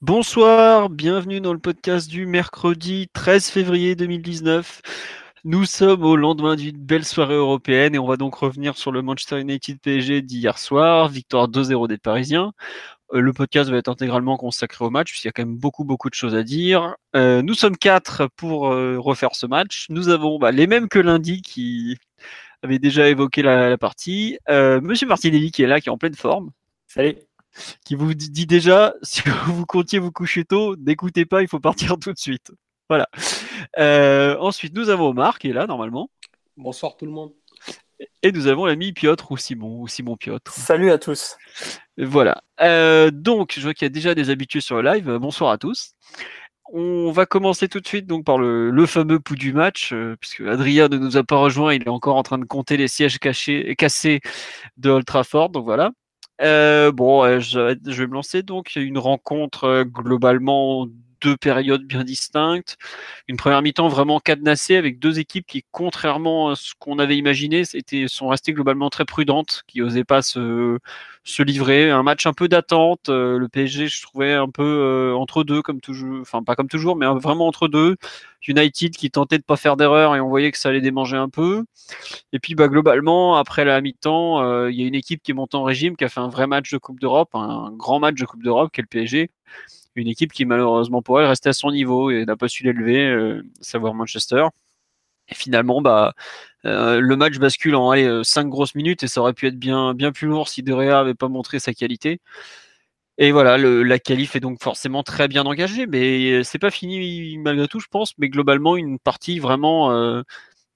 Bonsoir, bienvenue dans le podcast du mercredi 13 février 2019. Nous sommes au lendemain d'une belle soirée européenne et on va donc revenir sur le Manchester United PSG d'hier soir, victoire 2-0 des Parisiens. Euh, le podcast va être intégralement consacré au match, puisqu'il y a quand même beaucoup, beaucoup de choses à dire. Euh, nous sommes quatre pour euh, refaire ce match. Nous avons bah, les mêmes que lundi qui avaient déjà évoqué la, partie. Monsieur Martinelli qui est là, qui est en pleine forme. Salut. Qui vous dit déjà, si vous comptiez vous coucher tôt, n'écoutez pas, il faut partir tout de suite. Voilà. ensuite, nous avons Omar qui est là normalement. Bonsoir tout le monde. Et nous avons l'ami Piotr ou Simon, ou Simon Piotr. Salut à tous. Voilà. Euh, donc, je vois qu'il y a déjà des habitués sur le live. Bonsoir à tous. On va commencer tout de suite donc par le, fameux pouls du match, euh, puisque Adrien ne nous a pas rejoint, il est encore en train de compter les sièges cachés, cassés de Old Trafford, donc voilà. Euh, bon, je, je, vais me lancer donc. Une rencontre globalement deux périodes bien distinctes. Une première mi-temps vraiment cadenassée avec deux équipes qui, contrairement à ce qu'on avait imaginé, sont restées globalement très prudentes, qui n'osaient pas se, se livrer. Un match un peu d'attente. Euh, le PSG, je trouvais un peu euh, entre deux, comme toujours. Enfin, pas comme toujours, mais vraiment entre deux. United qui tentait de pas faire d'erreur et on voyait que ça allait démanger un peu. Et puis, bah, globalement, après la mi-temps, euh, il y a une équipe qui est montée en régime, qui a fait un vrai match de Coupe d'Europe, un grand match de Coupe d'Europe, qui est le PSG une équipe qui malheureusement pour elle restait à son niveau et n'a pas su l'élever, euh, savoir Manchester. Et finalement, bah, euh, le match bascule en allez, 5 euh, grosses minutes et ça aurait pu être bien, plus lourd si De Gea avait pas montré sa qualité. Et voilà, la qualif est donc forcément très bien engagée, mais c'est pas fini malgré tout, je pense. Mais globalement, une partie vraiment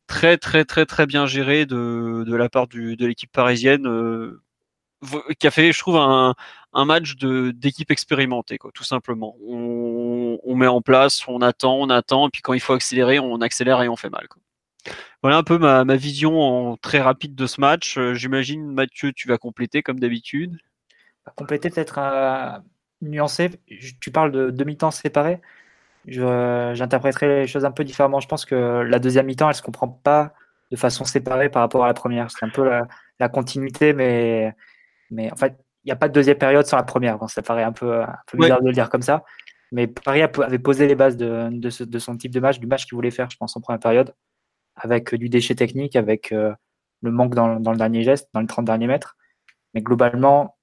très, très, très, très bien gérée de, la part de l'équipe parisienne qui a fait, je trouve, un, match d'équipe expérimentée, quoi, tout simplement. On, met en place, on attend, on attend, et puis quand il faut accélérer, on accélère et on fait mal. Voilà un peu ma, ma vision très rapide de ce match. Euh, j'imagine, Mathieu, tu vas compléter comme d'habitude. Compléter peut-être un nuancé. Tu parles de demi-temps séparés. J'interpréterai les choses un peu différemment. Je pense que la deuxième mi-temps, elle se comprend pas de façon séparée par rapport à la première. C'est un peu la, la continuité, mais mais en fait, il n'y a pas de deuxième période sans la première. ça paraît un peu, un peu bizarre de le dire comme ça. Mais Paris avait posé les bases de, de, son type de match, du match qu'il voulait faire, je pense, en première période, avec du déchet technique, avec euh, le manque dans, dans, le dernier geste, dans les 30 derniers mètres. Mais globalement,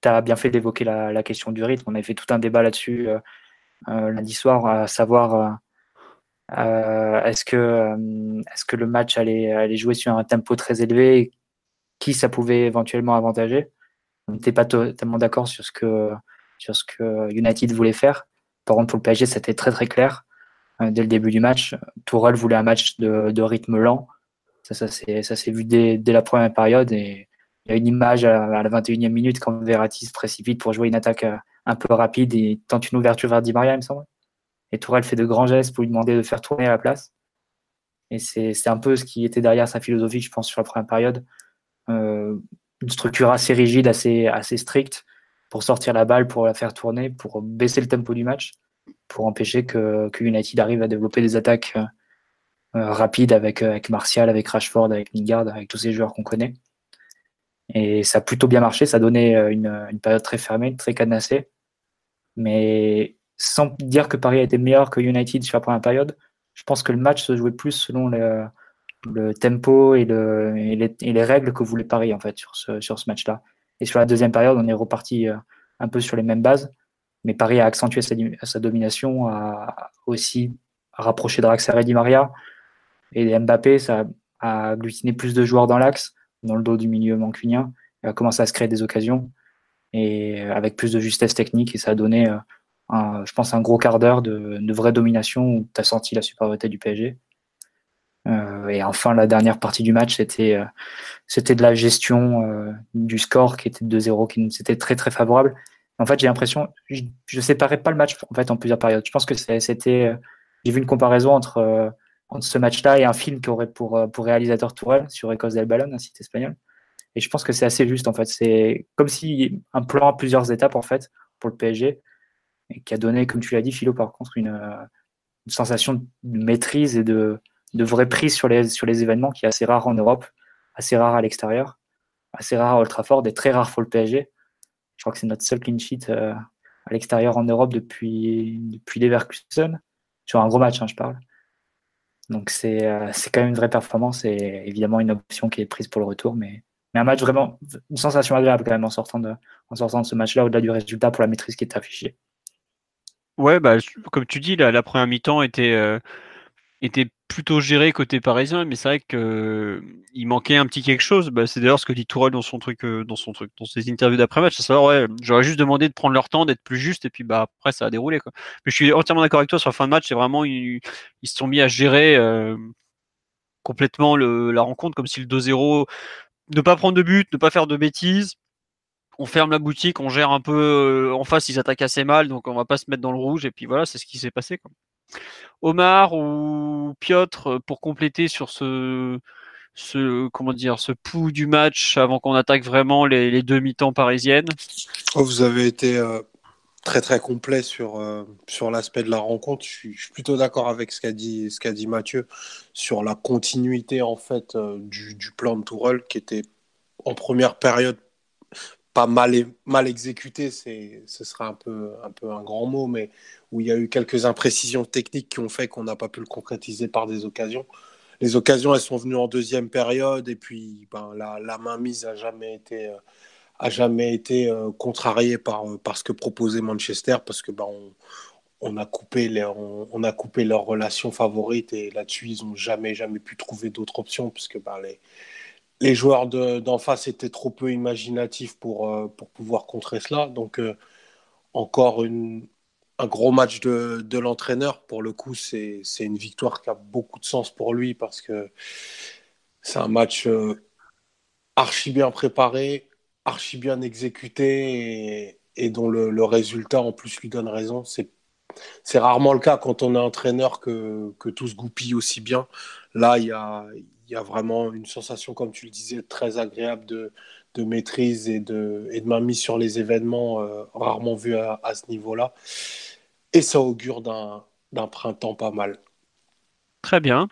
tu as bien fait d'évoquer la, la, question du rythme. On avait fait tout un débat là-dessus euh, euh, lundi soir, à savoir est-ce que, est que le match allait, allait jouer sur un tempo très élevé, qui ça pouvait éventuellement avantager n'était pas totalement d'accord sur ce que sur ce que United voulait faire. Par contre, pour le PSG, c'était très très clair euh, dès le début du match. Tourelle voulait un match de, rythme lent. Ça, ça s'est vu dès, la première période. Et il y a une image à, la 21e minute quand Verratti se précipite pour jouer une attaque euh, un peu rapide et tente une ouverture vers Di Maria, il me semble. Et Tourelle fait de grands gestes pour lui demander de faire tourner à la place. Et c'est un peu ce qui était derrière sa philosophie, je pense, sur la première période. Euh, une structure assez rigide, assez, assez stricte pour sortir la balle, pour la faire tourner, pour baisser le tempo du match, pour empêcher que, que United arrive à développer des attaques euh, euh, rapides avec, euh, avec Martial, avec Rashford, avec Lingard, avec tous ces joueurs qu'on connaît. Et ça a plutôt bien marché, ça donné une, une période très fermée, très cadenassée. Mais sans dire que Paris a été meilleur que United sur la première période, je pense que le match se jouait plus selon le, le tempo et, le, et, les, règles que voulait Paris en fait sur ce, match-là. Et sur la deuxième période, on est reparti euh, un peu sur les mêmes bases, mais Paris a accentué sa, domination, a aussi rapproché Draxler et Di Maria, et Mbappé, ça a agglutiné plus de joueurs dans l'axe, dans le dos du milieu mancunien, et a commencé à se créer des occasions, et avec plus de justesse technique, et ça a donné, euh, un, je pense, un gros quart d'heure de, de vraie domination où tu as senti la supériorité du PSG. Et enfin, la dernière partie du match, c'était c'était de la gestion du score qui était de 2-0, qui c'était très très favorable. En fait, j'ai l'impression, je, ne séparais pas le match en fait en plusieurs périodes. Je pense que c'était, j'ai vu une comparaison entre entre ce match-là et un film qui aurait pour, pour réalisateur Tourelle sur Ecos del Ballon, un site espagnol. Et je pense que c'est assez juste en fait. C'est comme si un plan à plusieurs étapes en fait pour le PSG qui a donné, comme tu l'as dit, Philo, par contre, une sensation de maîtrise et de, de vraie prise sur les, sur les événements qui est assez rare en Europe, assez rare à l'extérieur, assez rare à Ultrafort et très rare pour le PSG. Je crois que c'est notre seul clean sheet euh, à l'extérieur en Europe depuis, depuis Leverkusen, sur un gros match, hein, je parle. Donc c'est euh, c'est quand même une vraie performance et évidemment une option qui est prise pour le retour, mais, mais un match vraiment, une sensation agréable quand même en sortant de, en sortant de ce match-là, au-delà du résultat pour la maîtrise qui est affichée. Ouais, bah, comme tu dis, la, la première mi-temps était, euh, était plutôt gérée côté parisien, mais c'est vrai qu'il manquait un petit quelque chose. Bah, c'est d'ailleurs ce que dit Tourelle dans son truc, dans son truc, dans ses interviews d'après-match. savoir, ouais, j'aurais juste demandé de prendre leur temps, d'être plus juste, et puis bah après ça a déroulé. Quoi. Mais je suis entièrement d'accord avec toi sur la fin de match. C'est vraiment ils, se sont mis à gérer complètement le, la rencontre comme si le 2-0, ne pas prendre de but, ne pas faire de bêtises on ferme la boutique, on gère un peu en face, ils attaquent assez mal, donc on va pas se mettre dans le rouge. Et puis voilà, c'est ce qui s'est passé. Omar ou Piotr pour compléter sur ce, comment dire, ce pouls du match avant qu'on attaque vraiment les, deux mi-temps parisiennes? Oh, vous avez été très très complet sur, sur l'aspect de la rencontre. Je suis, plutôt d'accord avec ce qu'a dit, ce dit Mathieu sur la continuité en fait du, plan de Tourelle qui était en première période pas mal, mal exécuté, ce serait un peu, un peu un grand mot, mais où il y a eu quelques imprécisions techniques qui ont fait qu'on n'a pas pu le concrétiser par des occasions. Les occasions, elles sont venues en deuxième période, et puis ben, la, mainmise a jamais été, euh, a jamais été euh, contrariée par, euh, par ce que proposait Manchester, parce que ben, on, on a coupé les, on, a coupé leurs relations favorites, et là-dessus, ils n'ont jamais, jamais pu trouver d'autres options, puisque ben, les, les joueurs d'en face étaient trop peu imaginatifs pour, pour pouvoir contrer cela. Donc, encore une, un gros match de, de l'entraîneur. Pour le coup, c'est une victoire qui a beaucoup de sens pour lui parce que c'est un match euh, archi bien préparé, archi bien exécuté et, dont le, résultat en plus lui donne raison. C'est rarement le cas quand on est entraîneur que, que tout se goupille aussi bien. Là, il y a, y a vraiment une sensation, comme tu le disais, très agréable de, de maîtrise et de, et de mainmise sur les événements, euh, rarement vu à, à ce niveau-là. Et ça augure d'un printemps pas mal. Très bien.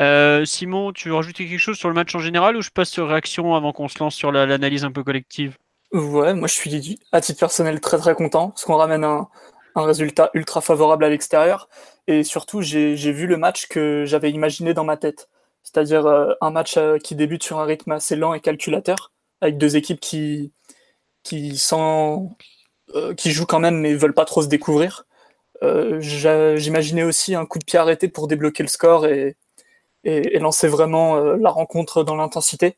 Euh, Simon, tu veux rajouter quelque chose sur le match en général ou je passe sur réaction avant qu'on se lance sur l'analyse un peu collective? Ouais, moi je suis à titre personnel très très content parce qu'on ramène un, un, résultat ultra favorable à l'extérieur et surtout j'ai vu le match que j'avais imaginé dans ma tête c'est-à-dire euh, un match euh, qui débute sur un rythme assez lent et calculateur, avec deux équipes qui, qui, sans, euh, qui jouent quand même mais veulent pas trop se découvrir. J'imaginais aussi un coup de pied arrêté pour débloquer le score et, et, lancer vraiment la rencontre dans l'intensité.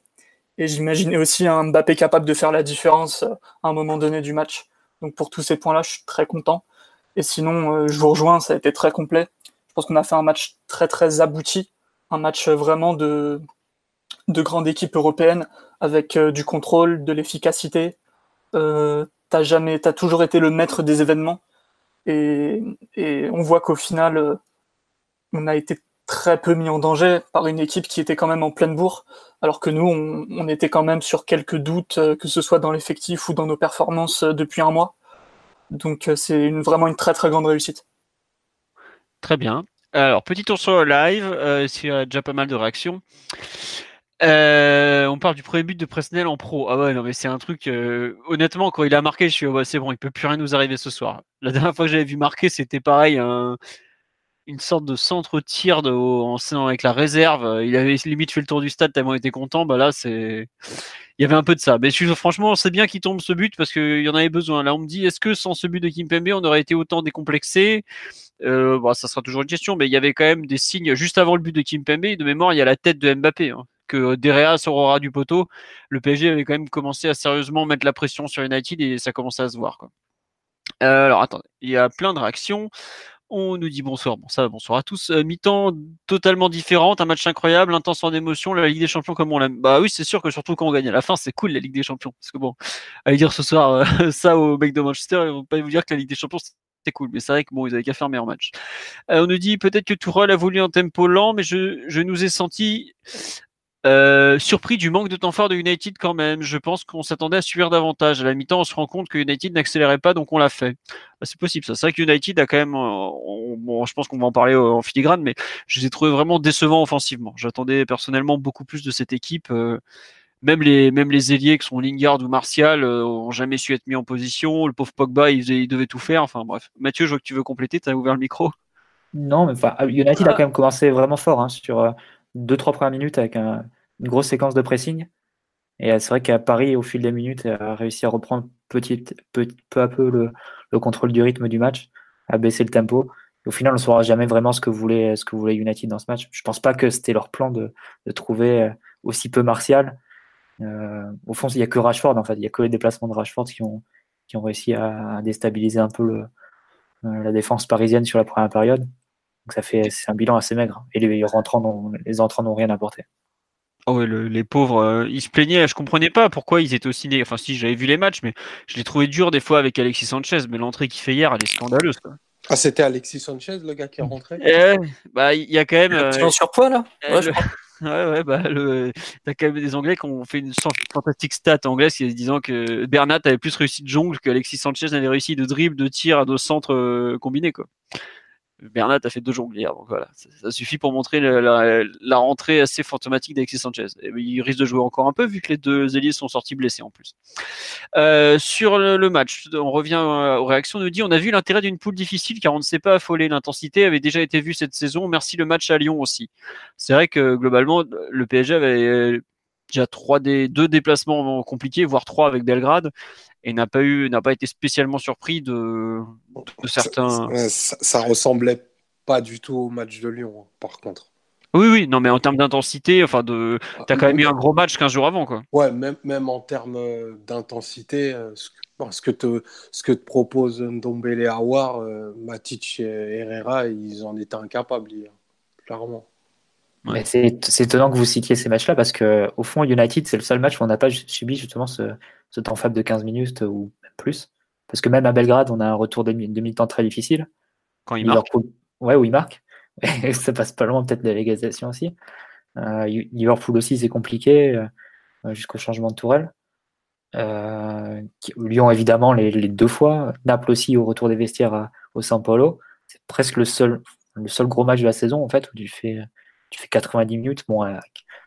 Et j'imaginais aussi un Mbappé capable de faire la différence à un moment donné du match. Donc pour tous ces points-là, je suis très content. Et sinon, je vous rejoins, ça a été très complet. Je pense qu'on a fait un match très très abouti un match vraiment de, de grande équipe européenne avec euh, du contrôle, de l'efficacité. Euh, t'as jamais, t'as toujours été le maître des événements et, on voit qu'au final, euh, on a été très peu mis en danger par une équipe qui était quand même en pleine bourre, alors que nous, on, était quand même sur quelques doutes, euh, que ce soit dans l'effectif ou dans nos performances depuis un mois. Donc c'est vraiment une très très grande réussite. Très bien. Alors, petit tour sur le live, euh, il y a déjà pas mal de réactions. Euh, on parle du premier but de Presnel en pro. Ah ouais, non, mais c'est un truc. Euh, honnêtement, quand il a marqué, je suis, oh, c'est bon, il peut plus rien nous arriver ce soir. La dernière fois que j'avais vu marquer, c'était pareil, une sorte de centre-tir en, avec la réserve. Il avait limite fait le tour du stade tellement il était content. Bah là, c'est. Il y avait un peu de ça. Mais franchement, c'est bien qu'il tombe ce but parce qu'il y en avait besoin. Là, on me dit, est-ce que sans ce but de Kimpembe, on aurait été autant décomplexé? Euh, bon, ça sera toujours une question, mais il y avait quand même des signes juste avant le but de Kim Pembe. De mémoire, il y a la tête de Mbappé. Hein, que Derrea sorera du poteau. Le PSG avait quand même commencé à sérieusement mettre la pression sur United et ça commençait à se voir. Euh, alors attendez, il y a plein de réactions. On nous dit bonsoir. Bon, ça, bonsoir à tous. Euh, mi-temps totalement différente, un match incroyable, intense en émotion, la Ligue des Champions comme on l'aime. Bah oui, c'est sûr que surtout quand on gagne à la fin, c'est cool la Ligue des Champions. Parce que bon, aller dire ce soir euh, ça au mec de Manchester, ils vont pas vous dire que la Ligue des Champions c'est cool, mais c'est vrai que bon, ils avaient qu'à faire meilleur match. On nous dit peut-être que Tourelle a voulu un tempo lent, mais je, je nous ai senti euh, surpris du manque de temps fort de United quand même. Je pense qu'on s'attendait à subir davantage. À la mi-temps, on se rend compte que United n'accélérait pas, donc on l'a fait. Bah, c'est possible, ça. C'est vrai que United a quand même, euh, bon, je pense qu'on va en parler en filigrane, mais je les ai trouvés vraiment décevants offensivement. J'attendais personnellement beaucoup plus de cette équipe. Euh, même les, même les ailiers qui sont Lingard ou Martial ont jamais su être mis en position. Le pauvre Pogba, il, devait tout faire. Enfin bref. Mathieu, je vois que tu veux compléter. Tu as ouvert le micro. Non, mais enfin, United a quand même commencé vraiment fort hein, sur deux, trois premières minutes avec un, une grosse séquence de pressing. Et euh, c'est vrai qu'à Paris, au fil des minutes, a réussi à reprendre petit, peu, peu à peu le, contrôle du rythme du match, à baisser le tempo. au final, on ne saura jamais vraiment ce que voulait, ce que voulait United dans ce match. Je ne pense pas que c'était leur plan de, trouver euh, aussi peu Martial. Euh, au fond, il n'y a que Rashford, en fait. Il n'y a que les déplacements de Rashford qui ont, qui ont réussi à, déstabiliser un peu la défense parisienne sur la première période. Donc ça fait c'est un bilan assez maigre. Et les rentrants les entrants n'ont rien apporté. Oh ouais, les pauvres, euh, ils se plaignaient. Je comprenais pas pourquoi ils étaient aussi. Enfin, si j'avais vu les matchs, mais je les trouvais durs des fois avec Alexis Sanchez. Mais l'entrée qu'il fait hier, elle est scandaleuse. Quoi. Ah, c'était Alexis Sanchez, le gars qui est rentré? Eh, Bah, il y a quand même. Euh, tu surpoids là? eh, ouais, ouais, ouais, bah, le... t'as quand même des Anglais qui ont fait une fantastique stat anglaise disant que Bernat avait plus réussi de jongle que Alexis Sanchez avait réussi de dribble, de tir à deux centres euh, combinés, quoi. Bernat a fait deux jonglières, donc voilà, ça, suffit pour montrer la, rentrée assez fantomatique d'Alexis Sanchez. Et il risque de jouer encore un peu vu que les deux ailiers sont sortis blessés en plus. Euh, sur le, match, on revient euh, aux réactions. On nous dit on a vu l'intérêt d'une poule difficile car on ne s'est pas affolé. L'intensité avait déjà été vue cette saison. Merci le match à Lyon aussi. C'est vrai que globalement le PSG avait déjà trois des deux déplacements compliqués, voire trois avec Belgrade et n'a pas eu, n'a pas été spécialement surpris de, certains. Ça, ça, ressemblait pas du tout au match de Lyon, hein, par contre. Oui, oui, non, mais en termes d'intensité, enfin, de, t'as quand même eu un gros match 15 jours avant, quoi. Ouais, même, même en termes euh, d'intensité, euh, ce que, te, ce que te propose Ndombele Awar, euh, Matic et Herrera, ils en étaient incapables hier, clairement. C'est étonnant que vous citiez ces matchs-là parce que au fond, United, c'est le seul match où on n'a pas subi justement ce, ce, temps faible de 15 minutes ou même plus. Parce que même à Belgrade, on a un retour de, mi-temps très difficile. Quand il marque Ouais, où il marque. ça passe pas loin peut-être de la légalisation aussi. Euh, Liverpool aussi, c'est compliqué euh, jusqu'au changement de tourelle. Euh, Lyon, évidemment, les, les, deux fois. Naples aussi, au retour des vestiaires au San Paulo. C'est presque le seul, le seul gros match de la saison, en fait, où tu fais tu fais 90 minutes. Bon,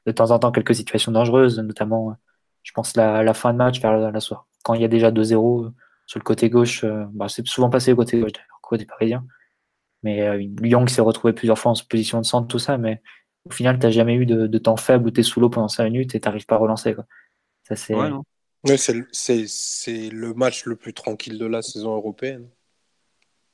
de temps en temps, quelques situations dangereuses, notamment, je pense, la, la fin de match vers la, soirée. Quand il y a déjà 2-0 sur le côté gauche, euh, bah, c'est souvent passé au côté gauche, d'ailleurs, côté parisien. Mais euh, Lyon qui s'est retrouvé plusieurs fois en position de centre, tout ça, mais au final, tu n'as jamais eu de, temps faible où tu es sous l'eau pendant 5 minutes et tu n'arrives pas à relancer. Quoi. Ça, c'est. c'est le match le plus tranquille de la saison européenne.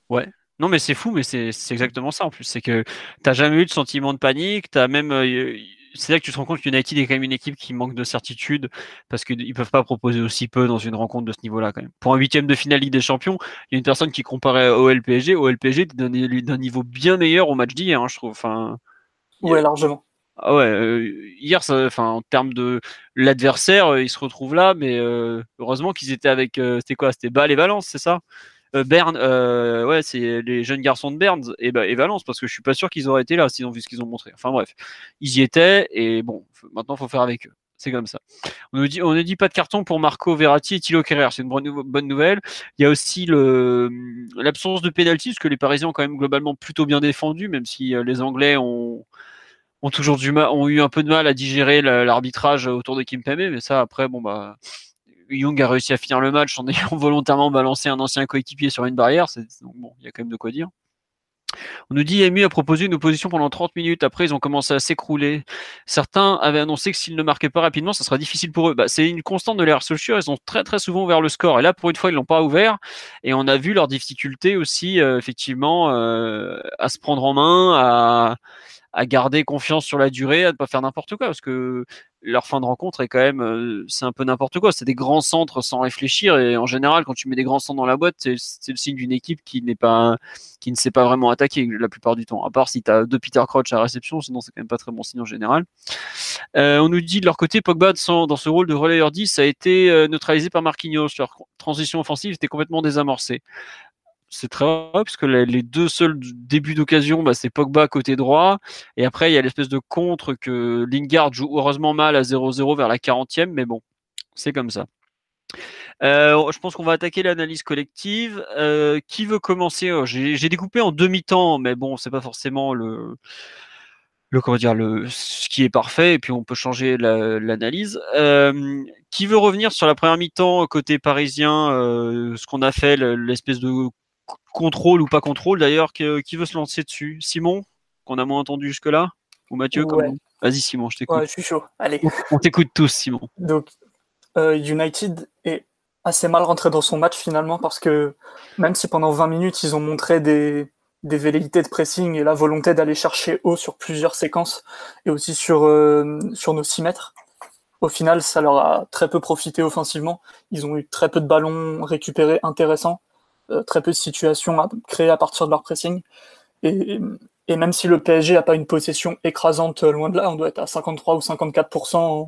Ouais, non, mais c'est fou, mais c'est exactement ça en plus. C'est que t'as jamais eu de sentiment de panique. T'as même, euh, c'est là que tu te rends compte que United est quand même une équipe qui manque de certitude parce qu'ils peuvent pas proposer aussi peu dans une rencontre de ce niveau-là quand même. Pour un huitième de finale Ligue des Champions, il y a une personne qui comparait au LPG. Au LPG d'un niveau bien meilleur au match d'hier, hein, je trouve. Enfin, ouais, largement. Ah ouais, euh, hier, enfin, en termes de l'adversaire, euh, il se retrouve là, mais heureusement qu'ils étaient avec, c'était quoi? C'était Bâle et Valence, c'est ça? Berne, euh, ouais, c'est les jeunes garçons de Berne et, bah, et Valence, parce que je suis pas sûr qu'ils auraient été là s'ils ont vu ce qu'ils ont montré. Enfin bref, ils y étaient et bon, maintenant faut faire avec eux. C'est comme ça. On ne dit, pas de carton pour Marco Verratti et Thilo Kerrer. C'est une bonne nouvelle. Il y a aussi l'absence de pénalty, parce que les Parisiens ont quand même globalement plutôt bien défendu, même si euh, les Anglais ont, toujours eu un peu de mal à digérer l'arbitrage autour de Kim Pembe. Mais ça, après, bon bah, Young a réussi à finir le match en ayant volontairement balancé un ancien coéquipier sur une barrière. Donc bon, il y a quand même de quoi dire. On nous dit Emu a proposé une opposition pendant 30 minutes. Après, ils ont commencé à s'écrouler. Certains avaient annoncé que s'ils ne marquaient pas rapidement, ça sera difficile pour eux. Bah, c'est une constante de l'ère Solskjaer. Ils ont très très souvent ouvert le score. Et là, pour une fois, ils l'ont pas ouvert. Et on a vu leur difficulté aussi, euh, effectivement, euh, à se prendre en main, à, à garder confiance sur la durée, à ne pas faire n'importe quoi. Parce que leur fin de rencontre est quand même, euh, c'est un peu n'importe quoi. C'est des grands centres sans réfléchir. Et en général, quand tu mets des grands centres dans la boîte, c'est le signe d'une équipe qui n'est pas, qui ne sait pas vraiment attaquer la plupart du temps. À part si tu as deux Peter Crouch à réception, sinon c'est quand même pas très bon signe en général. Euh, on nous dit de leur côté, Pogba dans ce rôle de relayeur 10 a été euh, neutralisé par Marquinhos. Leur transition offensive était complètement désamorcée c'est très vrai parce que les, deux seuls débuts d'occasion, bah, c'est Pogba côté droit. Et après, il y a l'espèce de contre que Lingard joue heureusement mal à 0-0 vers la 40e, mais bon, c'est comme ça. Euh, je pense qu'on va attaquer l'analyse collective. Euh, qui veut commencer? Euh, J'ai découpé en demi-temps, mais bon, c'est pas forcément le, le comment dire le ce qui est parfait. Et puis on peut changer l'analyse. qui veut revenir sur la première mi-temps côté parisien, ce qu'on a fait, l'espèce de contrôle ou pas contrôle d'ailleurs, qui veut se lancer dessus? Simon, qu'on a moins entendu jusque-là? Ou Mathieu Vas-y Simon, je t'écoute. Ouais, je suis chaud. Allez. On t'écoute tous, Simon. Donc, euh, United est assez mal rentré dans son match finalement parce que même si pendant 20 minutes ils ont montré des, des velléités de pressing et la volonté d'aller chercher haut sur plusieurs séquences et aussi sur, euh, sur nos 6 mètres, au final ça leur a très peu profité offensivement. Ils ont eu très peu de ballons récupérés intéressants très peu de situations à créer à partir de leur pressing. Et, même si le PSG n'a pas une possession écrasante euh, loin de là, on doit être à 53 ou 54%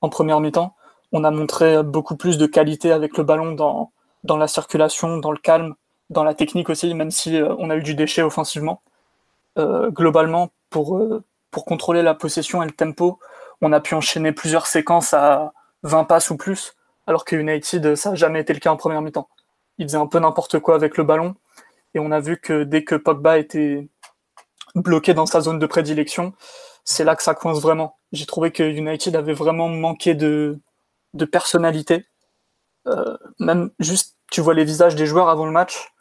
en, première mi-temps, on a montré beaucoup plus de qualité avec le ballon dans, dans la circulation, dans le calme, dans la technique aussi, même si euh, on a eu du déchet offensivement. globalement, pour, pour contrôler la possession et le tempo, on a pu enchaîner plusieurs séquences à 20 passes ou plus, alors que United, ça n'a jamais été le cas en première mi-temps il faisait un peu n'importe quoi avec le ballon. Et on a vu que dès que Pogba était bloqué dans sa zone de prédilection, c'est là que ça coince vraiment. J'ai trouvé que United avait vraiment manqué de, de personnalité. Euh, même juste, tu vois les visages des joueurs avant le match,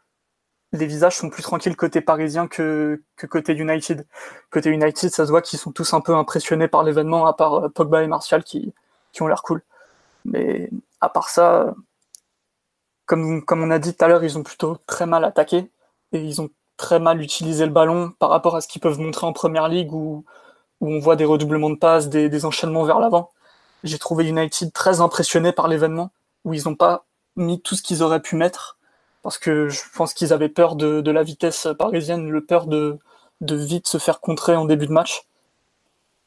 les visages sont plus tranquilles côté parisien que, que côté United. Côté United, ça se voit qu'ils sont tous un peu impressionnés par l'événement, à part euh, Pogba et Martial qui, qui ont l'air cool. Mais à part ça, comme, comme on a dit tout à l'heure, ils ont plutôt très mal attaqué et ils ont très mal utilisé le ballon par rapport à ce qu'ils peuvent montrer en première ligue où, où on voit des redoublements de passes, des, des enchaînements vers l'avant. J'ai trouvé United très impressionné par l'événement où ils n'ont pas mis tout ce qu'ils auraient pu mettre parce que je pense qu'ils avaient peur de, de, la vitesse parisienne, le peur de, de vite se faire contrer en début de match.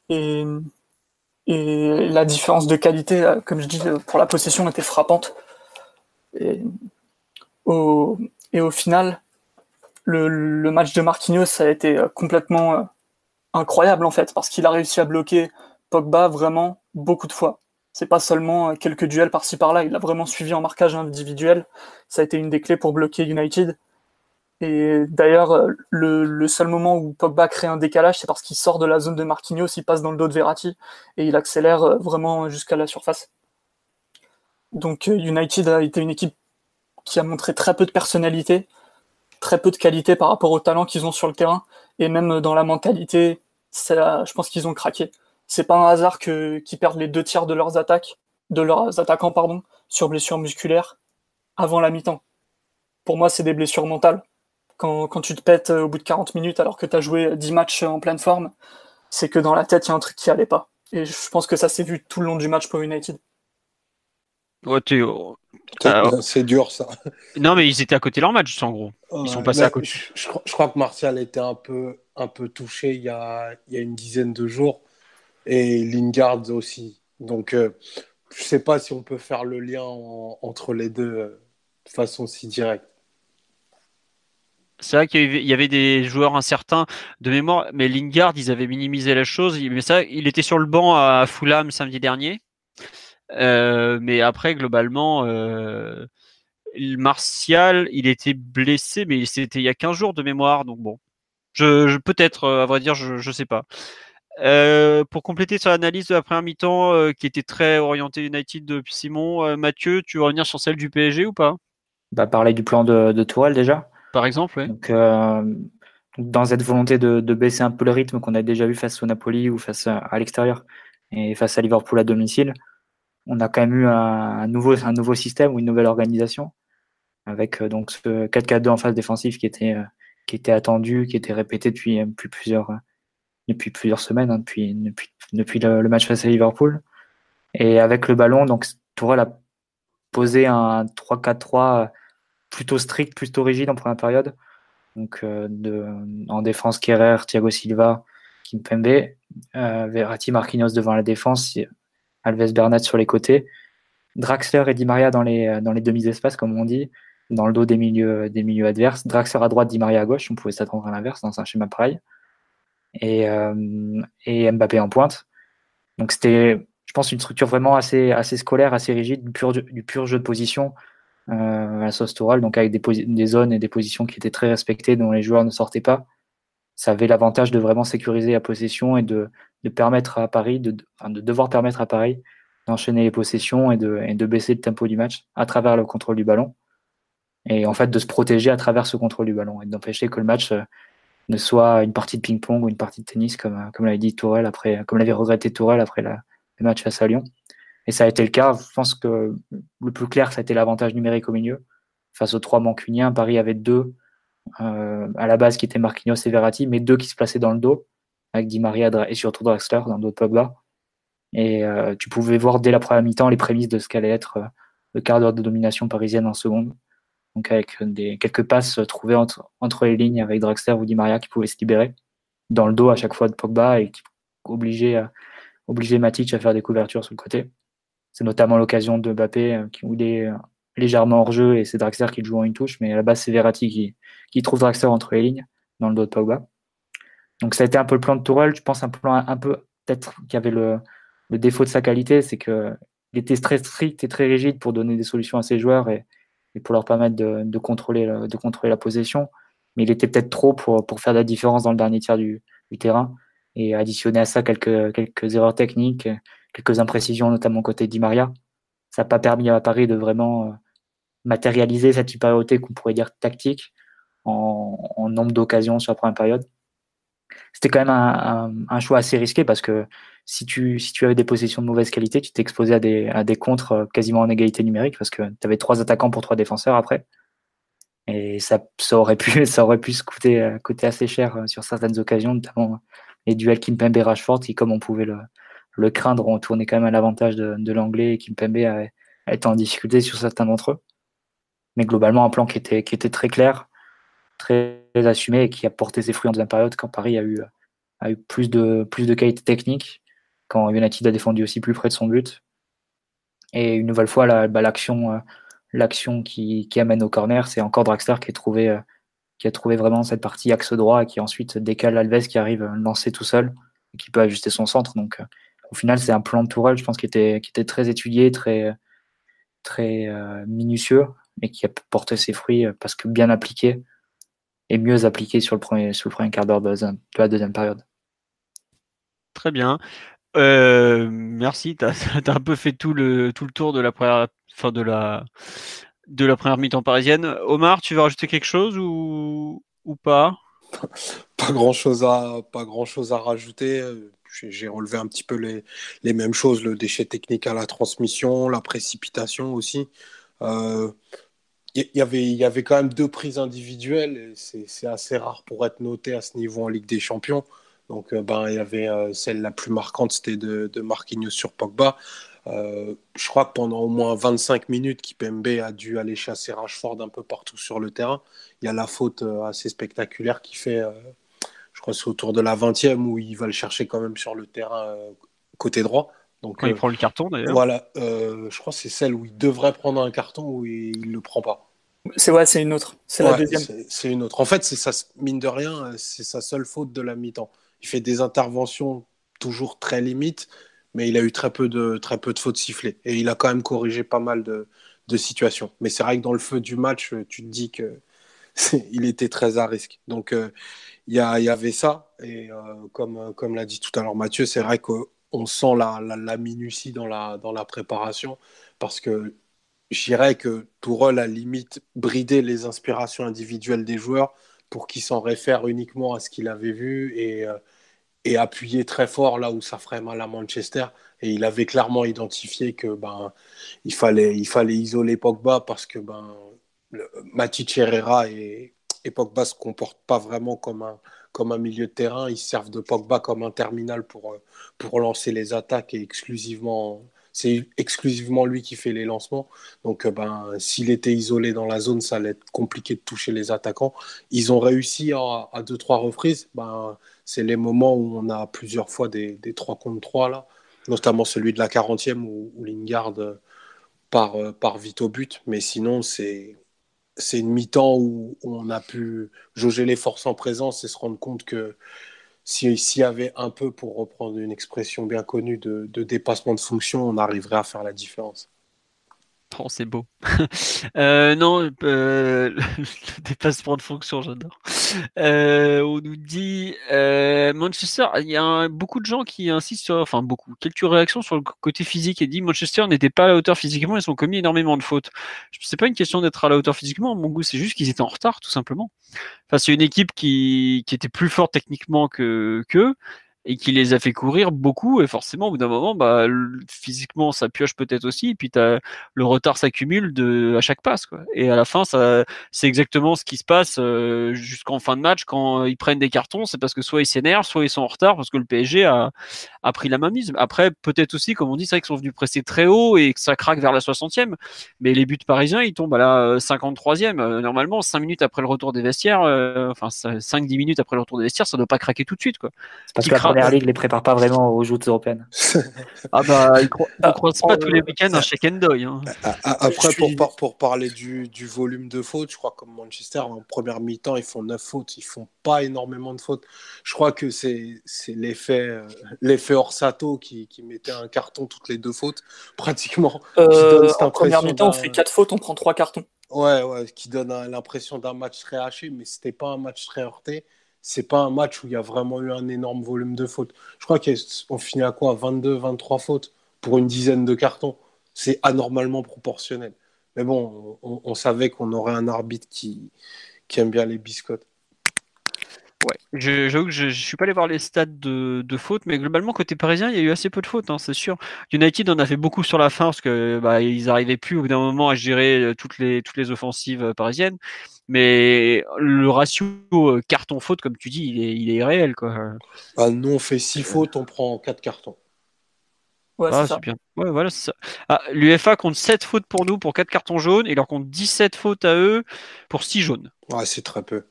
Et, et la différence de qualité, comme je dis, pour la possession était frappante. Et au, et au final, le, match de Marquinhos, a été euh, complètement euh, incroyable en fait, parce qu'il a réussi à bloquer Pogba vraiment beaucoup de fois. C'est pas seulement euh, quelques duels par-ci par-là, il a vraiment suivi en marquage individuel. Ça a été une des clés pour bloquer United. Et d'ailleurs, le, le, seul moment où Pogba crée un décalage, c'est parce qu'il sort de la zone de Marquinhos, il passe dans le dos de Verratti et il accélère vraiment jusqu'à la surface. Donc euh, United a été une équipe qui a montré très peu de personnalité, très peu de qualité par rapport au talent qu'ils ont sur le terrain, et même dans la mentalité, je pense qu'ils ont craqué. C'est pas un hasard que qu'ils perdent les deux tiers de leurs attaques, de leurs attaquants pardon, sur blessures musculaires avant la mi-temps. Pour moi, c'est des blessures mentales. Quand, quand, tu te pètes euh, au bout de 40 minutes alors que tu as joué 10 matchs en pleine forme, c'est que dans la tête, il y a un truc qui allait pas. Et je pense que ça s'est vu tout le long du match pour United. c'est dur ça. Non, mais ils étaient à côté de leur match, en gros. Ils sont passés à côté. Je, crois que Martial était un peu, un peu touché il y, a, il y a une dizaine de jours. Et Lingard aussi. Donc, euh, je ne sais pas si on peut faire le lien entre les deux euh, de façon si directe. C'est vrai qu'il y avait des joueurs incertains de mémoire, mais Lingard, ils avaient minimisé la chose. Mais ça, il était sur le banc à Fulham samedi dernier. Euh, mais après, globalement, euh, Martial, il était blessé, mais c'était il y a 15 jours de mémoire, donc bon. Je, je peut-être, euh, à vrai dire, je ne sais pas. Euh, pour compléter sur l'analyse de la première mi-temps, qui était très orientée United depuis Simon, Mathieu, tu veux revenir sur celle du PSG ou pas? Bah, Parler du plan de, de Tourelle déjà. Par exemple, oui. Donc, dans cette volonté de, de, baisser un peu le rythme qu'on a déjà vu face au Napoli ou face à, à l'extérieur et face à Liverpool à domicile, on a quand même eu un, nouveau, un nouveau système ou une nouvelle organisation avec euh, donc ce 4-4-2 en phase défensive qui était, euh, qui était attendu, qui était répété depuis, depuis plusieurs, depuis plusieurs semaines, hein, depuis, depuis, depuis le, match face à Liverpool. Et avec le ballon, donc a posé un 3-4-3 plutôt strict, plutôt rigide en première période. Donc de, en défense, Kerrer, Thiago Silva, Kimpembe, euh, Verratti, Marquinhos devant la défense, Alves Bernat sur les côtés, Draxler et Di Maria dans les, les demi-espaces, comme on dit, dans le dos des milieux, des milieux adverses. Draxler à droite, Di Maria à gauche, on pouvait s'attendre à l'inverse dans un schéma pareil. Et, euh, Mbappé en pointe. Donc c'était, je pense, une structure vraiment assez, scolaire, assez rigide, du pur, jeu de position euh, à la sauce donc avec des, des zones et des positions qui étaient très respectées, dont les joueurs ne sortaient pas ça avait l'avantage de vraiment sécuriser la possession et de, de permettre à Paris, de, de, devoir permettre à Paris d'enchaîner les possessions et de, et de baisser le tempo du match à travers le contrôle du ballon. Et en fait, de se protéger à travers ce contrôle du ballon et d'empêcher que le match euh, ne soit une partie de ping-pong ou une partie de tennis, comme, euh, comme l'avait dit Tourelle après, comme l'avait regretté Tourelle après le match face à Lyon. Et ça a été le cas. Je pense que le plus clair, ça a été l'avantage numérique au milieu. Face aux trois mancuniens, Paris avait deux euh, à la base qui était Marquinhos et Verratti, mais deux qui se plaçaient dans le dos, avec Di Maria et surtout Draxler dans le dos de Pogba. Et euh, tu pouvais voir dès la première mi-temps les prémices de ce qu'allait être euh, le quart d'heure de domination parisienne en seconde. Donc avec des, quelques passes trouvées entre, les lignes avec Draxler ou Di Maria qui pouvaient se libérer dans le dos à chaque fois de Pogba et qui obligeait, obligeait Matic à faire des couvertures sur le côté. C'est notamment l'occasion de Mbappé où il est légèrement hors jeu et c'est Draxler qui le joue en une touche, mais à la base c'est Verratti qui, qui trouve Draxler entre les lignes dans le dos de Pogba. Donc ça a été un peu le plan de Tourelle, je pense un plan un peu peut-être qui avait le, le, défaut de sa qualité, c'est qu'il était très strict et très rigide pour donner des solutions à ses joueurs et, et pour leur permettre de, de, contrôler, de contrôler la possession, mais il était peut-être trop pour, pour faire la différence dans le dernier tiers du, du terrain et additionner à ça quelques, quelques erreurs techniques, quelques imprécisions, notamment côté Di Maria. Ça n'a pas permis à Paris de vraiment euh, matérialiser cette supériorité qu'on pourrait dire tactique en, nombre d'occasions sur la première période. C'était quand même un, choix assez risqué parce que si tu, si tu avais des positions de mauvaise qualité, tu t'exposais à des, à des contres euh, quasiment en égalité numérique parce que tu avais trois attaquants pour trois défenseurs après. Et ça, ça, aurait, pu, ça aurait pu se coûter, euh, coûter assez cher sur certaines occasions, notamment les duels Kimpembe et Rashford qui, comme on pouvait le, le craindre, ont tourné quand même à l'avantage de, de l'anglais et Kimpembe a, a été en difficulté sur certains d'entre eux mais globalement un plan qui était, qui était très clair, très assumé et qui a porté ses fruits en deuxième période quand Paris a eu, a eu plus, de, plus de qualité technique, quand United a défendu aussi plus près de son but. Et une nouvelle fois, bah, l'action euh, l'action qui, qui, amène au corner, c'est encore Draxler qui a, trouvé, euh, qui a trouvé vraiment cette partie axe droit et qui ensuite décale Alves qui arrive lancer tout seul et qui peut ajuster son centre. Donc euh, au final, c'est un plan de Tourelle, je pense, qui était, qui était très étudié, très, très minutieux mais qui a porté ses fruits euh, parce que bien appliqué et mieux appliqué sur le premier, sur le premier quart d'heure de, la deuxième période. Très bien. Euh, merci. Tu as, un peu fait tout le, tout le tour de la première, fin de la, de la première mi-temps parisienne. Omar, tu veux rajouter quelque chose ou, ou pas? Pas grand chose à pas grand chose à rajouter. J'ai relevé un petit peu les, les, mêmes choses, le déchet technique à la transmission, la précipitation aussi. Euh, y, avait, il y avait quand même deux prises individuelles. C'est assez rare pour être noté à ce niveau en Ligue des Champions. Donc, euh, ben, il y avait euh, celle la plus marquante, c'était de, de, Marquinhos sur Pogba. Euh, je crois que pendant au moins 25 minutes, Kipembe a dû aller chasser Rashford un peu partout sur le terrain. Il y a la faute assez spectaculaire qui fait, je crois c'est autour de la 20e où il va le chercher quand même sur le terrain côté droit. Donc, Quand il prend le carton d'ailleurs. Voilà, je crois que c'est celle où il devrait prendre un carton où il ne le prend pas. C'est ouais, c'est une autre. C'est la deuxième. C'est une autre. En fait, c'est ça, mine de rien, c'est sa seule faute de la mi-temps. Il fait des interventions toujours très limites, mais il a eu très peu de, très peu de fautes sifflées. Et il a quand même corrigé pas mal de, de situations. Mais c'est vrai que dans le feu du match, tu te dis que il était très à risque. Donc, euh, il y, y, avait ça. Et euh, comme, comme l'a dit tout à l'heure Mathieu, c'est vrai qu'on sent la, la, la, minutie dans la, dans la préparation parce que je dirais que Tourelle a limite bridé les inspirations individuelles des joueurs pour qu'ils s'en réfèrent uniquement à ce qu'il avait vu et, euh, et appuyer très fort là où ça ferait mal à Manchester. Et il avait clairement identifié que ben il fallait, il fallait isoler Pogba parce que ben Herrera et, Pogba se comportent pas vraiment comme un comme un milieu de terrain. Ils servent de Pogba comme un terminal pour, euh, pour lancer les attaques et exclusivement. C'est exclusivement lui qui fait les lancements. Donc, euh, ben, s'il était isolé dans la zone, ça allait être compliqué de toucher les attaquants. Ils ont réussi à, à deux, trois reprises. Ben, c'est les moments où on a plusieurs fois des, des 3 contre 3, là, notamment celui de la 40e où, Lingard part, part vite au but. Mais sinon, c'est une mi-temps où, on a pu jauger les forces en présence et se rendre compte que s'il y avait un peu, pour reprendre une expression bien connue, de, de dépassement de fonction, on arriverait à faire la différence. Oh, c'est beau. Euh, non, euh, le dépassement de fonction, j'adore. Euh, on nous dit Manchester, il y a beaucoup de gens qui insistent sur, enfin beaucoup, quelques réactions sur le côté physique et dit Manchester n'était pas à la hauteur physiquement, ils ont commis énormément de fautes. C'est pas une question d'être à la hauteur physiquement, mon goût, c'est juste qu'ils étaient en retard, tout simplement. Enfin, c'est une équipe qui, qui était plus forte techniquement que qu'eux et qui les a fait courir beaucoup et forcément au bout d'un moment bah physiquement ça pioche peut-être aussi et puis as, le retard s'accumule à chaque passe quoi. Et à la fin ça c'est exactement ce qui se passe euh, jusqu'en fin de match quand ils prennent des cartons c'est parce que soit ils s'énervent soit ils sont en retard parce que le PSG a, a pris la mainmise après peut-être aussi comme on dit c'est vrai qu'ils sont venus presser très haut et que ça craque vers la 60e mais les buts parisiens ils tombent à la 53e euh, normalement 5 minutes après le retour des vestiaires euh, enfin 5 10 minutes après le retour des vestiaires ça doit pas craquer tout de suite quoi Première Ligue les prépare pas vraiment aux joutes européennes. ah bah, ils ne croisent pas tous les week-ends un check and hein. Après, pour, pour, parler du, du, volume de fautes, je crois comme Manchester, en première mi-temps, ils font 9 fautes. Ils font pas énormément de fautes. Je crois que c'est l'effet euh, l'effet Orsato qui, qui, mettait un carton toutes les deux fautes, pratiquement. Euh, en première mi-temps, on fait 4 fautes, on prend 3 cartons. Ouais, ouais, qui donne l'impression d'un match très haché, mais c'était pas un match très heurté c'est pas un match où il y a vraiment eu un énorme volume de fautes. Je crois qu'on finit à quoi 22, 23 fautes pour une dizaine de cartons. C'est anormalement proportionnel. Mais bon, on, savait qu'on aurait un arbitre qui, qui aime bien les biscottes. Ouais, j'avoue que je, ne suis pas allé voir les stats de, de fautes, mais globalement côté parisien, il y a eu assez peu de fautes, hein, c'est sûr. United en a fait beaucoup sur la fin parce que bah, ils arrivaient plus au bout d'un moment à gérer euh, toutes les toutes les offensives euh, parisiennes. Mais le ratio euh, carton-faute, comme tu dis, il est, il est réel. Quoi. Bah, nous, on fait 6 fautes, on prend 4 cartons. Ouais, ah, c'est bien. Ouais, voilà, c'est ça. Ah, L'UFA compte 7 fautes pour nous pour 4 cartons jaunes et leur compte 17 fautes à eux pour 6 jaunes. Ouais, c'est très peu.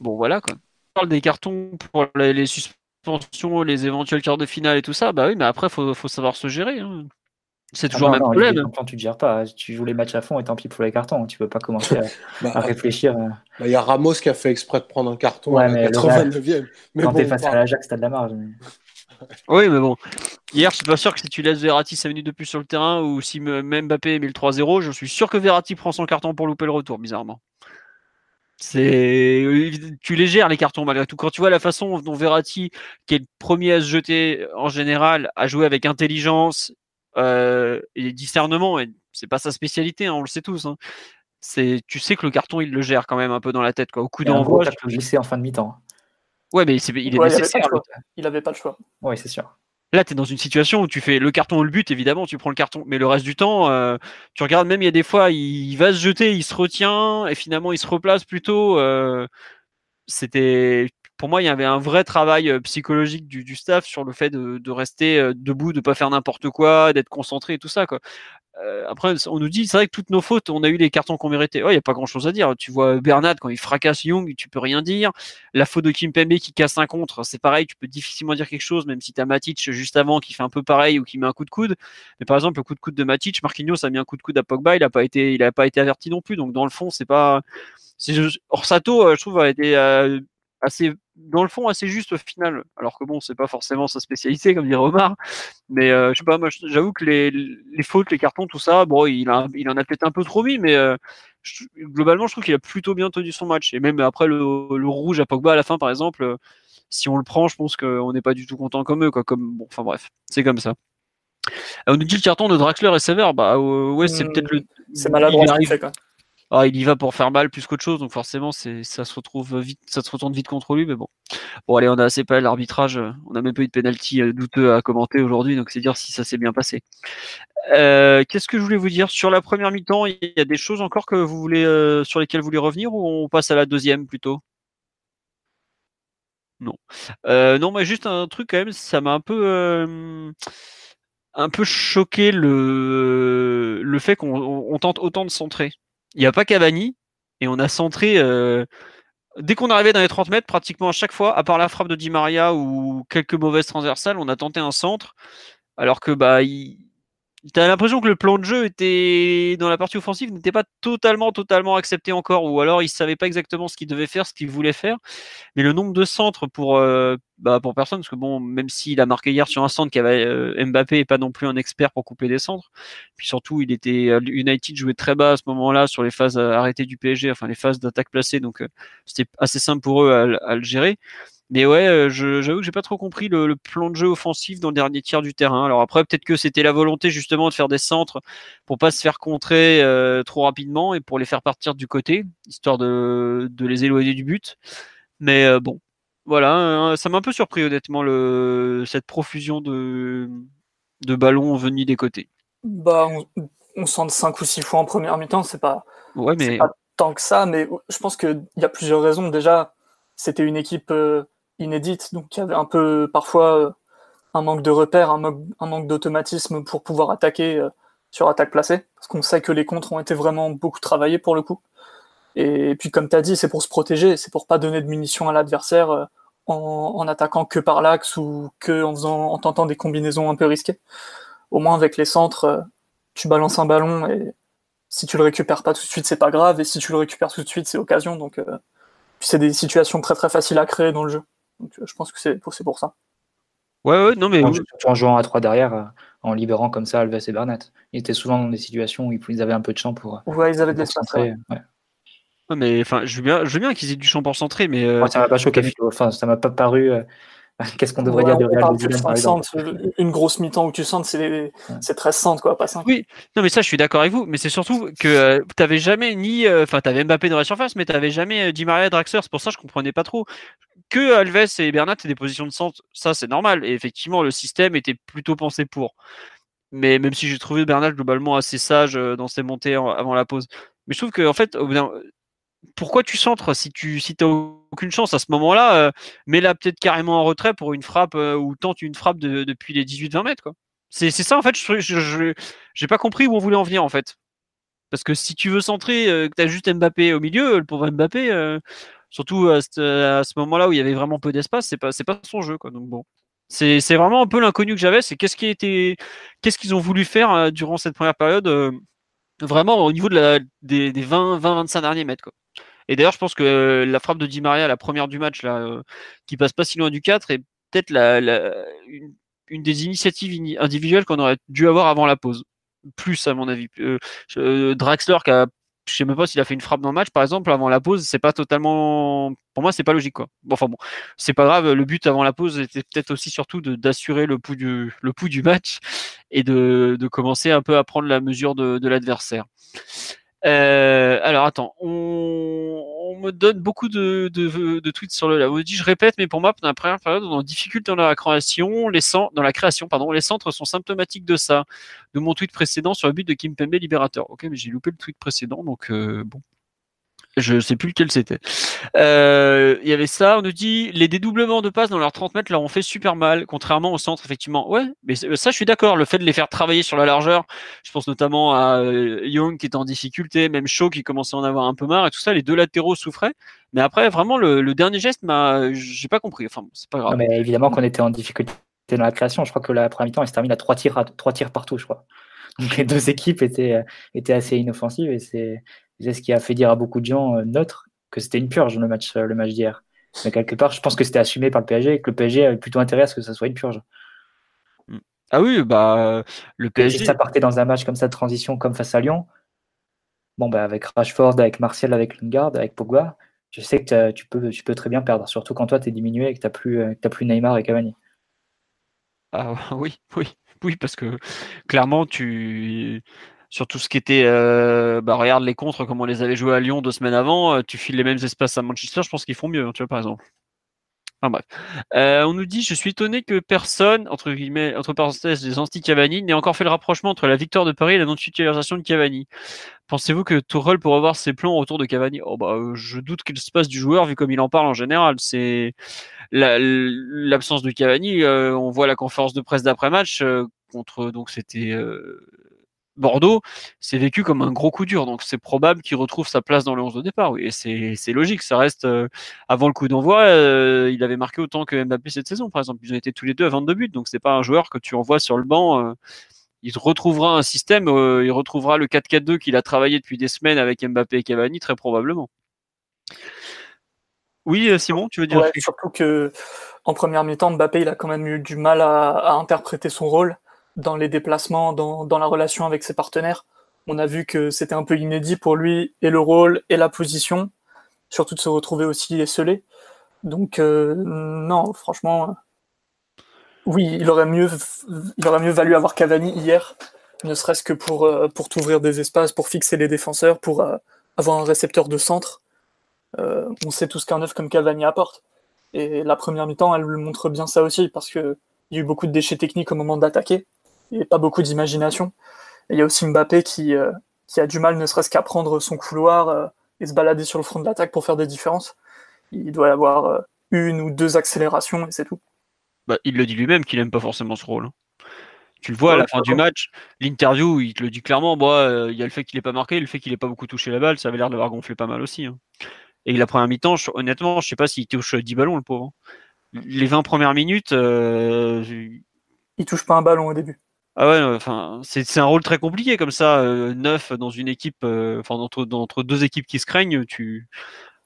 Bon, voilà quoi. Parle des cartons pour les, suspensions, les éventuels quarts de finale et tout ça. Bah oui, mais après, il faut, faut, savoir se gérer. Hein. C'est toujours le même problème. Quand tu ne gères pas, tu joues les matchs à fond et tant pis pour les cartons. Tu peux pas commencer à, bah, réfléchir. Euh. Bah, il y a Ramos qui a fait exprès de prendre un carton à la 89e. Mais quand tu es face à l'Ajax, tu as de la marge. Oui, mais bon. Hier, je suis pas sûr que si tu laisses Verratti 5 minutes de plus sur le terrain ou si même Mbappé met le 3-0, je suis sûr que Verratti prend son carton pour louper le retour, bizarrement. C'est tu les gères les cartons malgré tout. Quand tu vois la façon dont Verratti, qui est le premier à se jeter en général, a joué avec intelligence, euh, et discernement, et c'est pas sa spécialité, hein, on le sait tous. Hein. C'est, tu sais que le carton, il le gère quand même un peu dans la tête. Quoi. Au coup d'envoi. Il glisser en fin de mi-temps. Ouais, mais il est nécessaire. Il avait pas le choix. Oui, c'est sûr. Là, tu es dans une situation où tu fais le carton ou le but, évidemment, tu prends le carton. Mais le reste du temps, euh, tu regardes, même il y a des fois, il, va se jeter, il se retient, et finalement, il se replace plutôt. Euh, c'était pour moi, il y avait un vrai travail euh, psychologique du, staff sur le fait de, rester euh, debout, de pas faire n'importe quoi, d'être concentré et tout ça. Quoi. Euh, après, on nous dit, c'est vrai que toutes nos fautes, on a eu les cartons qu'on méritait. Il n'y a pas grand chose à dire. Tu vois Bernard, quand il fracasse Young, tu peux rien dire. La faute de Kimpembe qui casse un contre, c'est pareil, tu peux difficilement dire quelque chose, même si tu as Matic juste avant qui fait un peu pareil ou qui met un coup de coude. Mais par exemple, le coup de coude de Matic, Marquinhos a mis un coup de coude à Pogba, il n'a pas été, pas été averti non plus. Donc dans le fond, c'est pas. Orsato, je trouve, a été assez dans le fond assez juste au final. Alors que bon, c'est pas forcément sa spécialité, comme dirait Omar. Mais euh, je sais pas, moi j'avoue que les, les, fautes, les cartons, tout ça, bon, il, a, il en a peut-être un peu trop mis, mais euh, globalement, je trouve qu'il a plutôt bien tenu son match. Et même après le, le, rouge à Pogba à la fin, par exemple, euh, si on le prend, je pense qu'on n'est pas du tout content comme eux, quoi. Comme bon, enfin bref, c'est comme ça. On nous dit le carton de Draxler est sévère. Bah ouais, c'est peut-être le. C'est maladroit fait, quoi. Ah, il y va pour faire mal plus qu'autre chose, donc forcément, ça se retourne vite contre lui, mais bon. Bon, allez, on a assez pas l'arbitrage, on a même pas eu de penalty euh, douteux à commenter aujourd'hui, donc c'est dire si ça s'est bien passé. Euh, qu'est-ce que je voulais vous dire? Sur la première mi-temps Il y a des choses encore que vous voulez, euh, sur lesquelles vous voulez revenir, ou on passe à la deuxième plutôt? Non. Non, mais juste un truc quand même, ça m'a un peu, choqué le, le fait qu'on on tente autant de centrer. Il n'y a pas Cavani et on a centré. euh, dès qu'on arrivait dans les 30 mètres, pratiquement à chaque fois, à part la frappe de Di Maria ou quelques mauvaises transversales, on a tenté un centre. Alors que bah, il... T'as l'impression que le plan de jeu était dans la partie offensive n'était pas totalement totalement accepté encore ou alors il savait pas exactement ce qu'il devait faire, ce qu'il voulait faire. Mais le nombre de centres pour euh, bah, pour personne parce que bon même s'il a marqué hier sur un centre qui avait euh, Mbappé est pas non plus un expert pour couper des centres. Puis surtout il était euh, United jouait très bas à ce moment-là sur les phases euh, arrêtées du PSG, enfin les phases d'attaque placée donc euh, c'était assez simple pour eux à, à le gérer. Mais ouais, euh, j'avoue que j'ai pas trop compris le, le plan de jeu offensif dans le dernier tiers du terrain. Alors après, peut-être que c'était la volonté justement de faire des centres pour pas se faire contrer euh, trop rapidement et pour les faire partir du côté, histoire de, de les éloigner du but. Mais euh, bon, voilà, euh, ça m'a un peu surpris honnêtement le, cette profusion de, de ballons venus des côtés. Bah, on, on centre 5 ou 6 fois en première mi-temps, c'est pas, Ouais, c'est mais pas tant que ça, mais je pense qu'il y a plusieurs raisons. Déjà, c'était une équipe euh, inédite, donc il y avait un peu parfois euh, un manque de repères, un, manque- d'automatisme pour pouvoir attaquer euh, sur attaque placée, parce qu'on sait que les contres ont été vraiment beaucoup travaillés pour le coup. Et puis comme tu as dit, c'est pour se protéger, c'est pour pas donner de munitions à l'adversaire euh, en, attaquant que par l'axe ou que en, faisant, en tentant des combinaisons un peu risquées. Au moins avec les centres, tu balances un ballon et si tu le récupères pas tout de suite, c'est pas grave, et si tu le récupères tout de suite, c'est occasion. Donc, c'est des situations très très faciles à créer dans le jeu. Donc, euh, je pense que c'est pour, c'est pour ça. ouais, ouais, non mais En- Surtout en jouant à 3 derrière, euh, en libérant comme ça Alves et Bernat. Ils étaient souvent dans des situations où ils avaient un peu de champ pour, Ouais, ils avaient de l'espace. centrer. ouais. ouais. ouais, mais enfin, je veux bien, je veux bien qu'ils aient du champ pour centrer, mais euh, Moi, ça m'a pas choqué. Enfin, ça m'a pas paru. euh, Qu'est-ce qu'on devrait Ouais, dire de on Real parle de plus de Zidane, par 5 exemple centres, une grosse mi-temps où tu centres, c'est c'est 13 centres, quoi, pas 5. Oui, non mais ça je suis d'accord avec vous, mais c'est surtout que euh, t'avais jamais ni, euh, enfin t'avais Mbappé dans la surface, mais t'avais jamais euh, Di Maria et Draxler, c'est pour ça que je comprenais pas trop. Que Alves et Bernat aient des positions de centre, ça c'est normal, et effectivement le système était plutôt pensé pour. Mais même si j'ai trouvé Bernat globalement assez sage euh, dans ses montées avant la pause, mais je trouve que en fait, pourquoi tu centres si tu si aucune chance à ce moment-là, euh, mets-la peut-être carrément en retrait pour une frappe euh, ou tente une frappe de- depuis les 18-20 mètres. C'est ça en fait, je, je, je- j'ai pas compris où on voulait en venir en fait. Parce que si tu veux centrer, euh, que tu as juste Mbappé au milieu, le pauvre Mbappé, surtout à ce, à ce moment-là où il y avait vraiment peu d'espace, c'est pas, pas son jeu. Quoi. Donc bon. C'est, vraiment un peu l'inconnu que j'avais, c'est qu'est-ce qui été, qu'est-ce qu'ils ont voulu faire euh, durant cette première période, euh, vraiment au niveau de des, des 20, 20, 25 derniers mètres. Quoi. Et d'ailleurs, je pense que euh, la frappe de Di Maria, la première du match, là, euh, qui passe pas si loin du 4, est peut-être la, une, une des initiatives ini- individuelles qu'on aurait dû avoir avant la pause. Plus, à mon avis. Euh, euh, Draxler, qui a, je sais même pas s'il a fait une frappe dans le match, par exemple, avant la pause, c'est pas totalement. Pour moi, c'est pas logique, quoi. Bon, enfin bon, c'est pas grave. Le but avant la pause était peut-être aussi surtout d'assurer le pouls du, match et de, commencer un peu à prendre la mesure de, l'adversaire. Euh, alors attends, on me donne beaucoup de, tweets sur le là. On dit, je répète, mais pour moi, pendant la première période, on difficulté dans la création. Les centres, dans la création, pardon, les centres sont symptomatiques de ça. De mon tweet précédent sur le but de Kim Pembe libérateur. Ok, mais j'ai loupé le tweet précédent, donc euh, bon. Je sais plus lequel c'était. Euh, Il y avait ça, on nous dit les dédoublements de passes dans leurs 30 mètres leur ont fait super mal, contrairement au centre, effectivement. Ouais, mais ça, je suis d'accord. Le fait de les faire travailler sur la largeur, je pense notamment à euh, Young qui était en difficulté, même Shaw qui commençait à en avoir un peu marre et tout ça. Les deux latéraux souffraient. Mais après, vraiment, le, dernier geste m'a, j'ai pas compris. Enfin, c'est pas grave. Évidemment qu'on était en difficulté dans la création. Je crois que la première mi-temps, elle se termine à 3 tirs, trois tirs partout, je crois. Donc les deux équipes étaient, euh, étaient assez inoffensives et c'est c'est ce qui a fait dire à beaucoup de gens euh, neutres que c'était une purge le match, euh, le match d'hier. Mais quelque part, je pense que c'était assumé par le PSG et que le PSG avait plutôt intérêt à ce que ça soit une purge. Ah oui, bah le Et si PSG. ça partait dans un match comme ça de transition, comme face à Lyon, bon, bah, avec Rashford, avec Martial, avec Lingard, avec Pogba, je sais que t'as- tu peux, tu peux très bien perdre, surtout quand toi tu es diminué et que tu n'as plus, euh, que plus Neymar et Cavani. Ah oui, oui, oui, parce que clairement, tu sur tout ce qui était, euh, bah regarde les contres, comme on les avait joués à Lyon deux semaines avant, euh, tu files les mêmes espaces à Manchester, je pense qu'ils font mieux, hein, tu vois, par exemple. Enfin bref. Euh, on nous dit, je suis étonné que personne, entre guillemets, entre parenthèses, les anti-Cavani, n'ait encore fait le rapprochement entre la victoire de Paris et la non-titularisation de Cavani. Pensez-vous que Tourelle pourrait avoir ses plans autour de Cavani? Oh, bah, Je doute qu'il se passe du joueur vu comme il en parle en général. C'est l'absence de Cavani. on voit la conférence de presse d'après-match contre donc c'était Bordeaux, c'est vécu comme un gros coup dur. Donc c'est probable qu'il retrouve sa place dans le 11 de départ. Oui, et c'est logique. Ça reste euh, avant le coup d'envoi, euh, il avait marqué autant que Mbappé cette saison, par exemple. Ils ont été tous les deux à 22 buts. Donc c'est pas un joueur que tu envoies sur le banc. Euh, il retrouvera un système, il retrouvera le 4-4-2 qu'il a travaillé depuis des semaines avec Mbappé et Cavani, très probablement. Oui, Simon, tu veux dire? Surtout que en première mi-temps, Mbappé, il a quand même eu du mal à interpréter son rôle dans les déplacements, dans, dans la relation avec ses partenaires. On a vu que c'était un peu inédit pour lui, et le rôle, et la position, surtout de se retrouver aussi esselé. Donc, euh, non, franchement, euh, oui, il aurait, mieux, il aurait mieux valu avoir Cavani hier, ne serait-ce que pour, euh, pour t'ouvrir des espaces, pour fixer les défenseurs, pour avoir un récepteur de centre. on sait tout ce qu'un œuf comme Cavani apporte. Et la première mi-temps, elle montre bien ça aussi, parce qu'il y a eu beaucoup de déchets techniques au moment d'attaquer et pas beaucoup d'imagination. Il y a aussi Mbappé qui, euh, qui a du mal ne serait-ce qu'à prendre son couloir euh, et se balader sur le front de l'attaque pour faire des différences. Il doit y avoir euh, une ou deux accélérations et c'est tout. Bah, il le dit lui-même qu'il n'aime pas forcément ce rôle. Hein. Tu le vois à la fin du match, l'interview, il te le dit clairement. Bah, il y a le fait qu'il n'ait pas marqué, le fait qu'il n'ait pas beaucoup touché la balle, ça avait l'air d'avoir gonflé pas mal aussi. Hein. Et la première mi-temps, honnêtement, je sais pas s'il touche 10 ballons, le pauvre. Hein. Les 20 premières minutes. Il touche pas un ballon au début. Ah ouais, enfin, c'est un rôle très compliqué comme ça, euh, neuf dans une équipe, euh, enfin entre, entre, deux équipes qui se craignent, tu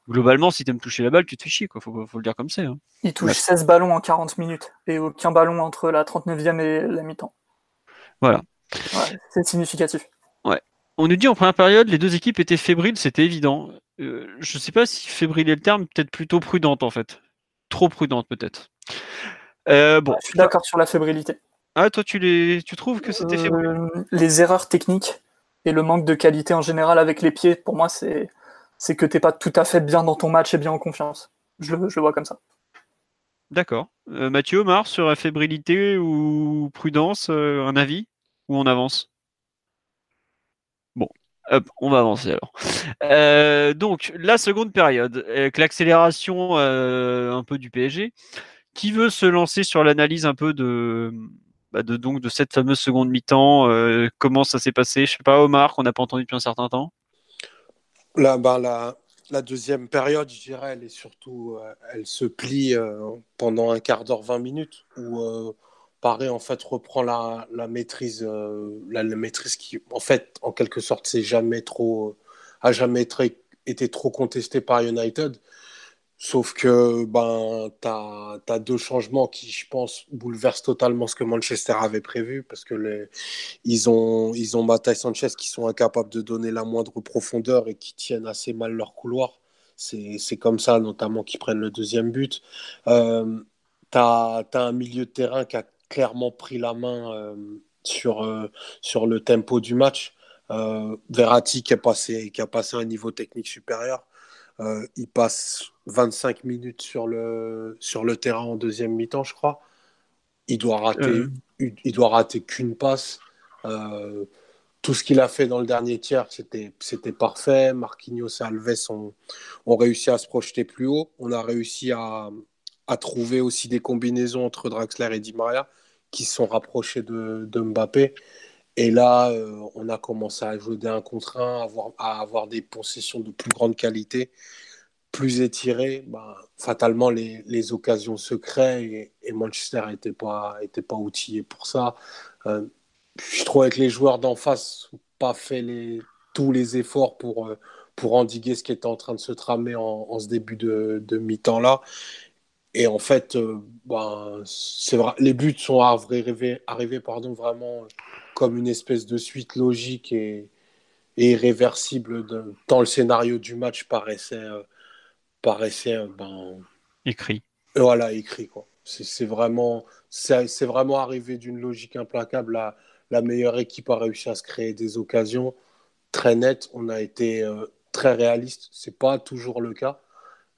globalement si tu aimes toucher la balle, tu te fais chier, quoi. Faut, faut le dire comme c'est. Hein. Il touche 16 ballons en 40 minutes et aucun ballon entre la 39e et la mi-temps. Voilà. c'est significatif. Ouais. On nous dit en première période, les deux équipes étaient fébriles, c'était évident. Euh, je sais pas si fébrile est le terme, peut-être plutôt prudente en fait. Trop prudente peut-être. bon. je suis d'accord sur la fébrilité. Ah, toi, tu, les... tu trouves que c'était fait euh, Les erreurs techniques et le manque de qualité en général avec les pieds, pour moi, c'est, c'est que t'es pas tout à fait bien dans ton match et bien en confiance. Je le, je vois comme ça. D'accord. Euh, Mathieu, Omar, sur la fébrilité ou prudence, euh, un avis Ou on avance? Bon, hop, on va avancer alors. donc, la seconde période, avec l'accélération un peu du PSG. Qui veut se lancer sur l'analyse un peu de, bah, de, donc, de cette fameuse seconde mi-temps. Euh, comment ça s'est passé? Je sais pas, Omar, qu'on n'a pas entendu depuis un certain temps? Là, ben, la, deuxième période, je dirais, elle est surtout, euh, elle se plie euh, pendant un quart d'heure, 20 minutes, où Paris en fait reprend la, maîtrise, la, maîtrise qui, en fait, en quelque sorte, c'est jamais trop, a jamais été trop contesté par United. Sauf que ben, tu as, deux changements qui, je pense, bouleversent totalement ce que Manchester avait prévu parce que ils ont, ils ont Sanchez qui sont incapables de donner la moindre profondeur et qui tiennent assez mal leur couloir. C'est comme ça, notamment, qu'ils prennent le deuxième but. Euh, tu as, un milieu de terrain qui a clairement pris la main euh, sur, euh, sur le tempo du match. Euh, Verratti qui a, passé, qui a passé un niveau technique supérieur. Euh, il passe 25 minutes sur le, sur le terrain en deuxième mi-temps, je crois. Il doit rater, euh. il doit rater qu'une passe. Euh, tout ce qu'il a fait dans le dernier tiers, c'était, c'était parfait. Marquinhos et Alves ont, ont, réussi à se projeter plus haut. On a réussi à, à trouver aussi des combinaisons entre Draxler et Di Maria qui se sont rapprochés de, de Mbappé. Et là, euh, on a commencé à jouer d'un contre un, à avoir, des possessions de plus grande qualité, plus étirées. Bah, fatalement, les, occasions se créent et, Manchester n'était pas, était pas outillé pour ça. Euh, je trouvais que les joueurs d'en face n'ont pas fait tous les efforts pour, euh, pour endiguer ce qui était en train de se tramer en, ce début de, de mi-temps-là. Et en fait, bah, les buts sont arrivés, arrivés vraiment comme une espèce de suite logique et, irréversible de, tant le scénario du match paraissait, euh, paraissait euh, ben, écrit. Voilà, écrit quoi. C'est vraiment, c'est vraiment arrivé d'une logique implacable. La, la meilleure équipe a réussi à se créer des occasions très nettes. On a été euh, très réaliste. C'est pas toujours le cas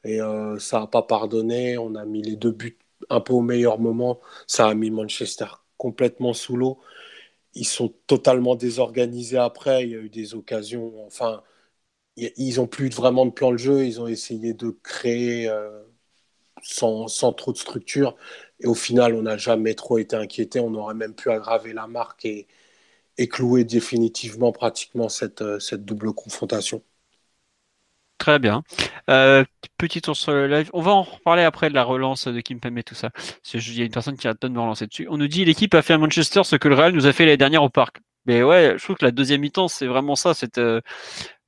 et ça n'a pas pardonné. On a mis les deux buts un peu au meilleur moment. Ça a mis Manchester complètement sous l'eau. Ils sont totalement désorganisés après. Il y a eu des occasions. Enfin, ils n'ont plus vraiment de plan de jeu. Ils ont essayé de créer euh, sans, trop de structure. Et au final, on n'a jamais trop été inquiété. On aurait même pu aggraver la marque et, et clouer définitivement pratiquement cette, euh, cette double confrontation. Très bien. Euh, petit tour sur le live. On va en reparler après de la relance de Kim Pembe et tout ça. Il y a une personne qui pas de me relancer dessus. On nous dit l'équipe a fait à Manchester ce que le Real nous a fait l'année dernière au parc. Mais ouais, je trouve que la deuxième mi-temps, c'est vraiment ça, cette, euh,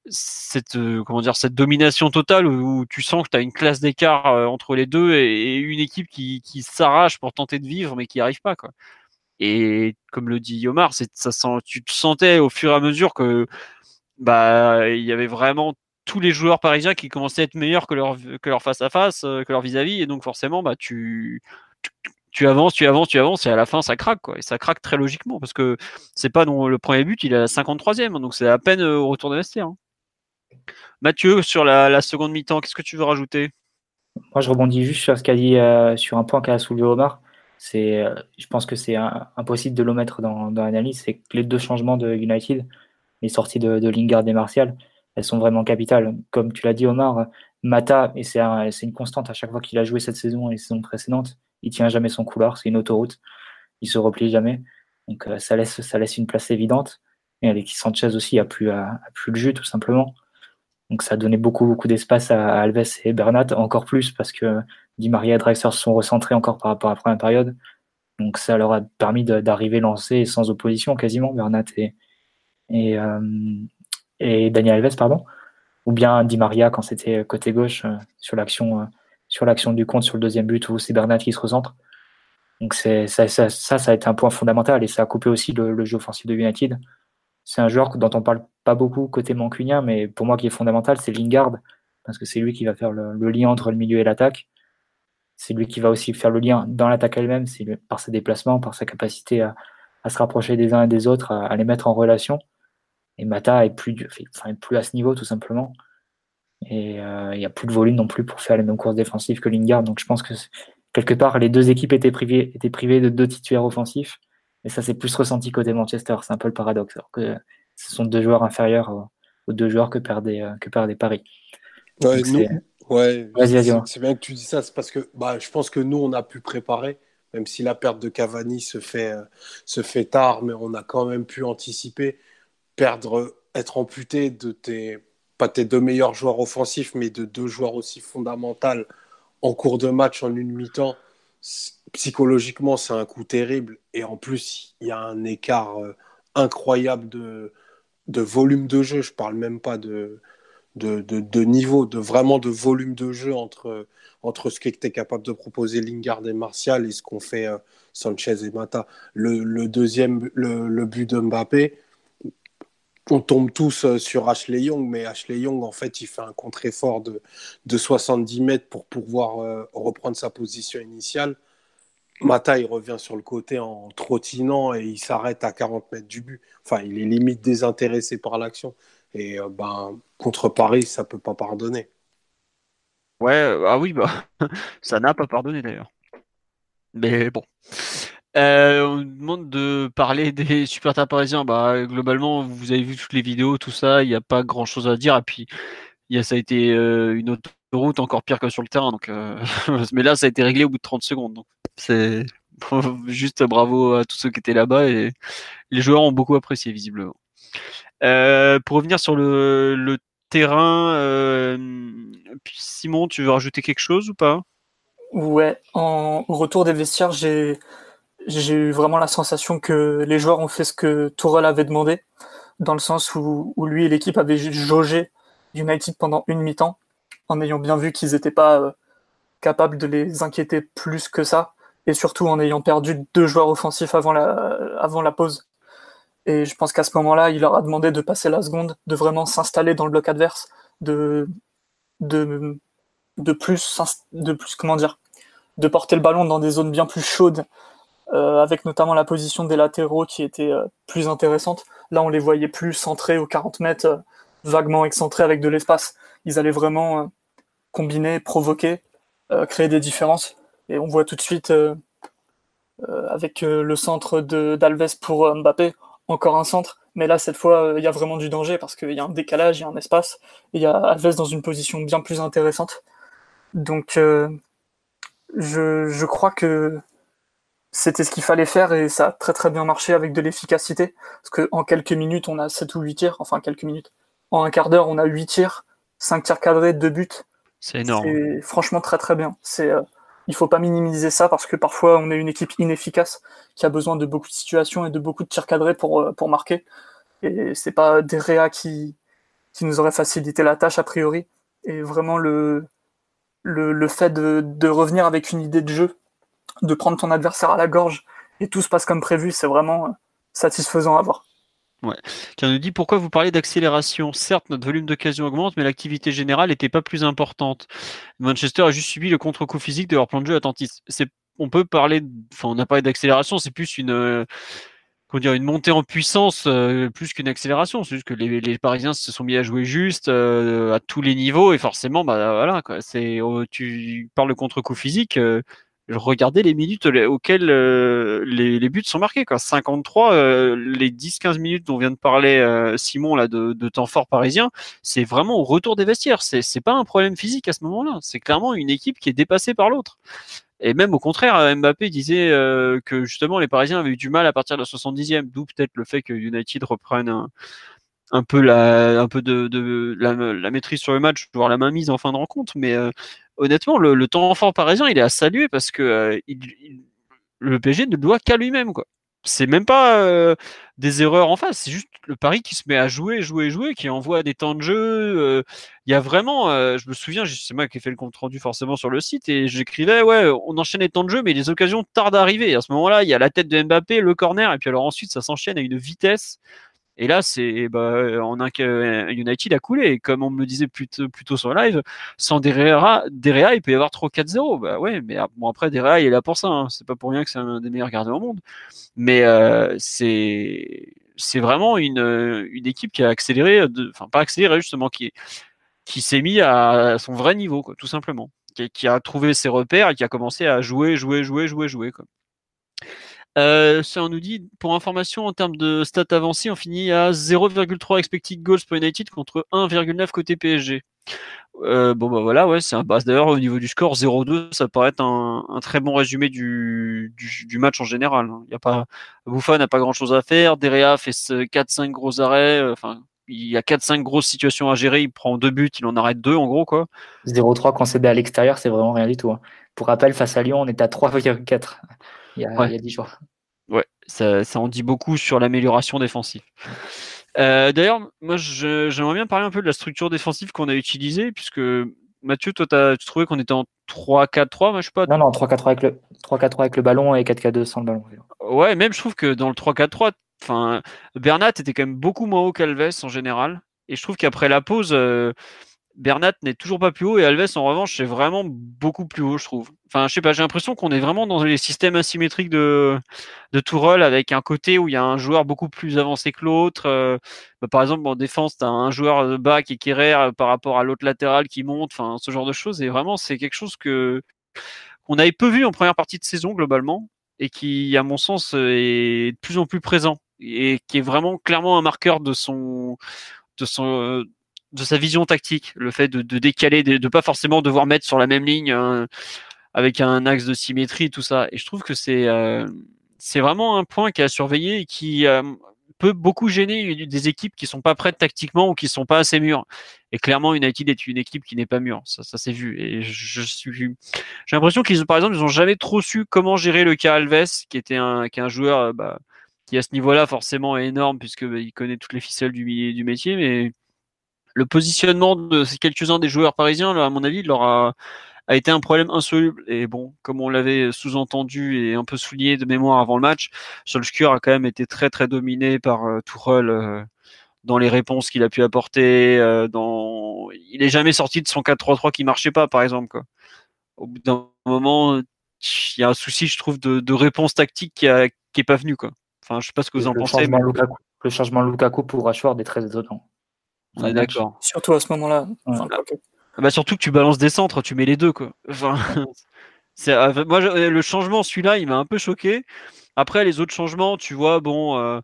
cette, euh, comment dire, cette domination totale où, tu sens que tu as une classe d'écart entre les deux et, une équipe qui, qui s'arrache pour tenter de vivre mais qui n'y arrive pas. Quoi. Et comme le dit Yomar, ça sent, tu te sentais au fur et à mesure que bah il y avait vraiment tous les joueurs parisiens qui commençaient à être meilleurs que leur, face à face, que leur vis-à-vis, et donc forcément, bah, tu, tu, avances, tu avances, tu avances, et à la fin, ça craque, quoi. Et ça craque très logiquement, parce que c'est pas non, le premier but, il est à la 53e, donc c'est à peine euh, au retour de vestiaire. Hein. Mathieu, sur la, seconde mi-temps, qu'est-ce que tu veux rajouter? Moi, je rebondis juste sur ce qu'a dit, euh, sur un point qu'a soulevé Omar. Euh, je pense que c'est impossible de l'omettre dans, dans l'analyse, c'est que les deux changements de United, les sorties de, de Lingard et Martial, elles sont vraiment capitales. Comme tu l'as dit, Omar, Mata, et c'est une constante à chaque fois qu'il a joué cette saison et les saisons précédentes, il tient jamais son couloir, c'est une autoroute, il se replie jamais. Donc euh, ça, laisse, ça laisse une place évidente. Et Alexis Sanchez aussi a plus, a, plus le jus, tout simplement. Donc ça a donné beaucoup, beaucoup d'espace à, Alves et Bernat, encore plus parce que Di Maria et Drexler se sont recentrés encore par rapport à la première période. Donc ça leur a permis d'arriver lancés sans opposition quasiment, Bernat et, et, euh, et Daniel Alves, pardon, ou bien Di Maria quand c'était côté gauche euh, sur l'action euh, sur l'action du compte sur le deuxième but où c'est Bernat qui se recentre. Donc c'est ça, ça, ça, a été un point fondamental et ça a coupé aussi le, jeu offensif de United. C'est un joueur dont on parle pas beaucoup côté mancunien, mais pour moi qui est fondamental, c'est Lingard parce que c'est lui qui va faire le, lien entre le milieu et l'attaque. C'est lui qui va aussi faire le lien dans l'attaque elle-même, par ses déplacements, par sa capacité à, se rapprocher des uns et des autres, à les mettre en relation. Et Mata est plus, enfin, plus à ce niveau, tout simplement. Et euh, il n'y a plus de volume non plus pour faire les mêmes courses défensives que Lingard. Donc je pense que quelque part, les deux équipes étaient privées, étaient privées de deux titulaires offensifs. Et ça, c'est plus ressenti côté Manchester. C'est un peu le paradoxe. Alors que ce sont deux joueurs inférieurs aux, deux joueurs que perdait, euh, que Paris. Ouais, ouais c'est bien que tu dis ça. C'est parce que bah, je pense que nous, on a pu préparer, même si la perte de Cavani se fait, euh, se fait tard, mais on a quand même pu anticiper perdre, être amputé de tes, pas tes deux meilleurs joueurs offensifs, mais de deux joueurs aussi fondamentaux en cours de match en une mi-temps, psychologiquement, c'est un coup terrible. Et en plus, il y a un écart euh, incroyable de, de volume de jeu. Je parle même pas de, de, de, niveau, de vraiment de volume de jeu entre, entre ce qu'était capable de proposer Lingard et Martial et ce qu'ont fait euh, Sanchez et Mata. Le, le deuxième, le, le but de Mbappé, on tombe tous euh, sur Ashley Young, mais Ashley Young, en fait, il fait un contre-effort de, de 70 mètres pour pouvoir euh, reprendre sa position initiale. Mata, il revient sur le côté en trottinant et il s'arrête à 40 mètres du but. Enfin, il est limite désintéressé par l'action. Et euh, ben, contre Paris, ça peut pas pardonner. Ouais, ah oui, bah, ça n'a pas pardonné d'ailleurs. Mais bon. Euh, on demande de parler des supporters parisiens. Bah, globalement, vous avez vu toutes les vidéos, tout ça, il n'y a pas grand chose à dire. Et puis, ça a été euh, une autoroute encore pire que sur le terrain. Donc, euh, mais là, ça a été réglé au bout de 30 secondes. Donc, c'est juste bravo à tous ceux qui étaient là-bas. Et les joueurs ont beaucoup apprécié, visiblement. pour revenir sur le, terrain, Simon, tu veux rajouter quelque chose ou pas? Ouais, en, retour des vestiaires, j'ai j'ai eu vraiment la sensation que les joueurs ont fait ce que Tourelle avait demandé, dans le sens où, lui et l'équipe avaient jaugé United pendant une mi-temps, en ayant bien vu qu'ils n'étaient pas euh, capables de les inquiéter plus que ça, et surtout en ayant perdu deux joueurs offensifs avant la, avant la pause. Et je pense qu'à ce moment-là, il leur a demandé de passer la seconde, de vraiment s'installer dans le bloc adverse, de, de, de plus, de plus, comment dire, de porter le ballon dans des zones bien plus chaudes avec notamment la position des latéraux qui était euh, plus intéressante. Là, on les voyait plus centrés aux 40 mètres, euh, vaguement excentrés avec de l'espace. Ils allaient vraiment combiner, provoquer, créer des différences. Et on voit tout de suite avec le centre d'Alves pour Mbappé, encore un centre. Mais là, cette fois, il y a vraiment du danger parce qu'il y a un décalage, il y a un espace. Et il y a Alves dans une position bien plus intéressante. Donc, je, je crois que c'était ce qu'il fallait faire et ça a très très bien marché avec de l'efficacité. Parce qu'en quelques minutes, on a 7 ou 8 tirs, enfin quelques minutes. En un quart d'heure, on a 8 tirs, 5 tirs cadrés, 2 buts. C'est énorme. C'est franchement très très bien. C'est, euh, il faut pas minimiser ça parce que parfois on est une équipe inefficace qui a besoin de beaucoup de situations et de beaucoup de tirs cadrés pour, euh, pour marquer. Et c'est pas des réas qui, qui nous auraient facilité la tâche a priori. Et vraiment le, le, le fait de, de revenir avec une idée de jeu de prendre ton adversaire à la gorge et tout se passe comme prévu, c'est vraiment euh, satisfaisant à voir. Ouais. Qui nous dit pourquoi vous parlez d'accélération? Certes, notre volume d'occasion augmente, mais l'activité générale n'était pas plus importante. Manchester a juste subi le contre-coup physique de leur plan de jeu attentiste. On peut parler, enfin, on a parlé d'accélération, c'est plus une, euh, dire, une montée en puissance euh, plus qu'une accélération. C'est juste que les, Parisiens se sont mis à jouer juste à tous les niveaux et forcément, bah voilà, c'est, oh, tu parles de contre-coup physique regardez les minutes auxquelles euh, les, buts sont marqués. Quoi. 53, euh, les 10-15 minutes dont vient de parler euh, Simon là de, temps fort parisien, c'est vraiment au retour des vestiaires. C'est, c'est pas un problème physique à ce moment-là. C'est clairement une équipe qui est dépassée par l'autre. Et même au contraire, Mbappé disait que justement les Parisiens avaient eu du mal à partir de la 70e, d'où peut-être le fait que United reprenne un, peu la, maîtrise sur le match, voire la main mise en fin de rencontre. Mais honnêtement, le, temps fort parisien, il est à saluer parce que euh, le PSG ne doit qu'à lui-même. C'est même pas euh, des erreurs en face, c'est juste le Paris qui se met à jouer, jouer, jouer, qui envoie des temps de jeu. Euh, il y a vraiment, je me souviens, c'est moi qui ai fait le compte rendu forcément sur le site et j'écrivais, ouais, on enchaîne les temps de jeu, mais les occasions tardent à arriver. à ce moment-là, il y a la tête de Mbappé, le corner, et puis alors ensuite ça s'enchaîne à une vitesse. Et là, c'est bah, en un United a coulé. Et comme on me le disait plus, tôt sur live, sans Derea, il peut y avoir 3-4-0. Bah ouais, mais ah, bon après Derea, il est là pour ça. Hein. C'est pas pour rien que c'est un des meilleurs gardiens au monde. Mais euh, c'est vraiment une, une équipe qui a accéléré, enfin pas accéléré justement, qui qui s'est mis à son vrai niveau, tout simplement. Qui, a trouvé ses repères et qui a commencé à jouer, jouer, jouer, jouer, jouer. Euh, ça, on nous dit, pour information, en termes de stats avancées, on finit à 0,3 expected goals pour United contre 1,9 côté PSG. Euh, bon, bah voilà, ouais, c'est un base. D'ailleurs, au niveau du score, 0-2, ça paraît être un, très bon résumé du, match en général. Hein. Il y a pas, n'a pas grand chose à faire. Derea fait 4-5 gros arrêts. Euh, enfin, il y a 4-5 grosses situations à gérer. Il prend deux buts, il en arrête deux, en gros, quoi. 0-3 concédé à l'extérieur, c'est vraiment rien du tout. Hein. Pour rappel, face à Lyon, on est à 3,4 il y a, il y a 10 jours. Ouais, ça, ça, en dit beaucoup sur l'amélioration défensive. Euh, D'ailleurs, moi, j'aimerais bien parler un peu de la structure défensive qu'on a utilisée, puisque Mathieu, toi, as, tu trouvais qu'on était en 3-4-3, moi, je sais pas. Non, non, 3-4-3 avec, le, avec le ballon et 4-4-2 sans le ballon. Ouais, même je trouve que dans le 3-4-3, enfin, Bernat était quand même beaucoup moins haut qu'Alves en général. Et je trouve qu'après la pause, euh, Bernat n'est toujours pas plus haut et Alves en revanche c'est vraiment beaucoup plus haut je trouve. Enfin je sais pas j'ai l'impression qu'on est vraiment dans les systèmes asymétriques de de Tourelle avec un côté où il y a un joueur beaucoup plus avancé que l'autre. Euh, bah, par exemple en défense tu as un joueur bas qui est euh, par rapport à l'autre latéral qui monte. Enfin ce genre de choses et vraiment c'est quelque chose que qu'on avait peu vu en première partie de saison globalement et qui à mon sens est de plus en plus présent et qui est vraiment clairement un marqueur de son de son de sa vision tactique, le fait de, décaler, de, de, pas forcément devoir mettre sur la même ligne hein, avec un axe de symétrie, tout ça. Et je trouve que c'est euh, c'est vraiment un point qui a surveillé et qui euh, peut beaucoup gêner des équipes qui sont pas prêtes tactiquement ou qui sont pas assez mûres. Et clairement, United est une équipe qui n'est pas mûre. Ça, ça s'est vu. Et je, suis, j'ai l'impression qu'ils, par exemple, ils ont jamais trop su comment gérer le cas Alves, qui était un, qui est un joueur, euh, bah, qui à ce niveau-là forcément est énorme puisque bah, il connaît toutes les ficelles du, du métier, mais le positionnement de quelques-uns des joueurs parisiens, à mon avis, leur a, été un problème insoluble. Et bon, comme on l'avait sous-entendu et un peu souligné de mémoire avant le match, Solskjaer a quand même été très très dominé par euh, euh dans les réponses qu'il a pu apporter. Euh, dans... Il est jamais sorti de son 4-3-3 qui marchait pas, par exemple. Quoi. Au bout d'un moment, il y a un souci, je trouve, de, réponse tactique qui, qui est pas venu. Quoi. Enfin, je sais pas ce que vous en pensez. le changement Lukaku pour Rashford est très étonnant. On est d'accord. Surtout à ce moment-là. bah, surtout que tu balances des centres, tu mets les deux. Quoi. Enfin, euh, moi, le changement, celui-là, il m'a un peu choqué. Après, les autres changements, tu vois, bon, euh,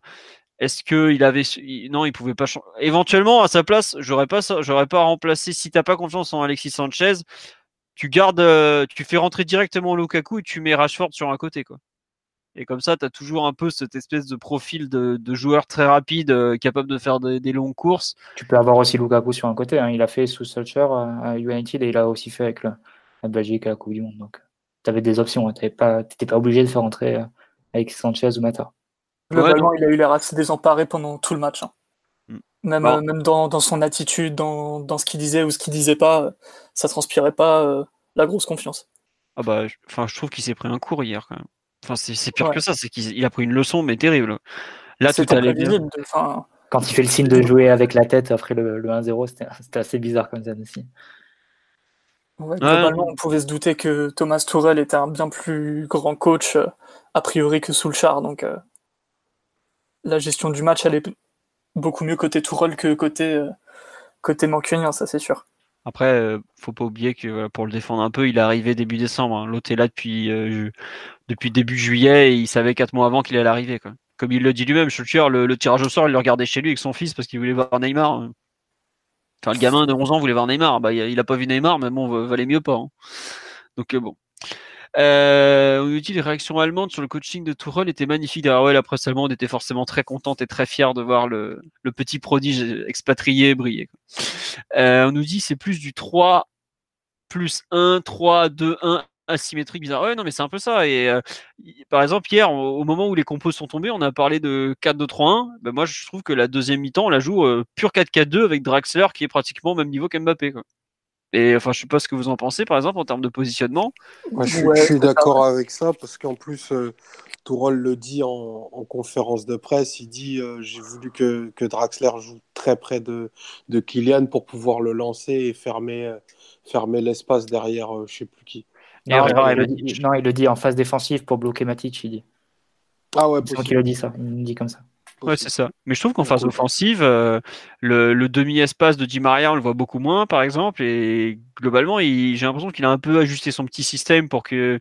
Est-ce que il avait non, il pouvait pas éventuellement à sa place, j'aurais pas j'aurais pas remplacé si t'as pas confiance en Alexis Sanchez, tu gardes euh, tu fais rentrer directement Lukaku et tu mets Rashford sur un côté quoi. Et comme ça, tu as toujours un peu cette espèce de profil de, joueur très rapide, euh, capable de faire des, longues courses. Tu peux avoir aussi Lukaku sur un côté. Hein. Il a fait sous Solskjaer à United et il a aussi fait avec la Belgique à la Coupe du Monde. Donc, tu avais des options. Tu n'étais pas, pas obligé de faire rentrer avec Sanchez ou Mata. Globalement, il a eu l'air assez désemparé pendant tout le match. Hein. Mm. Même, euh, même dans, son attitude, dans, ce qu'il disait ou ce qu'il disait pas, euh, ça transpirait pas euh, la grosse confiance. Ah bah, enfin, je trouve qu'il s'est pris un cours hier quand même. Enfin, c'est pire que ça, c'est qu'il a pris une leçon, mais terrible. Là, tout allait bien. Quand il fait le signe de jouer avec la tête après le, 1-0, c'était assez bizarre comme ça aussi. globalement, on pouvait se douter que Thomas Tourel était un bien plus grand coach a priori que Soulchar, donc la gestion du match, elle est beaucoup mieux côté Tourelle que côté, euh, côté Mancunien, ça c'est sûr. Après, euh, faut pas oublier que pour le défendre un peu, il est arrivé début décembre. Hein. L'autre est là depuis, euh, début juillet et il savait quatre mois avant qu'il allait arriver. Comme il le dit lui-même, le, le, tirage au sort, il le regardait chez lui avec son fils parce qu'il voulait voir Neymar. Enfin, le gamin de 11 ans voulait voir Neymar. Bah, il a pas vu Neymar, mais bon, valait mieux pas. Hein. Donc bon. Euh, on nous dit les réactions allemandes sur le coaching de Tourelle étaient magnifiques. Ah ouais, la presse allemande était forcément très contente et très fière de voir le, petit prodige expatrié briller. Euh, on nous dit c'est plus du 3 plus 1, 3, 2, 1 asymétrique bizarre. Ouais, non, mais c'est un peu ça. Et euh, par exemple, hier, au, moment où les compos sont tombés, on a parlé de 4-2-3-1. Ben, moi, je trouve que la deuxième mi-temps, on la joue pure 4-4-2 avec Draxler qui est pratiquement au même niveau qu'Mbappé. Et enfin, je sais pas ce que vous en pensez, par exemple, en termes de positionnement. je, suis d'accord avec ça, parce qu'en plus, euh, Tourol le dit en, conférence de presse, il dit euh, j'ai voulu que, que, Draxler joue très près de, de Kylian pour pouvoir le lancer et fermer, euh, fermer l'espace derrière je sais plus qui. Non, il le dit, en phase défensive pour bloquer Matic, il dit. Ah ouais, c'est qu'il le dit ça, il dit comme ça. Ouais, c'est ça. Mais je trouve qu'en phase offensive, euh, le, demi-espace de Di Maria, on le voit beaucoup moins, par exemple. Et globalement, j'ai l'impression qu'il a un peu ajusté son petit système pour que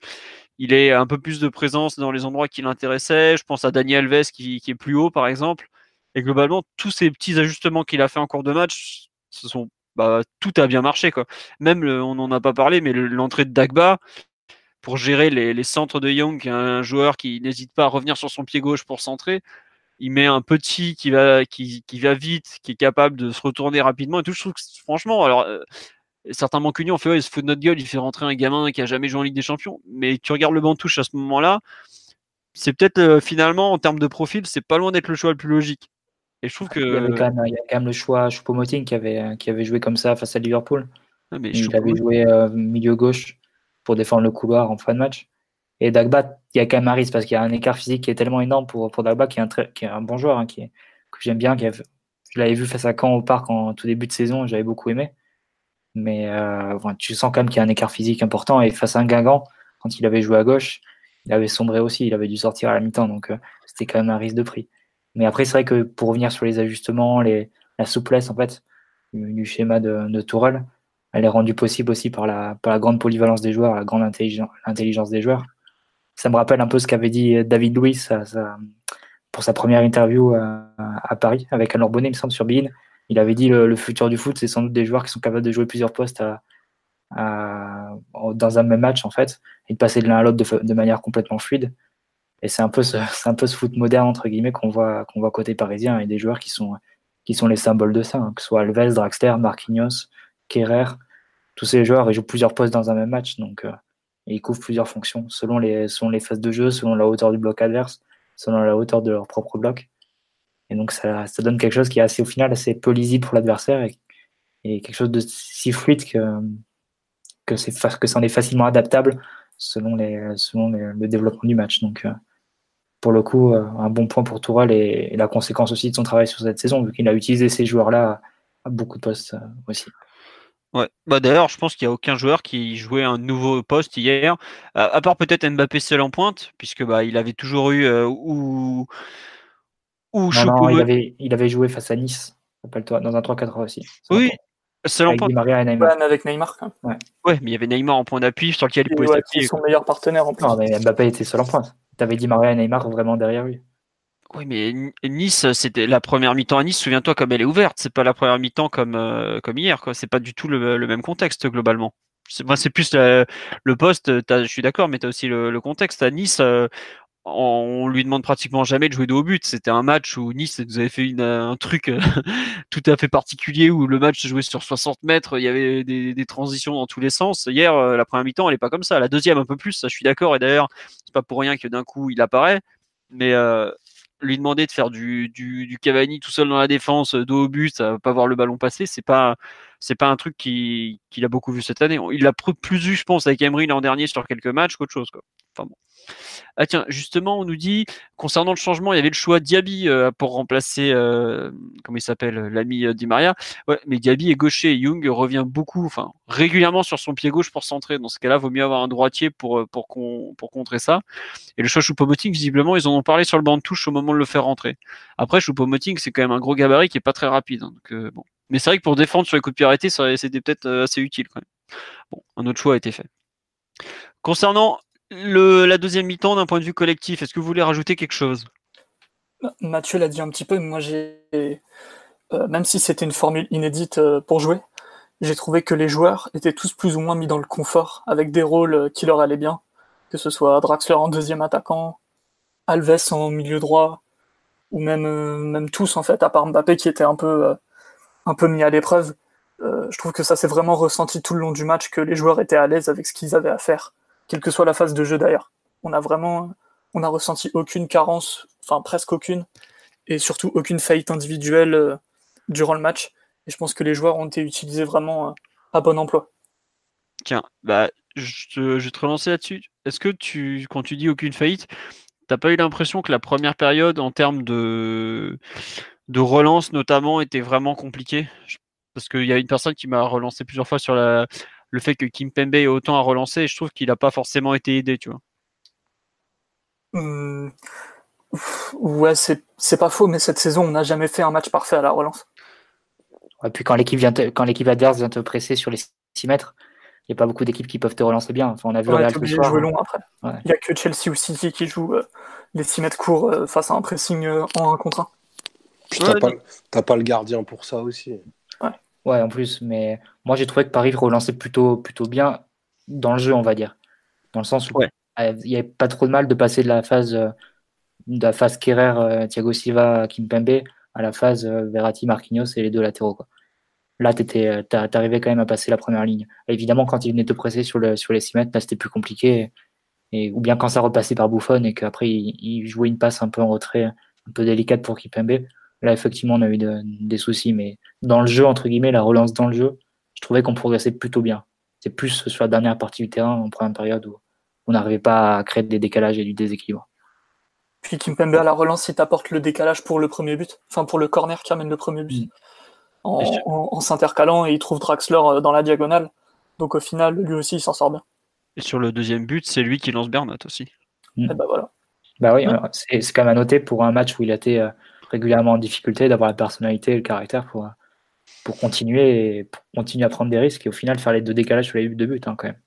il ait un peu plus de présence dans les endroits qui l'intéressaient. Je pense à Daniel Alves qui, est plus haut, par exemple. Et globalement, tous ces petits ajustements qu'il a fait en cours de match, ce sont, bah, tout a bien marché. Quoi. Même, on n'en a pas parlé, mais l'entrée de Dagba, pour gérer les, les centres de Young, un joueur qui n'hésite pas à revenir sur son pied gauche pour centrer, il met un petit qui va, qui, qui, va vite, qui est capable de se retourner rapidement et tout. Je trouve que, franchement, alors, euh, certains mancuniers ont fait, ouais, il se fout de notre gueule, il fait rentrer un gamin qui a jamais joué en Ligue des Champions. Mais tu regardes le banc touche à ce moment-là, c'est peut-être euh, finalement, en termes de profil, c'est pas loin d'être le choix le plus logique. Et je trouve que. Il y, avait quand même, il y a quand même le choix Choupo-Moting qui avait, qui avait joué comme ça face à Liverpool. Ah, mais il avait joué euh, milieu gauche pour défendre le couloir en fin de match. Et Dagba, il y a quand même un risque parce qu'il y a un écart physique qui est tellement énorme pour, Dagba, qui est un, très, bon joueur, hein, que j'aime bien. Qui je l'avais vu face à Caen au parc en tout début de saison, j'avais beaucoup aimé. Mais euh, tu sens quand même qu'il y a un écart physique important. Et face à un Guingamp, quand il avait joué à gauche, il avait sombré aussi, il avait dû sortir à la mi-temps. Donc euh, c'était quand même un risque de prix. Mais après, c'est vrai que pour revenir sur les ajustements, la souplesse en fait du, schéma de, de Tourelle, elle est rendue possible aussi par la, par la grande polyvalence des joueurs, la grande intelligence des joueurs ça me rappelle un peu ce qu'avait dit David Louis pour sa première interview à, Paris avec Alain Bonnet, il me semble, sur Bein. Il avait dit le, le futur du foot, c'est sans doute des joueurs qui sont capables de jouer plusieurs postes dans un même match, en fait, et de passer de l'un à l'autre de, manière complètement fluide. Et c'est un peu ce, un peu ce foot moderne, entre guillemets, qu'on voit, qu'on voit côté parisien, et des joueurs qui sont, qui sont les symboles de ça, hein, que ce soit Alves, Draxler, Marquinhos, Kerrer, tous ces joueurs, ils jouent plusieurs postes dans un même match. Donc, euh, et ils couvrent plusieurs fonctions selon les, selon les phases de jeu, selon la hauteur du bloc adverse, selon la hauteur de leur propre bloc. Et donc ça, ça donne quelque chose qui est assez au final assez peu pour l'adversaire et, quelque chose de si fluide que, que, c'est, que est facilement adaptable selon, les, selon le développement du match. Donc euh, pour le coup, euh, un bon point pour Toural et, la conséquence aussi de son travail sur cette saison, vu qu'il a utilisé ces joueurs-là à beaucoup de postes euh, aussi. Ouais. Bah d'ailleurs, je pense qu'il n'y a aucun joueur qui jouait un nouveau poste hier, à, part peut-être Mbappé seul en pointe, puisque bah il avait toujours eu euh, ou ou non, il, avait, il avait joué face à Nice, rappelle-toi, dans un 3-4 aussi. Oui, seul en pointe. Neymar. avec Neymar. Ouais. ouais. mais il y avait Neymar en point d'appui sur lequel il pouvait s'appuyer. son meilleur partenaire en plus. Non, mais Mbappé était seul en pointe. Tu avais dit Maria et Neymar vraiment derrière lui. Oui, mais Nice, c'était la première mi-temps à Nice. Souviens-toi comme elle est ouverte. C'est pas la première mi-temps comme euh, comme hier. Quoi. C'est pas du tout le, même contexte globalement. Moi, c'est plus le poste. Je suis d'accord, mais tu as aussi le, contexte. À Nice, euh, on lui demande pratiquement jamais de jouer de haut but. C'était un match où Nice vous avez fait un truc euh, tout à fait particulier où le match se jouait sur 60 mètres. Il y avait des, transitions dans tous les sens. Hier, la première mi-temps, elle est pas comme ça. La deuxième, un peu plus. Ça, je suis d'accord. Et d'ailleurs, c'est pas pour rien que d'un coup il apparaît. Mais lui demander de faire du, du, du, Cavani tout seul dans la défense, euh, dos au but, à pas voir le ballon passer, c'est pas c'est pas un truc qu'il a beaucoup vu cette année. Il l'a plus vu, je pense, avec Emery l'an dernier sur quelques matchs qu'autre chose. Quoi. Enfin bon. Ah tiens, justement, on nous dit concernant le changement, il y avait le choix Diaby euh, pour remplacer, euh, comment il s'appelle, l'ami euh, Di Maria. Ouais, mais Diaby est gaucher. Young revient beaucoup, enfin régulièrement sur son pied gauche pour centrer. Dans ce cas-là, vaut mieux avoir un droitier pour contrer ça. Et le choix Choupo-Moting, visiblement, ils en ont parlé sur le banc de touche au moment de le faire rentrer. Après, Choupo-Moting, c'est quand même un gros gabarit qui est pas très rapide. Hein, donc. Mais c'est vrai que pour défendre sur les coups de pied c'était peut-être assez utile quand même. Bon, un autre choix a été fait. Concernant le, la deuxième mi-temps, d'un point de vue collectif, est-ce que vous voulez rajouter quelque chose? Mathieu l'a dit un petit peu, moi j'ai. Euh, même si c'était une formule inédite euh, pour jouer, j'ai trouvé que les joueurs étaient tous plus ou moins mis dans le confort, avec des rôles euh, qui leur allaient bien, que ce soit Draxler en deuxième attaquant, Alves en milieu droit, ou même, même tous en fait, à part Mbappé qui était un peu, un peu mis à l'épreuve. je trouve que ça s'est vraiment ressenti tout le long du match, que les joueurs étaient à l'aise avec ce qu'ils avaient à faire quelle que soit la phase de jeu d'ailleurs. On a vraiment, on a ressenti aucune carence, enfin presque aucune, et surtout aucune faillite individuelle euh, durant le match. Et je pense que les joueurs ont été utilisés vraiment euh, à bon emploi. Tiens, bah, je, vais te relancer là-dessus. Est-ce que tu, quand tu dis aucune faillite, t'as pas eu l'impression que la première période, en termes de, de relance notamment, était vraiment compliquée? Parce qu'il y a une personne qui m'a relancé plusieurs fois sur la, le fait que Kim Pembe ait autant à relancer, je trouve qu'il n'a pas forcément été aidé, tu vois. Hum, ouais, c'est pas faux, mais cette saison, on n'a jamais fait un match parfait à la relance. Et puis quand l'équipe vient quand l'équipe adverse vient te presser sur les 6 mètres, il n'y a pas beaucoup d'équipes qui peuvent te relancer bien. Enfin, on a vu ouais, de jouer long après. Il n'y a que Chelsea ou City qui jouent euh, les 6 mètres courts euh, face à un pressing euh, en 1 contre 1. Tu n'as pas, pas, le gardien pour ça aussi. Ouais, en plus, mais moi j'ai trouvé que Paris relançait plutôt, plutôt bien dans le jeu, on va dire. Dans le sens où il n'y avait pas trop de mal de passer de la phase, euh, de la phase Kerrer, euh, Thiago Silva, Kimpembe à la phase euh, Verratti, Marquinhos et les deux latéraux. Quoi. Là, tu arrivais quand même à passer la première ligne. évidemment, quand il venait te presser sur, le, sur les 6 mètres, là c'était plus compliqué. Et, ou bien quand ça repassait par Buffon et qu'après il, il, jouait une passe un peu en retrait, un peu délicate pour Kimpembe Là, effectivement, on a eu des soucis, mais dans le jeu, entre guillemets, la relance dans le jeu, je trouvais qu'on progressait plutôt bien. C'est plus sur la dernière partie du terrain, en première période, où on n'arrivait pas à créer des décalages et du déséquilibre. Puis Kimpembe à la relance, il t'apporte le décalage pour le premier but, enfin pour le corner qui amène le premier but, mm. en, s'intercalant et il trouve Draxler euh, dans la diagonale. Donc au final, lui aussi, il s'en sort bien. Et sur le deuxième but, c'est lui qui lance Bernat aussi. Et bah voilà. Bah oui, c'est quand même à noter pour un match où il a été euh, régulièrement en difficulté, d'avoir la personnalité et le caractère pour, pour continuer et pour continuer à prendre des risques et au final faire les deux décalages sur les buts de but hein, quand même.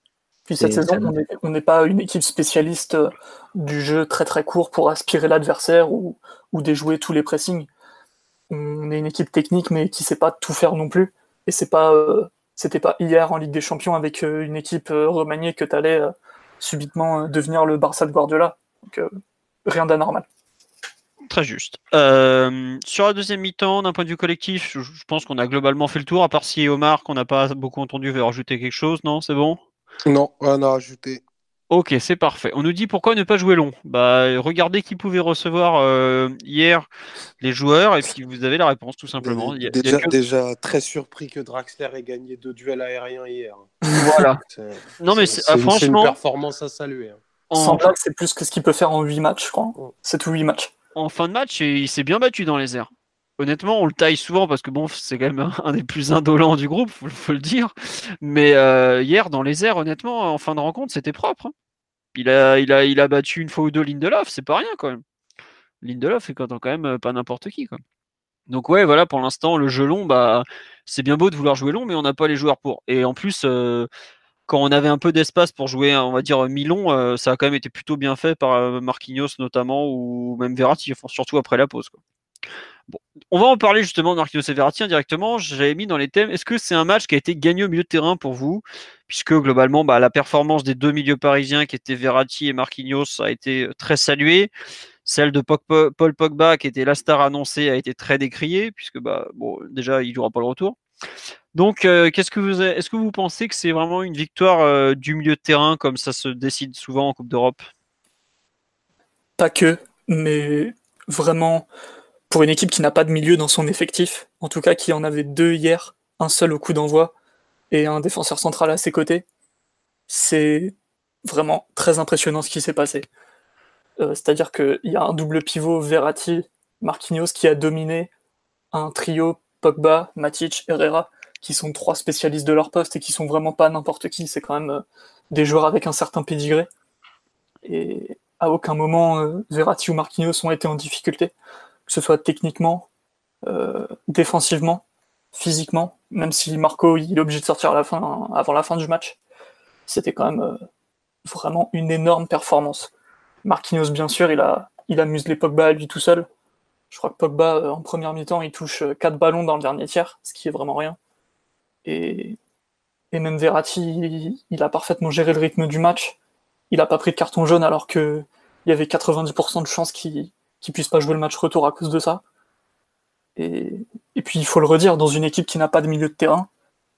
Puis cette saison, on n'est pas une équipe spécialiste euh, du jeu très très court pour aspirer l'adversaire ou, ou déjouer tous les pressings. On est une équipe technique mais qui sait pas tout faire non plus. Et c'est pas euh, c'était pas hier en Ligue des Champions avec euh, une équipe remaniée que tu allais subitement devenir le Barça de Guardiola. Donc rien d'anormal. Très juste. Euh, sur la deuxième mi-temps, d'un point de vue collectif, je, pense qu'on a globalement fait le tour, à part si Omar, qu'on n'a pas beaucoup entendu, veut rajouter quelque chose, non C'est bon? Non, on a rajouté. Ok, c'est parfait. On nous dit pourquoi ne pas jouer long? Bah, regardez qui pouvait recevoir euh, hier les joueurs et puis vous avez la réponse tout simplement. déjà, très surpris que Draxler ait gagné deux duels aériens hier. Voilà. non mais c'est, franchement, c'est une performance à saluer. Hein. c'est plus que ce qu'il peut faire en 8 matchs, je crois. 7 ou 8 matchs en fin de match, il s'est bien battu dans les airs. Honnêtement, on le taille souvent parce que bon, c'est quand même un des plus indolents du groupe, faut, faut le dire. Mais euh, hier, dans les airs, honnêtement, en fin de rencontre, c'était propre. Hein. Il, a, battu une fois ou deux Lindelof, c'est pas rien quand même. Lindelof est quand même euh, pas n'importe qui. Quoi. Donc ouais, voilà, pour l'instant, le jeu long, bah, c'est bien beau de vouloir jouer long, mais on n'a pas les joueurs pour. Et en plus, euh, quand on avait un peu d'espace pour jouer, on va dire, Milon, ça a quand même été plutôt bien fait par Marquinhos notamment, ou même Verratti, surtout après la pause. On va en parler justement de Marquinhos et Verratti indirectement. J'avais mis dans les thèmes. Est-ce que c'est un match qui a été gagné au milieu de terrain pour vous? Puisque globalement, bah, la performance des deux milieux parisiens qui étaient Verratti et Marquinhos a été euh, très saluée. Celle de Paul Pogba, qui était la star annoncée, a été très décriée, puisque bah, déjà, il jouera pas le retour. Donc, euh, qu'est-ce que vous, est-ce que vous pensez que c'est vraiment une victoire euh, du milieu de terrain, comme ça se décide souvent en Coupe d'Europe? Pas que, mais vraiment, pour une équipe qui n'a pas de milieu dans son effectif, en tout cas qui en avait deux hier, un seul au coup d'envoi et un défenseur central à ses côtés, c'est vraiment très impressionnant ce qui s'est passé. Euh, c'est-à-dire qu'il y a un double pivot Verratti, Marquinhos qui a dominé un trio Pogba, Matic, Herrera, qui sont trois spécialistes de leur poste et qui sont vraiment pas n'importe qui, c'est quand même euh, des joueurs avec un certain pédigré. Et à aucun moment euh, Verratti ou Marquinhos ont été en difficulté que ce soit techniquement, euh, défensivement, physiquement, même si Marco il est obligé de sortir à fin, avant la fin du match. C'était quand même vraiment une énorme performance. Marquinhos, bien sûr, il a, il amuse les Pogba à lui tout seul. Je crois que Pogba, euh, en première mi-temps, il touche 4 ballons dans le dernier tiers, ce qui est vraiment rien. Et, et même Verratti, il, a parfaitement géré le rythme du match. Il n'a pas pris de carton jaune alors qu'il y avait 90% de chances qu'il qui puisse pas jouer le match retour à cause de ça. Et, puis il faut le redire, dans une équipe qui n'a pas de milieu de terrain,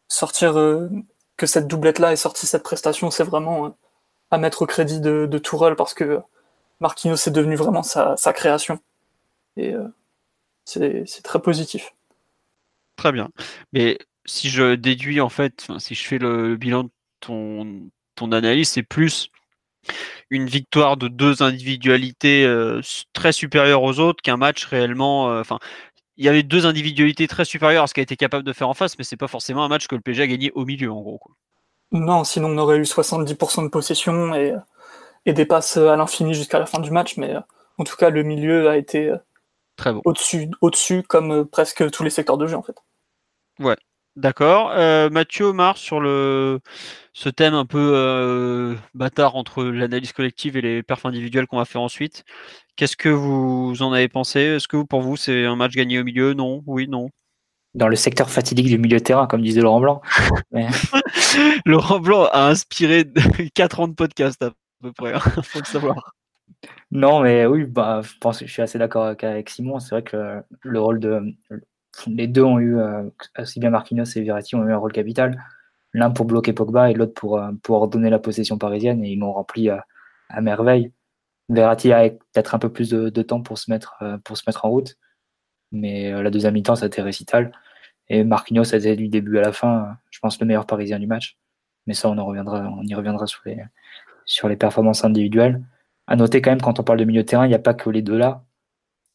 sortir euh, que cette doublette-là ait sorti cette prestation, c'est vraiment euh, à mettre au crédit de, de Tourelle parce que Marquinhos est devenu vraiment sa, création. Et euh, c'est très positif. Très bien. Mais si je déduis en fait, si je fais le bilan de ton, ton analyse, c'est plus une victoire de deux individualités euh, très supérieures aux autres qu'un match réellement. Euh, enfin, il y avait deux individualités très supérieures à ce qu'a été capable de faire en face, mais c'est pas forcément un match que le PSG a gagné au milieu, en gros. Non, sinon on aurait eu 70% de possession et, et des passes à l'infini jusqu'à la fin du match, mais en tout cas le milieu a été très bon. au-dessus, au-dessus comme presque tous les secteurs de jeu en fait. Ouais, D'accord. Euh, Mathieu Omar, sur le, ce thème un peu euh, bâtard entre l'analyse collective et les perfs individuels qu'on va faire ensuite, qu'est-ce que vous en avez pensé? Est-ce que pour vous, c'est un match gagné au milieu? Non Oui Non Dans le secteur fatidique du milieu de terrain, comme disait Laurent Blanc. Laurent Blanc a inspiré 4 ans de podcast à peu près, il hein, faut le savoir. Non, mais oui, bah, je pense je suis assez d'accord avec Simon. C'est vrai que le rôle de les deux ont eu, euh, aussi bien Marquinhos et Verratti ont eu un rôle capital. L'un pour bloquer Pogba et l'autre pour, euh, pour donner la possession parisienne et ils l'ont rempli à, merveille. Verratti a peut-être un peu plus de, temps pour se, mettre, euh, en route, mais la deuxième mi-temps, ça a été récital. Et Marquinhos a été du début à la fin, je pense, le meilleur parisien du match. Mais ça, on, en reviendra, y reviendra sur les performances individuelles. À noter quand même, quand on parle de milieu de terrain, il n'y a pas que les deux là.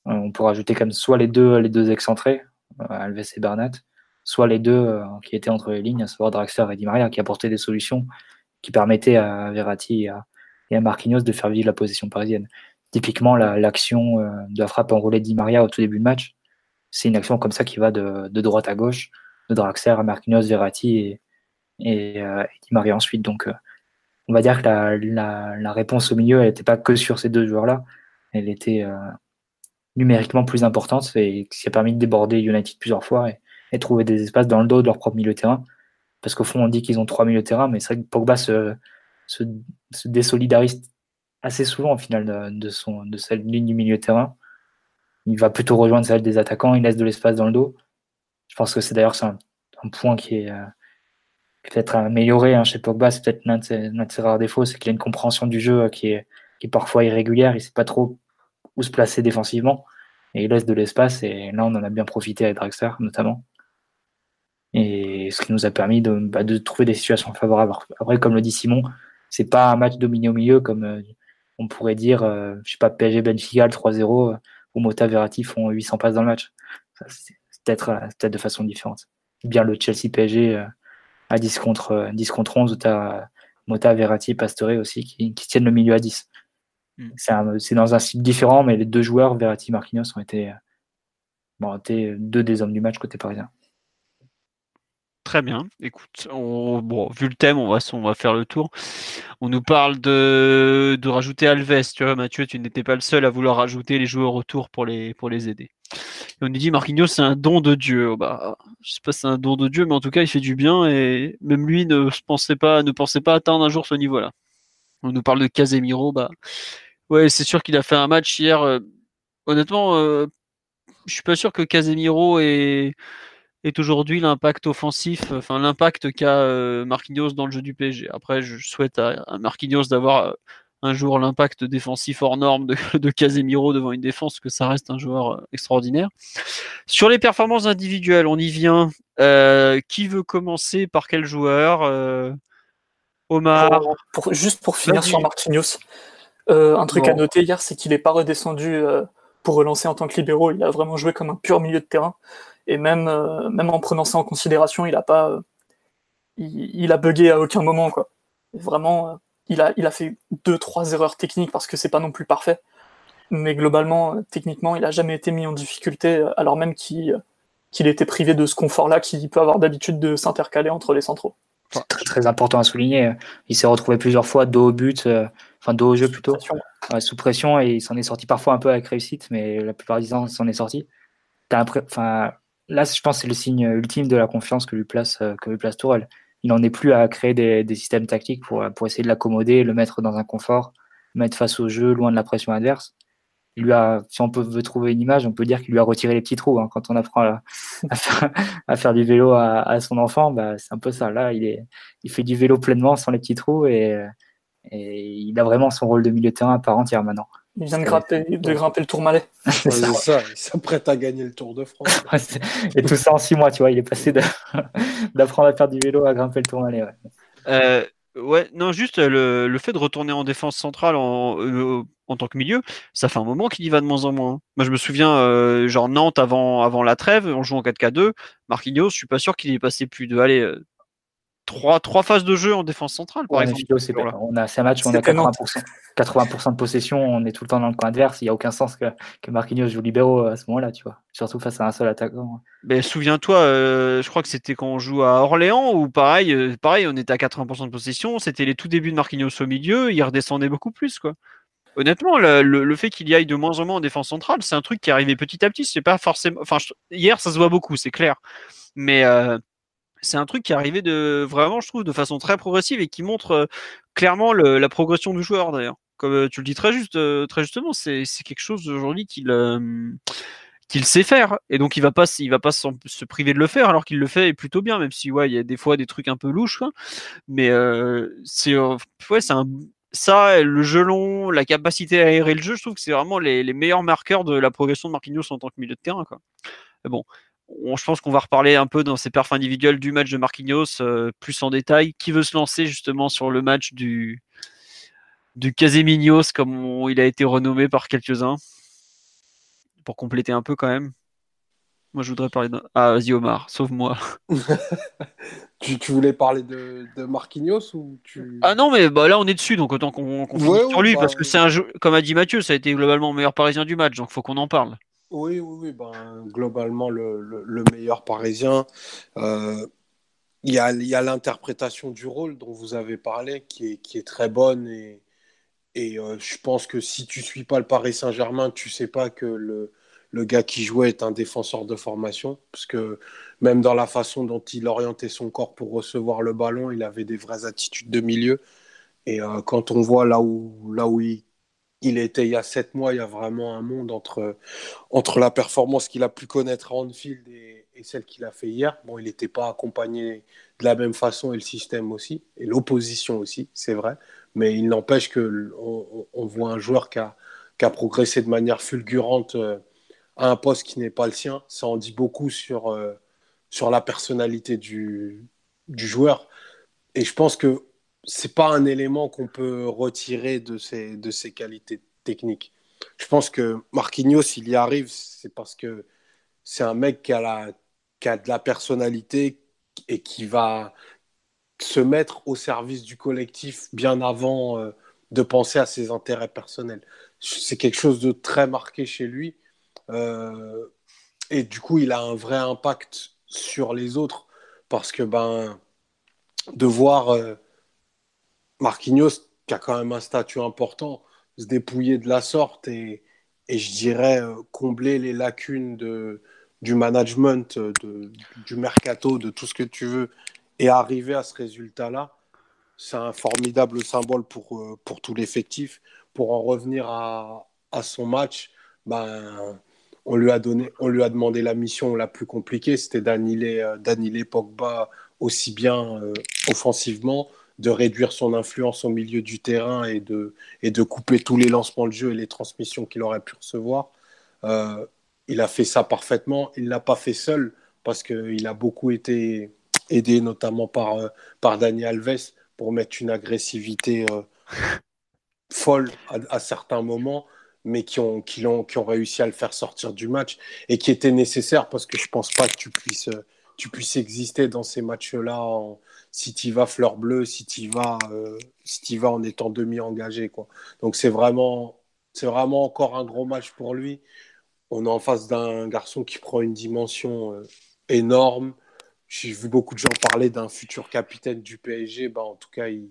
On pourrait ajouter comme soit les deux, les deux excentrés, euh, Alves et Bernat, soit les deux euh, qui étaient entre les lignes, à savoir Draxler et Di Maria, qui apportaient des solutions qui permettaient à Verratti et à, Marquinhos de faire vivre la position parisienne. Typiquement, l'action euh, de la frappe enroulée de Di Maria au tout début du match, c'est une action comme ça qui va de, droite à gauche, de Draxler à Marquinhos, Verratti et, Di Maria ensuite. On va dire que la, réponse au milieu, elle n'était pas que sur ces deux joueurs-là, elle était numériquement plus importante et qui a permis de déborder United plusieurs fois et, trouver des espaces dans le dos de leur propre milieu de terrain. Parce qu'au fond, on dit qu'ils ont trois milieux de terrain, mais c'est vrai que Pogba se, se, désolidarise assez souvent au final de, son, de ligne du milieu de terrain. Il va plutôt rejoindre celle des attaquants, il laisse de l'espace dans le dos. Je pense que c'est d'ailleurs un, un, point qui est, euh, peut-être amélioré hein, chez Pogba. C'est peut-être l'un de, ses rares défauts, c'est qu'il a une compréhension du jeu qui est, qui est parfois irrégulière. Il ne sait pas trop où se placer défensivement. Et il laisse de l'espace. Et là, on en a bien profité avec Draxler, notamment. Et ce qui nous a permis de, bah, de trouver des situations favorables. Après, comme le dit Simon, c'est pas un match dominé au milieu comme euh, on pourrait dire, euh, je sais pas, PSG Benfica 3-0 euh, où Mota Verratti font 800 passes dans le match. C'est peut-être peut de façon différente. Bien le Chelsea PSG à 10 contre, 10 contre 11 où tu as Mota Verratti Pastore aussi qui, qui tiennent le milieu à 10. Mm. C'est dans un style différent, mais les deux joueurs, Verratti et Marquinhos, ont été, bon, été deux des hommes du match côté parisien. Très bien. Écoute, bon, vu le thème, on va, faire le tour. On nous parle de, de rajouter Alves. Tu vois, Mathieu, tu n'étais pas le seul à vouloir rajouter les joueurs autour pour les, pour les aider. Et on nous dit Marquinhos, c'est un don de Dieu. Oh, bah, je sais pas si c'est un don de Dieu, mais en tout cas, il fait du bien et même lui ne pensait pas, ne pensait pas atteindre un jour ce niveau-là. On nous parle de Casemiro. Bah, ouais, c'est sûr qu'il a fait un match hier. Euh, honnêtement, euh, je suis pas sûr que Casemiro est est aujourd'hui l'impact offensif, enfin l'impact qu'a euh, Marquinhos dans le jeu du PSG. Après, je souhaite à, Marquinhos d'avoir euh, un jour l'impact défensif hors norme de, Casemiro devant une défense, que ça reste un joueur euh, extraordinaire. Sur les performances individuelles, on y vient. qui veut commencer? Par quel joueur Omar? Juste pour finir sur Marquinhos, un truc à noter hier, c'est qu'il n'est pas redescendu pour relancer en tant que libéraux. Il a vraiment joué comme un pur milieu de terrain. Et même, euh, même en prenant ça en considération, il a pas, euh, il, a bugué à aucun moment, quoi. Vraiment, euh, il a, il a fait deux, trois erreurs techniques parce que c'est pas non plus parfait. Mais globalement, techniquement, il a jamais été mis en difficulté, alors même qu'il qu'il était privé de ce confort-là qu'il peut avoir d'habitude de s'intercaler entre les centraux. C'est très, très, important à souligner. Il s'est retrouvé plusieurs fois dos au but, enfin dos au jeu plutôt, sous pression, et il s'en est sorti parfois un peu avec réussite, mais la plupart du temps, il s'en est sorti. Enfin, là, je pense que c'est le signe ultime de la confiance que lui place, euh, que lui place Tourelle. Il n'en est plus à créer des, systèmes tactiques pour, pour essayer de l'accommoder, le mettre dans un confort, le mettre face au jeu, loin de la pression adverse. Il lui a, si on peut veut trouver une image, on peut dire qu'il lui a retiré les petits trous. Hein. Quand on apprend à, faire, du vélo à, son enfant, bah, c'est un peu ça. Là, il, est, il fait du vélo pleinement sans les petits trous et, et il a vraiment son rôle de milieu de terrain à part entière maintenant. Il vient de, grimper, de grimper le Tourmalet. c'est ça. il s'apprête à gagner le Tour de France. et tout ça en six mois, tu vois. Il est passé d'apprendre à faire du vélo à grimper le Tourmalet. Ouais. Euh, ouais, non, juste le, le, fait de retourner en défense centrale en, euh, en tant que milieu, ça fait un moment qu'il y va de moins en moins. Moi, je me souviens, euh, genre Nantes avant, avant la trêve, on joue en 4K2. Marquinhos, je suis pas sûr qu'il ait passé plus de allez, trois, trois phases de jeu en défense centrale, par exemple. on a ces matchs où on a 80%, 80 de possession, on est tout le temps dans le coin adverse. Il n'y a aucun sens que, que Marquinhos joue libéraux à ce moment-là, tu vois. Surtout face à un seul attaquant. Mais souviens-toi, euh, je crois que c'était quand on joue à Orléans où pareil, euh, pareil, on était à 80% de possession. C'était les tout débuts de Marquinhos au milieu, il redescendait beaucoup plus, quoi. Honnêtement, le, fait qu'il y aille de moins en moins en défense centrale, c'est un truc qui est arrivé petit à petit. C'est pas forcément. Enfin, hier, ça se voit beaucoup, c'est clair. Mais euh, c'est un truc qui est arrivé de vraiment, je trouve, de façon très progressive et qui montre euh, clairement la progression du joueur d'ailleurs. Comme euh, tu le dis très juste, euh, très justement, c'est quelque chose aujourd'hui qu'il qu'il sait faire. Et donc il va pas il va pas se priver de le faire alors qu'il le fait plutôt bien même si ouais il y a des fois des trucs un peu louches mais c'est ouais c'est un ça le jeu long la capacité à aérer le jeu je trouve que c'est vraiment les, meilleurs marqueurs de la progression de Marquinhos en tant que milieu de terrain bon je pense qu'on va reparler un peu dans ces perfs individuels du match de Marquinhos euh, plus en détail. Qui veut se lancer justement sur le match du, du Casemignos comme il a été renommé par quelques-uns? Pour compléter un peu quand même. Moi je voudrais parler de... Ah vas-y Omar, sauve-moi. tu, voulais parler de, de Marquinhos ou tu... Ah non mais bah, là on est dessus donc autant qu'on qu sur lui bah, parce que c'est un jeu, comme a dit Mathieu, ça a été globalement le meilleur parisien du match donc faut qu'on en parle. Oui, oui, oui. Ben, globalement, le, meilleur parisien. Euh, il y a, l'interprétation du rôle dont vous avez parlé qui est, qui est très bonne. Et, et euh, je pense que si tu ne suis pas le Paris Saint-Germain, tu ne sais pas que le, le gars qui jouait est un défenseur de formation. Parce que même dans la façon dont il orientait son corps pour recevoir le ballon, il avait des vraies attitudes de milieu. Et euh, quand on voit là où, là où il il était il y a sept mois, il y a vraiment un monde entre, entre la performance qu'il a pu connaître à Anfield et, celle qu'il a fait hier. Bon, il n'était pas accompagné de la même façon et le système aussi, et l'opposition aussi, c'est vrai. Mais il n'empêche qu'on on voit un joueur qui a, qui a, progressé de manière fulgurante euh, à un poste qui n'est pas le sien. Ça en dit beaucoup sur, euh, sur la personnalité du, du joueur. Et je pense que c'est pas un élément qu'on peut retirer de ses, de ses qualités techniques. Je pense que Marquinhos, s'il y arrive, c'est parce que c'est un mec qui a, la, qui a de la personnalité et qui va se mettre au service du collectif bien avant euh, de penser à ses intérêts personnels. C'est quelque chose de très marqué chez lui. Euh, et du coup, il a un vrai impact sur les autres parce que ben, de voir euh, Marquinhos, qui a quand même un statut important, se dépouiller de la sorte et, je dirais euh, combler les lacunes de, du management, de, du mercato, de tout ce que tu veux, et arriver à ce résultat-là, c'est un formidable symbole pour, euh, pour tout l'effectif. Pour en revenir à, à son match, ben, on, lui a donné, on lui a demandé la mission la plus compliquée, c'était d'annihiler, euh, Pogba aussi bien euh, offensivement, de réduire son influence au milieu du terrain et de, et de couper tous les lancements de jeu et les transmissions qu'il aurait pu recevoir. il a fait ça parfaitement. Il ne l'a pas fait seul parce qu'il a beaucoup été aidé notamment par, par Dani Alves pour mettre une agressivité euh, folle à, certains moments, mais qui ont, qui, qui ont réussi à le faire sortir du match et qui était nécessaire parce que je pense pas que tu puisses, tu puisses exister dans ces matchs-là si tu vas fleur bleue, si tu vas, euh, si vas en étant demi-engagé. Quoi. Donc c'est vraiment, c'est vraiment encore un gros match pour lui. On est en face d'un garçon qui prend une dimension euh, énorme, j'ai vu beaucoup de gens parler d'un futur capitaine du PSG. Bah, en tout cas, il...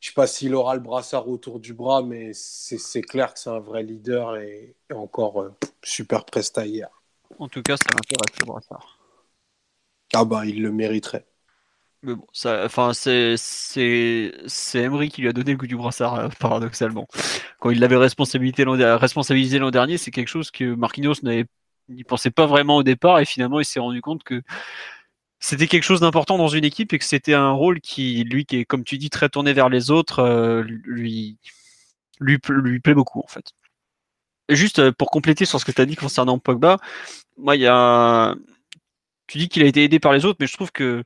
je ne sais pas s'il aura le brassard autour du bras, mais c'est clair que c'est un vrai leader et, encore euh, super presta hier. En tout cas, ça m'intéresse le brassard. Ah bah, il le mériterait. Mais bon, ça, enfin, c'est, c'est, Emery qui lui a donné le goût du brassard, euh, paradoxalement. Quand il l'avait responsabilisé l'an dernier, c'est quelque chose que Marquinhos n'avait, n'y pensait pas vraiment au départ, et finalement, il s'est rendu compte que c'était quelque chose d'important dans une équipe et que c'était un rôle qui, lui, qui est, comme tu dis, très tourné vers les autres, euh, lui, lui, lui plaît beaucoup, en fait. juste euh, pour compléter sur ce que tu as dit concernant Pogba, moi, il y a. Tu dis qu'il a été aidé par les autres, mais je trouve que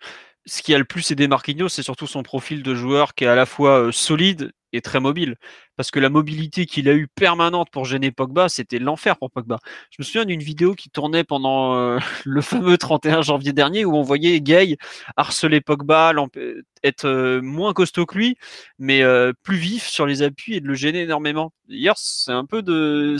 ce qui a le plus aidé Marquinhos, c'est surtout son profil de joueur qui est à la fois euh, solide et très mobile. Parce que la mobilité qu'il a eue permanente pour gêner Pogba, c'était l'enfer pour Pogba. Je me souviens d'une vidéo qui tournait pendant euh, le fameux 31 janvier dernier où on voyait Gay harceler Pogba, être euh, moins costaud que lui, mais plus vif sur les appuis et de le gêner énormément. Hier, c'est un peu de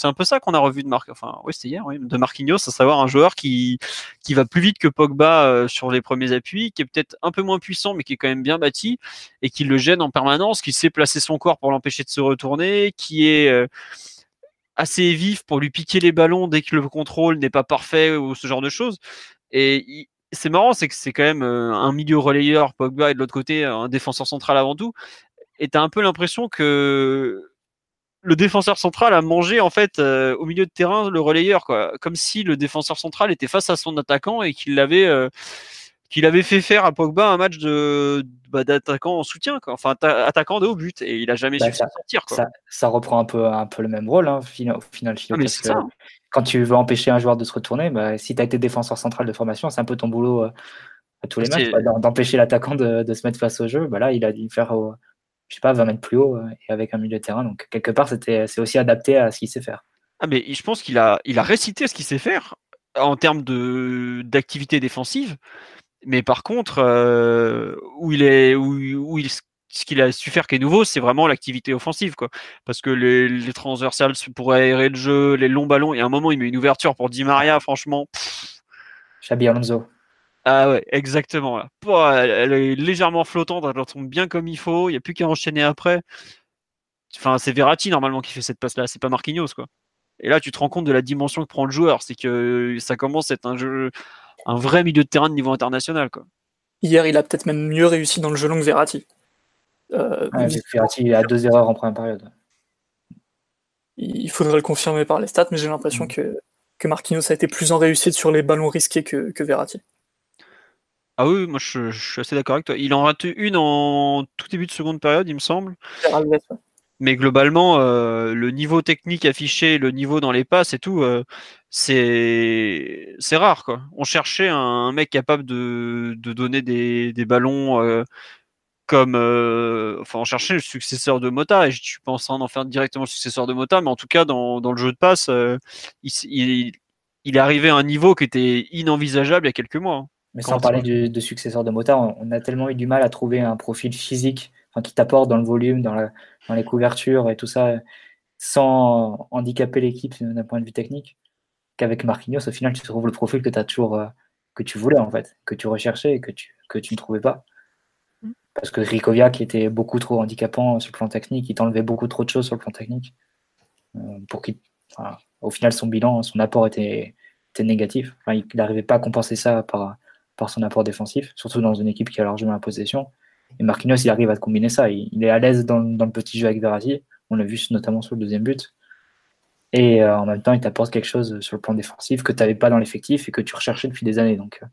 c'est un peu ça qu'on a revu de Marc, enfin, oui, c'était hier, oui, de Marquinhos, à savoir un joueur qui, qui va plus vite que Pogba euh, sur les premiers appuis, qui est peut-être un peu moins puissant, mais qui est quand même bien bâti et qui le gêne en permanence, qui sait placer son corps pour l'empêcher de se retourner, qui est euh, assez vif pour lui piquer les ballons dès que le contrôle n'est pas parfait ou ce genre de choses. Et c'est marrant, c'est que c'est quand même euh, un milieu relayeur, Pogba, et de l'autre côté, un défenseur central avant tout. Et tu as un peu l'impression que le défenseur central a mangé en fait euh, au milieu de terrain le relayeur quoi, comme si le défenseur central était face à son attaquant et qu'il l'avait qu'il avait fait faire à Pogba un match de bah, d'attaquant en soutien quoi. enfin attaquant de haut but et il a jamais bah, su s'en sortir quoi. Ça, ça, reprend un peu un peu le même rôle hein, au final, ah, quand tu veux empêcher un joueur de se retourner bah, si tu as été défenseur central de formation c'est un peu ton boulot euh, à tous les matchs d'empêcher l'attaquant de, de, se mettre face au jeu là il a dû faire je sais pas, 20 mètres plus haut euh, et avec un milieu de terrain. Donc, quelque part, c'était, c'est aussi adapté à ce qu'il sait faire. Ah, mais je pense qu'il a, il a récité ce qu'il sait faire en termes de, d'activité défensive. Mais par contre, euh, où il est, où, où il, ce qu'il a su faire qui est nouveau, c'est vraiment l'activité offensive, quoi. Parce que les, les, transversales pour aérer le jeu, les longs ballons, et à un moment, il met une ouverture pour Di Maria, franchement. Alonso. Ah ouais, exactement. Là. elle, est légèrement flottante, elle tombe bien comme il faut, il n'y a plus qu'à enchaîner après. Enfin, c'est Verratti normalement qui fait cette passe-là, c'est pas Marquinhos quoi. Et là, tu te rends compte de la dimension que prend le joueur, c'est que ça commence à être un jeu, un vrai milieu de terrain de niveau international quoi. Hier, il a peut-être même mieux réussi dans le jeu long que Verratti. Euh, Verratti a deux erreurs en première période. Il faudrait le confirmer par les stats, mais j'ai l'impression mm. que, que Marquinhos a été plus en réussite sur les ballons risqués que, que Verratti. Ah oui, moi je, suis assez d'accord avec toi. Il en rate une en tout début de seconde période, il me semble. Mais globalement, euh, le niveau technique affiché, le niveau dans les passes et tout, euh, c'est c'est rare quoi. On cherchait un, mec capable de, donner des, ballons euh, comme, enfin, on cherchait le successeur de Mota et je suis pas en train d'en faire directement le successeur de Mota, mais en tout cas dans, le jeu de passe, il, il, est arrivé à un niveau qui était inenvisageable il y a quelques mois. Hein. Mais sans parler de, successeur de Mota, on, a tellement eu du mal à trouver un profil physique qui t'apporte dans le volume, dans, la, dans, les couvertures et tout ça, sans handicaper l'équipe d'un point de vue technique, qu'avec Marquinhos, au final, tu trouves le profil que tu as toujours, euh, que tu voulais en fait, que tu recherchais et que tu, que tu ne trouvais pas. Parce que Ricoviac était beaucoup trop handicapant sur le plan technique, il t'enlevait beaucoup trop de choses sur le plan technique. Euh, pour qu'il, au final, son bilan, son apport était, était négatif. il n'arrivait pas à compenser ça par, par son apport défensif, surtout dans une équipe qui a largement la possession. Et Marquinhos, il arrive à combiner ça. Il, est à l'aise dans, dans, le petit jeu avec Verratti. On l'a vu notamment sur le deuxième but. Et euh, en même temps, il t'apporte quelque chose sur le plan défensif que tu n'avais pas dans l'effectif et que tu recherchais depuis des années. Donc, euh,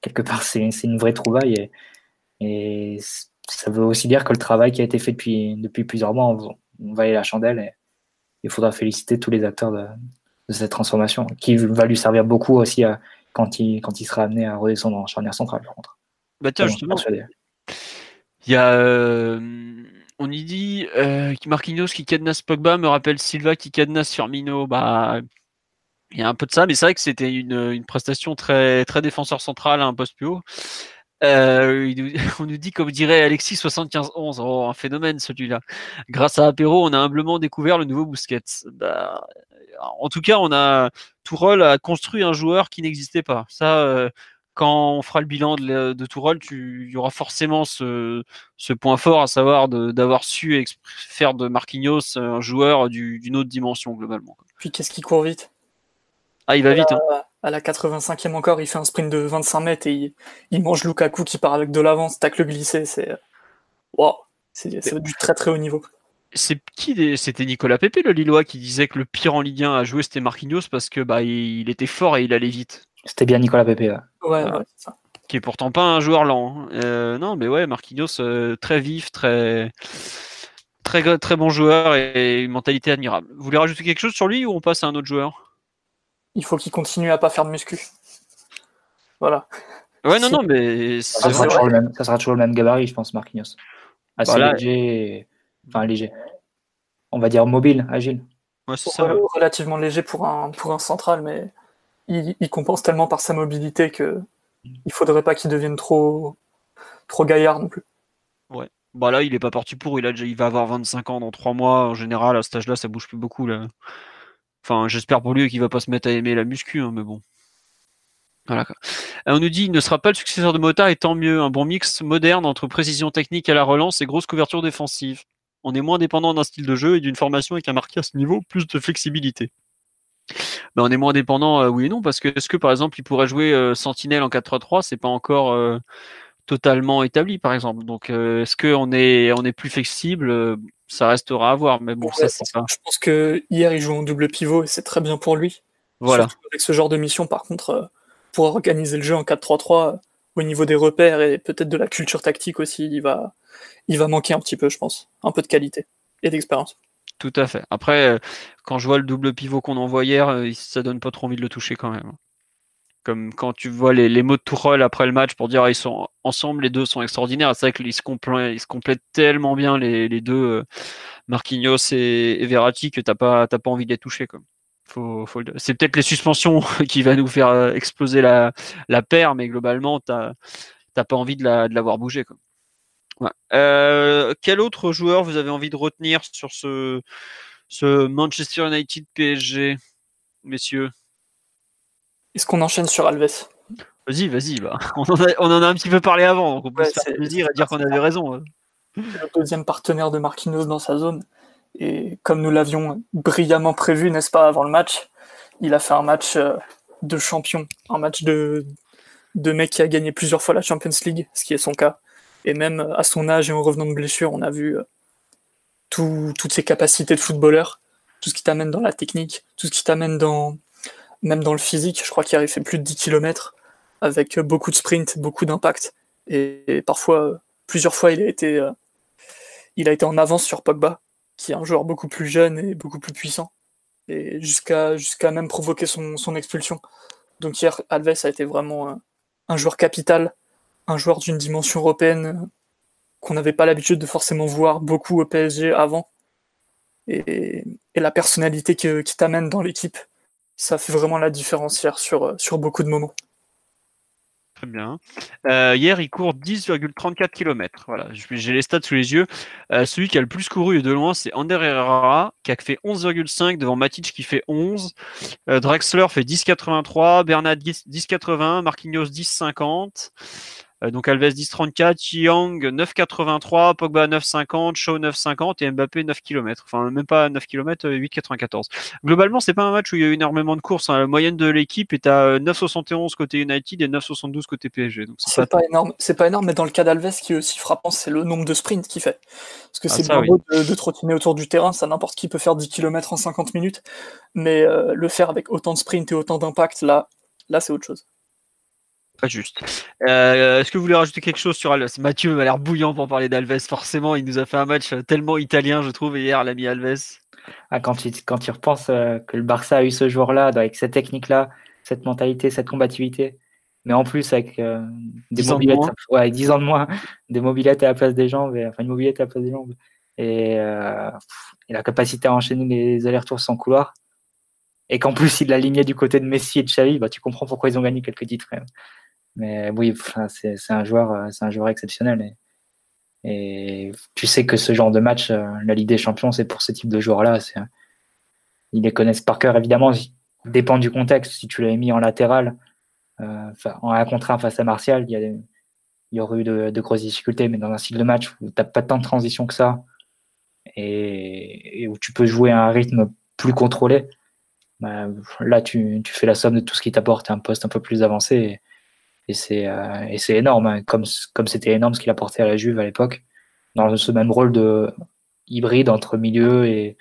quelque part, c'est une vraie trouvaille. Et, et, ça veut aussi dire que le travail qui a été fait depuis, depuis plusieurs mois, on, on va aller la chandelle. Et il faudra féliciter tous les acteurs de, de cette transformation, qui va lui servir beaucoup aussi à, quand, il, quand il sera amené à redescendre en charnière centrale, par contre. Bah tiens, justement, il y a. Euh, on y dit euh, Marquinhos qui cadenasse Pogba me rappelle Silva qui cadenasse Firmino. Bah, il y a un peu de ça, mais c'est vrai que c'était une, une, prestation très, très défenseur central à un poste plus haut. Euh, on nous dit, comme dirait Alexis 75-11, oh, un phénomène celui-là. Grâce à Apéro, on a humblement découvert le nouveau Busquets. Bah, en tout cas, on a Tourol a construit un joueur qui n'existait pas. Ça, euh, quand on fera le bilan de, de Tourol, il y aura forcément ce, ce point fort, à savoir d'avoir su faire de Marquinhos un joueur d'une autre dimension globalement. Puis qu'est-ce qui court vite? Ah, il va vite. Hein. À la 85e encore, il fait un sprint de 25 mètres et il, mange Lukaku qui part avec de l'avance, tacle glissé. C'est wow, c'est du très très haut niveau. C'était Nicolas Pepe, le Lillois, qui disait que le pire en Ligue 1 à jouer c'était Marquinhos parce que bah il, était fort et il allait vite. C'était bien Nicolas Pepe. Ouais, ouais, ça. Qui est pourtant pas un joueur lent. Hein. Euh, non, mais ouais, Marquinhos euh, très vif, très très très bon joueur et une mentalité admirable. Vous voulez rajouter quelque chose sur lui ou on passe à un autre joueur? Il faut qu'il continue à pas faire de muscu. Voilà. Ouais, non, non, mais ça sera, toujours le même, ça sera toujours le même gabarit, je pense, Marquinhos. Assez léger, enfin léger. On va dire mobile, agile. Ouais, ça. Relativement léger pour un, pour un central, mais il, compense tellement par sa mobilité que il faudrait pas qu'il devienne trop, trop gaillard non plus. Ouais. Bah là, il est pas parti pour. Il, a va avoir 25 ans dans 3 mois. En général, à cet âge-là, ça bouge plus beaucoup. Là. Enfin, j'espère pour lui qu'il va pas se mettre à aimer la muscu, hein, mais bon. Voilà. On nous dit il ne sera pas le successeur de Mota et tant mieux. Un bon mix moderne entre précision technique à la relance et grosse couverture défensive. On est moins dépendant d'un style de jeu et d'une formation avec un marqué à ce niveau, plus de flexibilité. Ben, on est moins dépendant, euh, oui et non, parce que est-ce que par exemple il pourrait jouer euh, Sentinelle en 4-3-3, c'est pas encore euh, totalement établi par exemple. Donc est-ce qu'on est on est plus flexible, ça restera à voir. Mais bon, ça c'est pas. Je pense que hier il joue en double pivot et c'est très bien pour lui. Voilà. avec ce genre de mission, par contre, pour organiser le jeu en 4-3-3 au niveau des repères et peut-être de la culture tactique aussi, il va il va manquer un petit peu, je pense, un peu de qualité et d'expérience. Tout à fait. Après, euh, quand je vois le double pivot qu'on envoie hier, euh, ça donne pas trop envie de le toucher quand même. Comme quand tu vois les, mots de Tourelle après le match pour dire ils sont ensemble, les deux sont extraordinaires. C'est vrai qu'ils se complètent, tellement bien les, deux, euh, Marquinhos et, Verratti, que t'as pas, pas envie de les toucher. Faut, C'est peut-être les suspensions qui va nous faire exploser la, paire, mais globalement, t'as pas envie de la, de. Quoi. Euh, quel autre joueur vous avez envie de retenir sur ce, ce Manchester United PSG, messieurs? Est-ce qu'on enchaîne sur Alves? Vas-y, vas-y. Bah. On, en a, un petit peu parlé avant, donc on peut se faire plaisir et dire qu'on avait raison. Le deuxième partenaire de Marquinhos dans sa zone. Et comme nous l'avions brillamment prévu, n'est-ce pas, avant le match, il a fait un match euh, de champion, un match de, de mec qui a gagné plusieurs fois la Champions League, ce qui est son cas. Et même à son âge et en revenant de blessure, on a vu euh, toutes ses capacités de footballeur, tout ce qui t'amène dans la technique, tout ce qui t'amène dans même dans le physique. Je crois qu'il a fait plus de 10 km avec beaucoup de sprint, beaucoup d'impact. Et, parfois, plusieurs fois, il a été, euh, il a été en avance sur Pogba, qui est un joueur beaucoup plus jeune et beaucoup plus puissant. Et jusqu'à jusqu'à même provoquer son, son, expulsion. Donc hier, Alves a été vraiment un joueur capital un joueur d'une dimension européenne qu'on n'avait pas l'habitude de forcément voir beaucoup au PSG avant. Et, la personnalité qui t'amène dans l'équipe, ça fait vraiment la différence hier sur, sur beaucoup de moments. Très bien. Euh, hier, il court 10,34 km. Voilà, j'ai les stats sous les yeux. Euh, celui qui a le plus couru de loin, c'est Ander Herrera, qui a fait 11,5 devant Matic qui fait 11. Euh, Drexler fait 10,83. Bernard 10,80. Marquinhos 10,50. Euh, donc Alves 10,34, Young 9,83, Pogba 9,50, Shaw 9,50 et Mbappé 9 km. Enfin, même pas 9 km, 8,94. Globalement, c'est pas un match où il y a eu énormément de courses. Hein. La moyenne de l'équipe est à 9,71 côté United et 9,72 côté PSG. C'est pas... énorme. C'est pas énorme, mais dans le cas d'Alves, qui est aussi frappant, c'est le nombre de sprints qu'il fait. Parce que ah, c'est bien beau de, trottiner autour du terrain, ça n'importe qui peut faire 10 km en 50 minutes, mais euh, le faire avec autant de sprints et autant d'impact, là, là c'est autre chose. Pas juste. Euh, est-ce que vous voulez rajouter quelque chose sur Alves Mathieu a l'air bouillant pour parler d'Alves. Forcément, il nous a fait un match tellement italien, je trouve, hier, l'ami Alves. Ah, quand, il, quand il repense euh, que le Barça a eu ce joueur-là, avec cette technique-là, cette mentalité, cette combativité, mais en plus avec euh, des mobilettes, ouais, 10 ans de moins, des mobilettes à la place des jambes, enfin une mobilette à la place des jambes, et, et la capacité à enchaîner les allers-retours sans couloir, et qu'en plus il l'aligné du côté de Messi et de Xavi, bah, tu comprends pourquoi ils ont gagné quelques titres. Mais oui, c'est un joueur, euh, c'est un joueur exceptionnel. Et, tu sais que ce genre de match, euh, la Ligue des Champions, c'est pour ce type de joueurs-là. Ils les connaissent par cœur, évidemment. Dépend du contexte. Si tu l'avais mis en latéral, euh, en un contre face à Martial, il y, aurait eu de, grosses difficultés. Mais dans un style de match où tu n'as pas tant de transition que ça et, où tu peux jouer à un rythme plus contrôlé, bah, là, tu, fais la somme de tout ce qui t'apporte un poste un peu plus avancé. Euh, et c'est énorme, hein, comme comme c'était énorme ce qu'il apportait à la Juve à l'époque, dans ce même rôle de hybride entre milieu et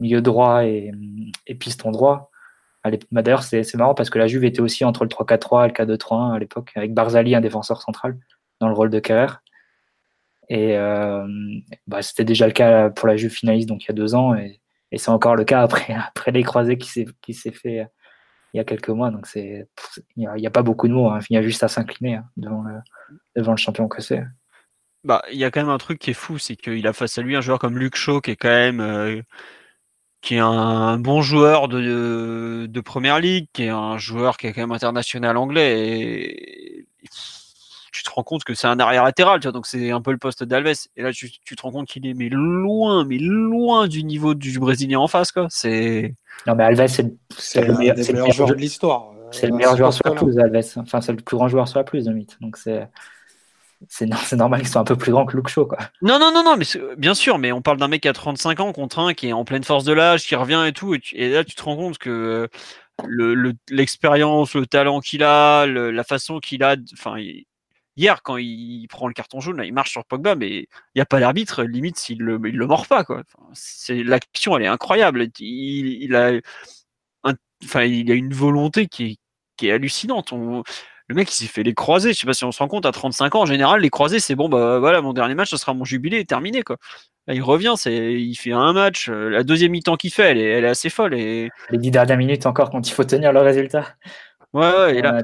milieu droit et, et piston droit. Bah, d'ailleurs, c'est marrant parce que la Juve était aussi entre le 3-4-3 et le 4-2-3-1 à l'époque, avec Barzali, un défenseur central, dans le rôle de carrière. Et euh, bah, c'était déjà le cas pour la Juve finaliste, donc il y a deux ans, et, et c'est encore le cas après, après les croisés qui s'est fait il y a quelques mois. Donc c'est il n'y a, pas beaucoup de mots. Hein. Il y a juste à s'incliner hein, devant, le, devant le champion que c'est. Bah, il y a quand même un truc qui est fou, c'est qu'il a face à lui un joueur comme Luke Shaw qui est quand même euh, qui est un bon joueur de, de, première ligue, qui est un joueur qui est quand même international anglais. Et, tu te rends compte que c'est un arrière latéral, tu vois, donc c'est un peu le poste d'Alves. Et là, tu, tu, te rends compte qu'il est mais loin, mais loin du niveau du Brésilien en face, quoi. C'est non, mais Alves, c'est le, meilleur, joueur de l'histoire. C'est le meilleur joueur sur la pelouse, Alves. Enfin, c'est le plus grand joueur sur la pelouse, de mythe. Donc, c'est. C'est normal qu'ils soient un peu plus grands que Luke Shaw, quoi. Non, non, non, non, mais bien sûr, mais on parle d'un mec qui a 35 ans contre un qui est en pleine force de l'âge, qui revient et tout, et, là tu te rends compte que l'expérience, le, talent qu'il a, la façon qu'il a, enfin, hier, quand il prend le carton jaune, il marche sur Pogba, mais il n'y a pas d'arbitre, limite, s'il le, il le mord pas. Quoi. c'est, l'action, elle est incroyable. Il, a, enfin, il a une volonté qui est, hallucinante. le mec, il s'est fait les croisés. Je sais pas si on se rend compte, à 35 ans, en général, les croisés, c'est bon, bah voilà, mon dernier match, ce sera mon jubilé, terminé. Quoi. il revient, c'est, il fait un match. Euh, la deuxième mi-temps qu'il fait, elle est, elle est assez folle. Et... Les dix dernières minutes encore, quand il faut tenir le résultat. Ouais, ouais, et là,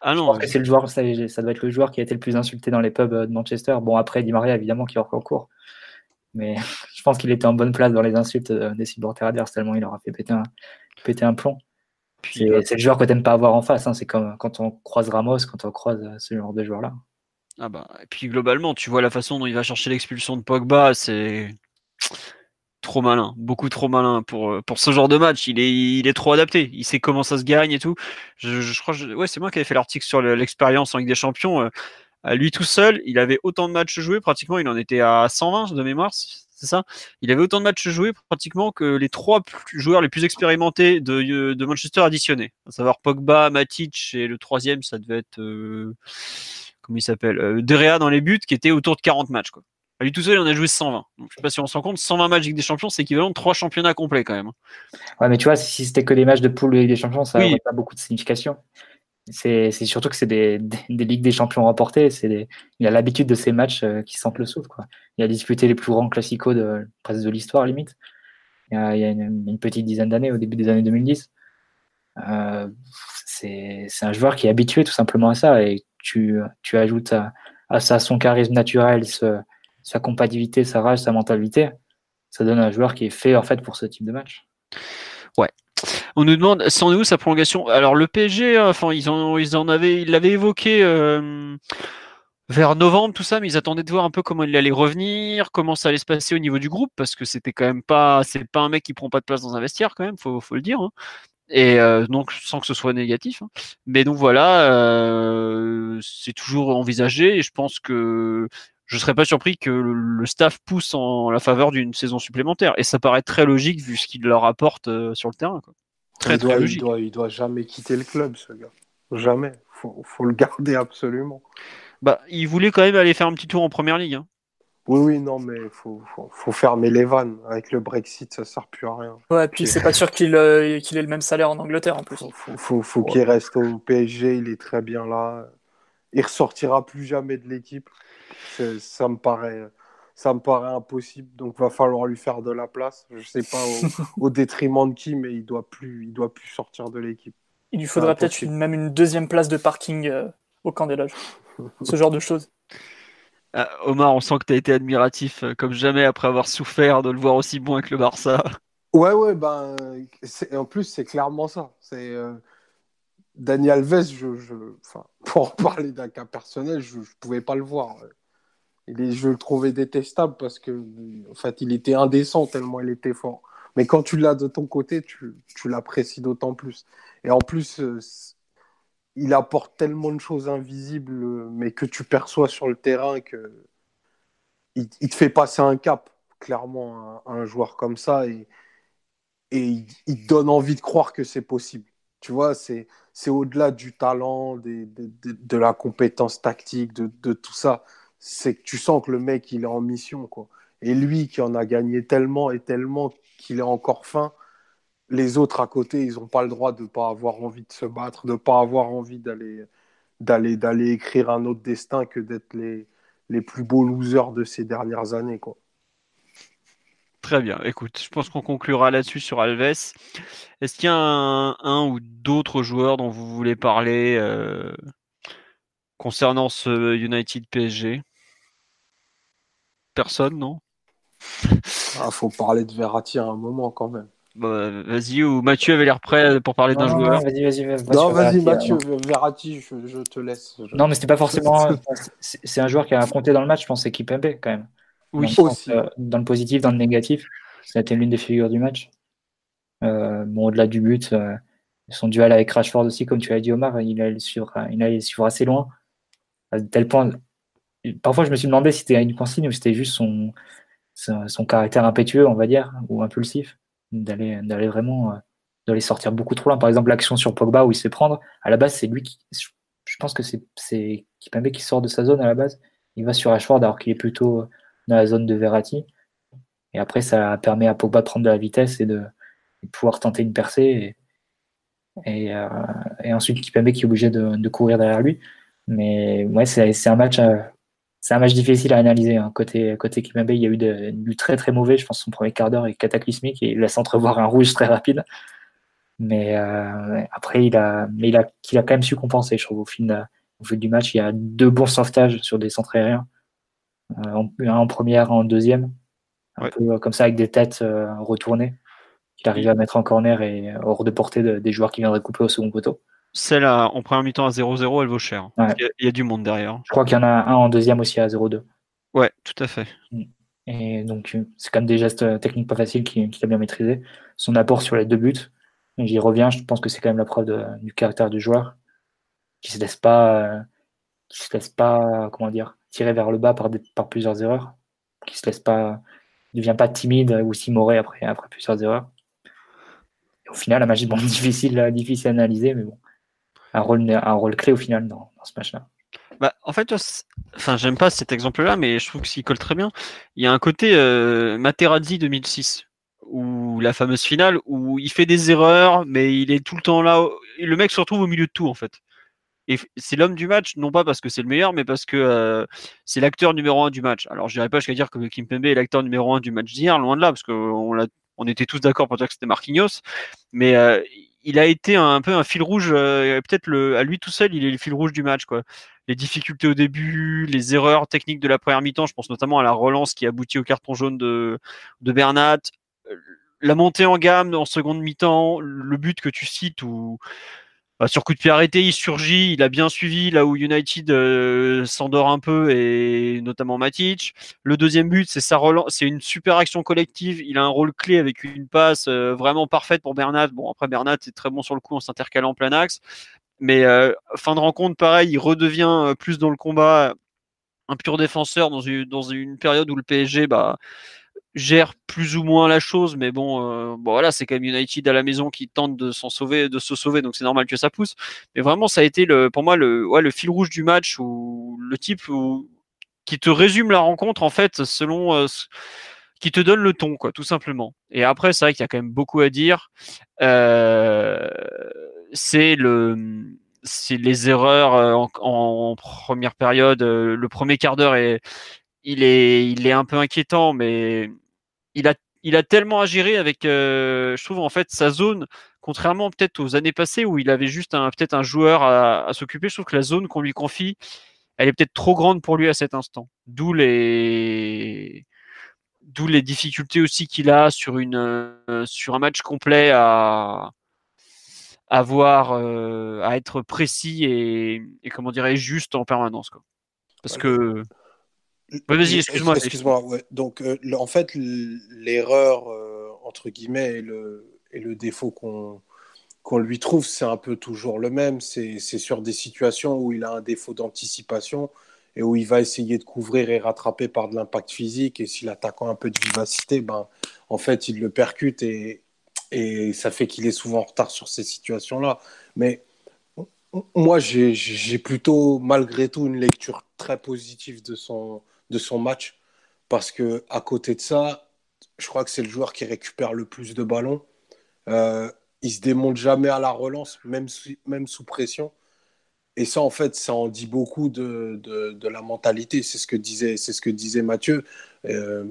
ah non, je pense que c'est le joueur, ça, doit être le joueur qui a été le plus insulté dans les pubs euh, de Manchester. Bon, après, Di Maria, évidemment, qui est en cours. Mais je pense qu'il était en bonne place dans les insultes euh, des supporters adverses, tellement il aura fait péter un, péter un plomb. Euh, c'est le joueur que tu n'aimes pas avoir en face. Hein. C'est comme quand on croise Ramos, quand on croise ce genre de joueur-là. Ah bah, et puis globalement, tu vois la façon dont il va chercher l'expulsion de Pogba, c'est trop malin, beaucoup trop malin pour, euh, pour ce genre de match. Il est, il est trop adapté. Il sait comment ça se gagne et tout. Je, crois, ouais, c'est moi qui avais fait l'article sur l'expérience en Ligue des Champions. Euh, lui tout seul, il avait autant de matchs joués, pratiquement, il en était à 120 de mémoire, c'est ça Il avait autant de matchs joués pratiquement que les trois joueurs les plus expérimentés de, de Manchester additionnés. À savoir Pogba, Matic et le troisième, ça devait être. Euh, comment il s'appelle euh, dans les buts, qui était autour de 40 matchs. Quoi. À lui tout seul, il en a joué 120. Donc, je sais pas si on se rend compte, 120 matchs Ligue des Champions, c'est équivalent de 3 championnats complets quand même. Ouais, mais tu vois, si c'était que des matchs de poule de Ligue des Champions, ça n'aurait pas beaucoup de signification. C'est surtout que c'est des, des, Ligues des Champions remportées. Des, il a l'habitude de ces matchs euh, qui sentent le souffle. Quoi. Il a disputé les plus grands classicos de, presque de l'histoire, limite. Il y a, une, petite dizaine d'années, au début des années 2010. Euh, c'est un joueur qui est habitué tout simplement à ça. Et tu, tu ajoutes à, à ça son charisme naturel, ce, sa compatibilité, sa rage, sa mentalité, ça donne un joueur qui est fait en fait pour ce type de match. Ouais. On nous demande, est où sa prolongation? Alors le PSG, enfin ils en, ils en avaient, l'avaient évoqué euh, vers novembre, tout ça, mais ils attendaient de voir un peu comment il allait revenir, comment ça allait se passer au niveau du groupe, parce que c'était quand même pas, c'est pas un mec qui prend pas de place dans un vestiaire quand même, faut, faut le dire. Hein. Et euh, donc sans que ce soit négatif. Hein. Mais donc voilà, euh, c'est toujours envisagé et je pense que je serais pas surpris que le, staff pousse en la faveur d'une saison supplémentaire. Et ça paraît très logique vu ce qu'il leur apporte euh, sur le terrain. Quoi. Très, il, doit, logique. Il, doit, jamais quitter le club, ce gars. Jamais. Faut, faut le garder absolument. Bah, il voulait quand même aller faire un petit tour en première ligue. Hein. Oui, oui, non, mais il faut, faut, fermer les vannes. Avec le Brexit, ça sert plus à rien. Ouais, puis c'est pas sûr qu'il euh, qu'il ait le même salaire en Angleterre en plus. Faut, faut, faut qu'il reste au PSG, il est très bien là. Il ressortira plus jamais de l'équipe. Ça me paraît. Ça me paraît impossible, donc va falloir lui faire de la place. Je sais pas au, détriment de qui, mais il doit plus, il doit plus sortir de l'équipe. Il lui faudra peut-être même une deuxième place de parking euh, au camp des loges. Ce genre de choses. Ah, Omar, on sent que tu as été admiratif euh, comme jamais après avoir souffert de le voir aussi bon avec le Barça. Ouais, ouais, ben, en plus, c'est clairement ça. C'est euh, Daniel Alves, je, pour parler d'un cas personnel, je ne pouvais pas le voir. Il je le trouvais détestable parce que, en fait, il était indécent tellement il était fort. Mais quand tu l'as de ton côté, tu, l'apprécies d'autant plus. Et en plus, euh, il apporte tellement de choses invisibles, mais que tu perçois sur le terrain que il, te fait passer un cap, clairement, à, un joueur comme ça, et, et il, te donne envie de croire que c'est possible. Tu vois, c'est, au-delà du talent, de, la compétence tactique, de, de tout ça. C'est que tu sens que le mec, il est en mission, quoi. Et lui qui en a gagné tellement et tellement qu'il est encore fin, les autres à côté, ils n'ont pas le droit de ne pas avoir envie de se battre, de ne pas avoir envie d'aller d'aller d'aller écrire un autre destin que d'être les, les plus beaux losers de ces dernières années. Quoi. Très bien. Écoute, je pense qu'on conclura là-dessus sur Alves. Est-ce qu'il y a un, ou d'autres joueurs dont vous voulez parler euh, concernant ce United PSG Personne, non? Il ah, faut parler de Verratti à un moment quand même. Bah, vas-y, ou Mathieu avait l'air prêt pour parler d'un joueur. Vas-y, vas-y, vas-y. Non, vas-y, Mathieu, Verratti, je, te laisse. Non, mais c'était pas forcément. c'est un joueur qui a compté dans le match, je pense, c'est Kipembe quand même. Oui, dans aussi. dans le positif, dans le négatif, été l'une des figures du match. Euh, bon, au-delà du but, euh, son duel avec Rashford aussi, comme tu l'as dit, Omar, il allait suivre, il allait suivre assez loin. À tel point. Parfois, je me suis demandé si c'était une consigne ou si c'était juste son, son, son caractère impétueux, on va dire, ou impulsif d'aller d'aller vraiment euh, d'aller sortir beaucoup trop loin. Par exemple, l'action sur Pogba où il se fait prendre, à la base, c'est lui qui. Je pense que c'est c'est Kipembe qui sort de sa zone à la base. Il va sur Ashford alors qu'il est plutôt dans la zone de Verratti. Et après, ça permet à Pogba de prendre de la vitesse et de, pouvoir tenter une percée. Et, euh, ensuite, Kipembe qui est obligé de, courir derrière lui. Mais ouais, c'est un match euh, un match difficile à analyser. Hein. Côté, côté Kimembe, il y a eu du très très mauvais. Je pense que son premier quart d'heure est cataclysmique et il laisse entrevoir un rouge très rapide. Mais euh, après, il a, mais il a, a quand même su compenser, je trouve, au fil, au du match. Il y a deux bons sauvetages sur des centres aériens. Euh, un en première, un en deuxième. Un peu euh, comme ça, avec des têtes retournées. qu'il arrive à mettre en corner et hors de portée des joueurs qui viendraient couper au second poteau. Celle en première mi-temps à 0-0, elle vaut cher. Il, y a, du monde derrière. Je crois qu'il y en a un en deuxième aussi à 0-2. Ouais, tout à fait. Mm. Et donc, euh, c'est quand même des gestes euh, techniques pas faciles qu'il a bien maîtrisé. Son apport sur les deux buts, j'y reviens, je pense que c'est quand même la preuve du caractère du joueur, qui se laisse pas, euh, qui se laisse pas, comment dire, tirer vers le bas par, par plusieurs erreurs, qui se laisse pas, devient pas timide ou timoré après, après plusieurs erreurs. au final, la magie, bon, difficile, difficile à analyser, mais bon, un rôle, un rôle clé au final dans, ce match-là. Bah, en fait, enfin, j'aime pas cet exemple-là, mais je trouve qu'il colle très bien. Il y a un côté euh, Materazzi 2006, où la fameuse finale, où il fait des erreurs, mais il est tout le temps là. Le mec se retrouve au milieu de tout, en fait. Et c'est l'homme du match, non pas parce que c'est le meilleur, mais parce que euh, c'est l'acteur numéro un du match. Alors, je dirais pas jusqu'à dire que Kim Pembe est l'acteur numéro un du match d'hier, loin de là, parce qu'on on était tous d'accord pour dire que c'était Marquinhos, mais euh, il a été un, peu un fil rouge, euh, peut-être à lui tout seul, il est le fil rouge du match. Les difficultés au début, les erreurs techniques de la première mi-temps, je pense notamment à la relance qui aboutit au carton jaune de, de Bernat, la montée en gamme en seconde mi-temps, le but que tu cites où sur coup de pied arrêté, il surgit, il a bien suivi là où United euh, s'endort un peu et notamment Matic. Le deuxième but, c'est sa relance, c'est une super action collective. Il a un rôle clé avec une passe euh, vraiment parfaite pour Bernat. Bon après Bernat est très bon sur le coup en s'intercalant en plein axe, mais euh, fin de rencontre pareil, il redevient plus dans le combat, un pur défenseur dans une, dans une période où le PSG bah gère plus ou moins la chose, mais bon, euh, bon voilà, c'est quand même United à la maison qui tente de s'en sauver, de se sauver, donc c'est normal que ça pousse. Mais vraiment, ça a été le, pour moi le, ouais, le fil rouge du match ou le type qui te résume la rencontre en fait selon euh, qui te donne le ton, quoi, tout simplement. Et après, c'est vrai qu'il y a quand même beaucoup à dire. Euh, c'est le c'est les erreurs en, en première période. Le premier quart d'heure est il est, il est un peu inquiétant, mais il a, il a tellement à gérer avec, euh, je trouve en fait sa zone, contrairement peut-être aux années passées où il avait juste un, peut-être un joueur à, s'occuper. Je trouve que la zone qu'on lui confie, elle est peut-être trop grande pour lui à cet instant. D'où les, d'où les difficultés aussi qu'il a sur une, euh, sur un match complet à, avoir, euh, à être précis et, et comment dirais juste en permanence quoi. Parce que vas-y, excuse-moi. Excuse-moi, Donc, euh, en fait, l'erreur, euh, entre guillemets, et le, et le défaut qu'on qu'on lui trouve, c'est un peu toujours le même. C'est sur des situations où il a un défaut d'anticipation et où il va essayer de couvrir et rattraper par de l'impact physique. Et si l'attaquant a un peu de vivacité, ben, en fait, il le percute et, et ça fait qu'il est souvent en retard sur ces situations-là. Mais moi, j'ai plutôt, malgré tout, une lecture très positive de son, de son match parce que à côté de ça, je crois que c'est le joueur qui récupère le plus de ballons. Euh, il se démonte jamais à la relance, même, même sous pression. Et ça, en fait, ça en dit beaucoup de, de, la mentalité. C'est ce que disait, c'est ce que disait Mathieu. Euh,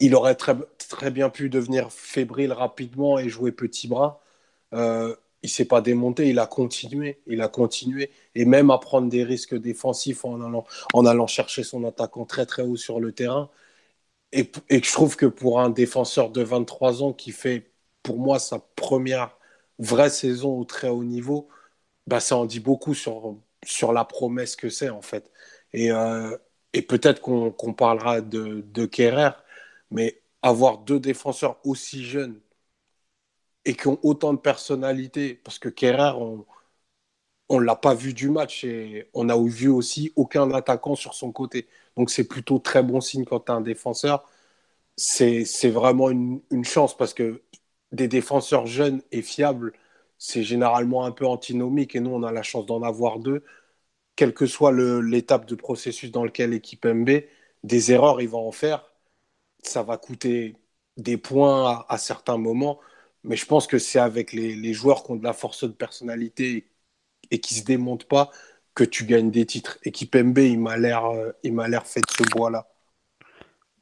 il aurait très, très bien pu devenir fébrile rapidement et jouer petit bras. Euh, il s'est pas démonté, il a continué, il a continué, et même à prendre des risques défensifs en allant, en allant chercher son attaquant très très haut sur le terrain. Et, je trouve que pour un défenseur de 23 ans qui fait, pour moi, sa première vraie saison au très haut niveau, bah, ça en dit beaucoup sur, sur la promesse que c'est en fait. Et, euh, et peut-être qu'on parlera de, de Kerrer, mais avoir deux défenseurs aussi jeunes et qui ont autant de personnalité, parce que Kerrer, on ne l'a pas vu du match et on n'a vu aussi aucun attaquant sur son côté. Donc c'est plutôt très bon signe quand tu as un défenseur. C'est vraiment une, chance parce que des défenseurs jeunes et fiables, c'est généralement un peu antinomique et nous, on a la chance d'en avoir deux. Quelle que soit l'étape de processus dans lequel l'équipe MB, des erreurs, ils vont en faire. Ça va coûter des points à certains moments. Mais je pense que c'est avec les, joueurs qui ont de la force de personnalité et, qui ne se démontent pas que tu gagnes des titres. Équipe MB, il m'a l'air, euh, il m'a l'air fait de ce bois-là.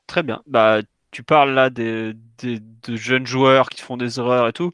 Très bien. Bah, tu parles là des, de jeunes joueurs qui font des erreurs et tout.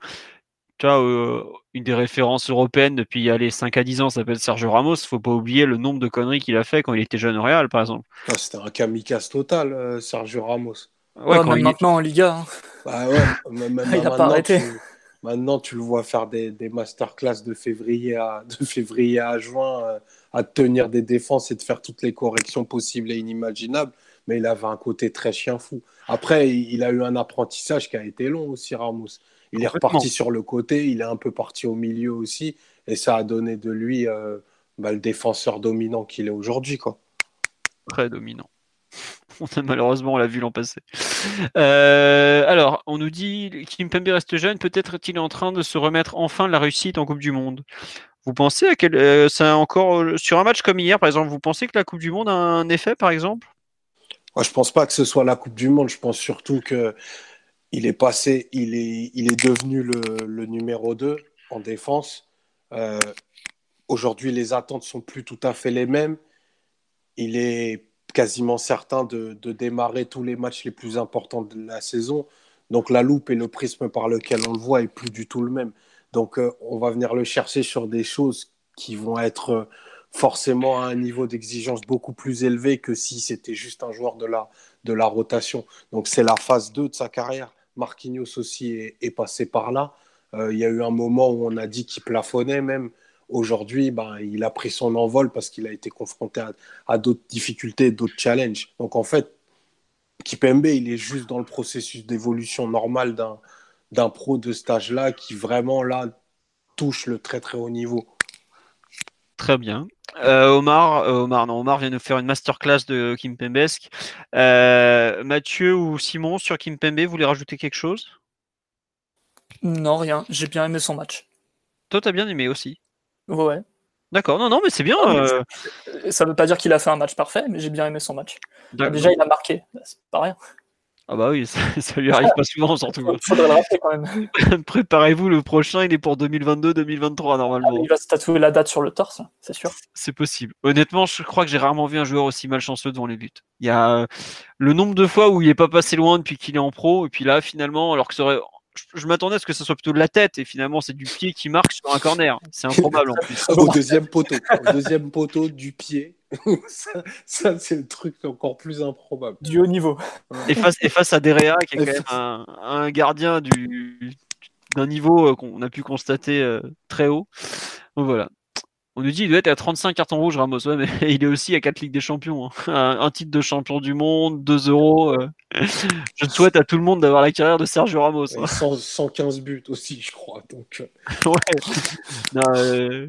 Tu vois, euh, une des références européennes depuis les 5 à 10 ans s'appelle Sergio Ramos. Il faut pas oublier le nombre de conneries qu'il a fait quand il était jeune au Real, par exemple. Ah, c'était un kamikaze total, euh, Sergio Ramos. Ouais, même maintenant en Liga. Hein. Bah ouais, même, il n'a pas arrêté. Tu, maintenant, tu le vois faire des, des masterclass de février à, de février à juin, euh, à tenir des défenses et de faire toutes les corrections possibles et inimaginables. Mais il avait un côté très chien fou. Après, il a eu un apprentissage qui a été long aussi, Ramos. Il est reparti sur le côté, il est un peu parti au milieu aussi. Et ça a donné de lui euh, bah, le défenseur dominant qu'il est aujourd'hui. Très dominant. Malheureusement, on l'a vu l'an passé. Euh, alors, on nous dit Kimpembe reste jeune, peut-être est-il en train de se remettre enfin de la réussite en Coupe du Monde. Vous pensez à quel, euh, encore euh, sur un match comme hier, par exemple, vous pensez que la Coupe du Monde a un effet, par exemple? Moi, je pense pas que ce soit la Coupe du Monde. Je pense surtout que il est passé, il est, il est devenu le, numéro 2 en défense. Aujourd'hui, les attentes sont plus tout à fait les mêmes. Il est quasiment certain de, démarrer tous les matchs les plus importants de la saison. Donc la loupe et le prisme par lequel on le voit est plus du tout le même. Donc euh, on va venir le chercher sur des choses qui vont être euh, forcément à un niveau d'exigence beaucoup plus élevé que si c'était juste un joueur de la, de la rotation. Donc c'est la phase 2 de sa carrière. Marquinhos aussi est, passé par là. Euh, il y a eu un moment où on a dit qu'il plafonnait même. Aujourd'hui, ben, il a pris son envol parce qu'il a été confronté à, à d'autres difficultés, d'autres challenges. Donc en fait, Kipembe, il est juste dans le processus d'évolution normal d'un, d'un pro de ce âge-là qui vraiment là touche le très très haut niveau. Très bien. Euh, Omar, euh, Omar, non, Omar vient de faire une masterclass de Kimpembesque. Euh, Mathieu ou Simon sur Kimpembe, vous voulez rajouter quelque chose? Non, rien. J'ai bien aimé son match. Toi, t'as bien aimé aussi. Ouais. D'accord, non, non, mais c'est bien. Ah, euh, Ça veut pas dire qu'il a fait un match parfait, mais j'ai bien aimé son match. Déjà, il a marqué. C'est pas rien. Ah bah oui, ça, ça lui arrive pas souvent surtout. Faudrait le rappeler quand même. Préparez-vous, le prochain, il est pour 2022-2023 normalement. Il va se tatouer la date sur le torse, c'est sûr. C'est possible. Honnêtement, je crois que j'ai rarement vu un joueur aussi malchanceux devant les buts. Il y a euh, le nombre de fois où il est pas passé loin depuis qu'il est en pro, et puis là, finalement, alors que ça aurait... je, m'attendais à ce que ce soit plutôt de la tête, et finalement, c'est du pied qui marque sur un corner. C'est improbable en plus. Au deuxième poteau. Au deuxième poteau du pied. ça, ça, c'est le truc encore plus improbable. Du haut niveau. Et face, et face à Derrea, qui est quand même un, un gardien du, d'un niveau euh, qu'on a pu constater euh, très haut. Donc voilà. On nous dit qu'il doit être à 35 cartons rouges, Ramos. Ouais, mais il est aussi à 4 Ligues des Champions. hein. Un, un titre de champion du monde, 2 euros. euh. Je souhaite à tout le monde d'avoir la carrière de Sergio Ramos. hein. Et 100 115 buts aussi, je crois. Donc, euh, Ouais. Non, euh,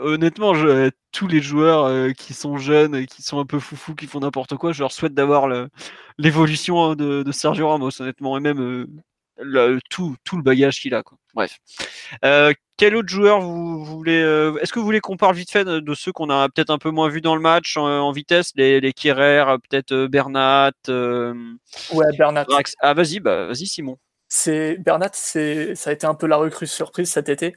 honnêtement, je- tous les joueurs euh, qui sont jeunes et qui sont un peu foufous, qui font n'importe quoi, je leur souhaite d'avoir le- l'évolution hein, de, de Sergio Ramos, honnêtement, et même le- tout, tout le bagage qu'il a. Quoi. Bref. Euh, quel autre joueur vous, vous voulez euh, Est-ce que vous voulez qu'on parle vite fait de, de ceux qu'on a peut-être un peu moins vus dans le match en, en vitesse, les, les Kierer, euh, peut-être Bernat, euh, Ouais, Bernat. Drax- Ah vas-y, bah vas-y Simon. C'est Bernat, c'est ça a été un peu la recrue surprise cet été.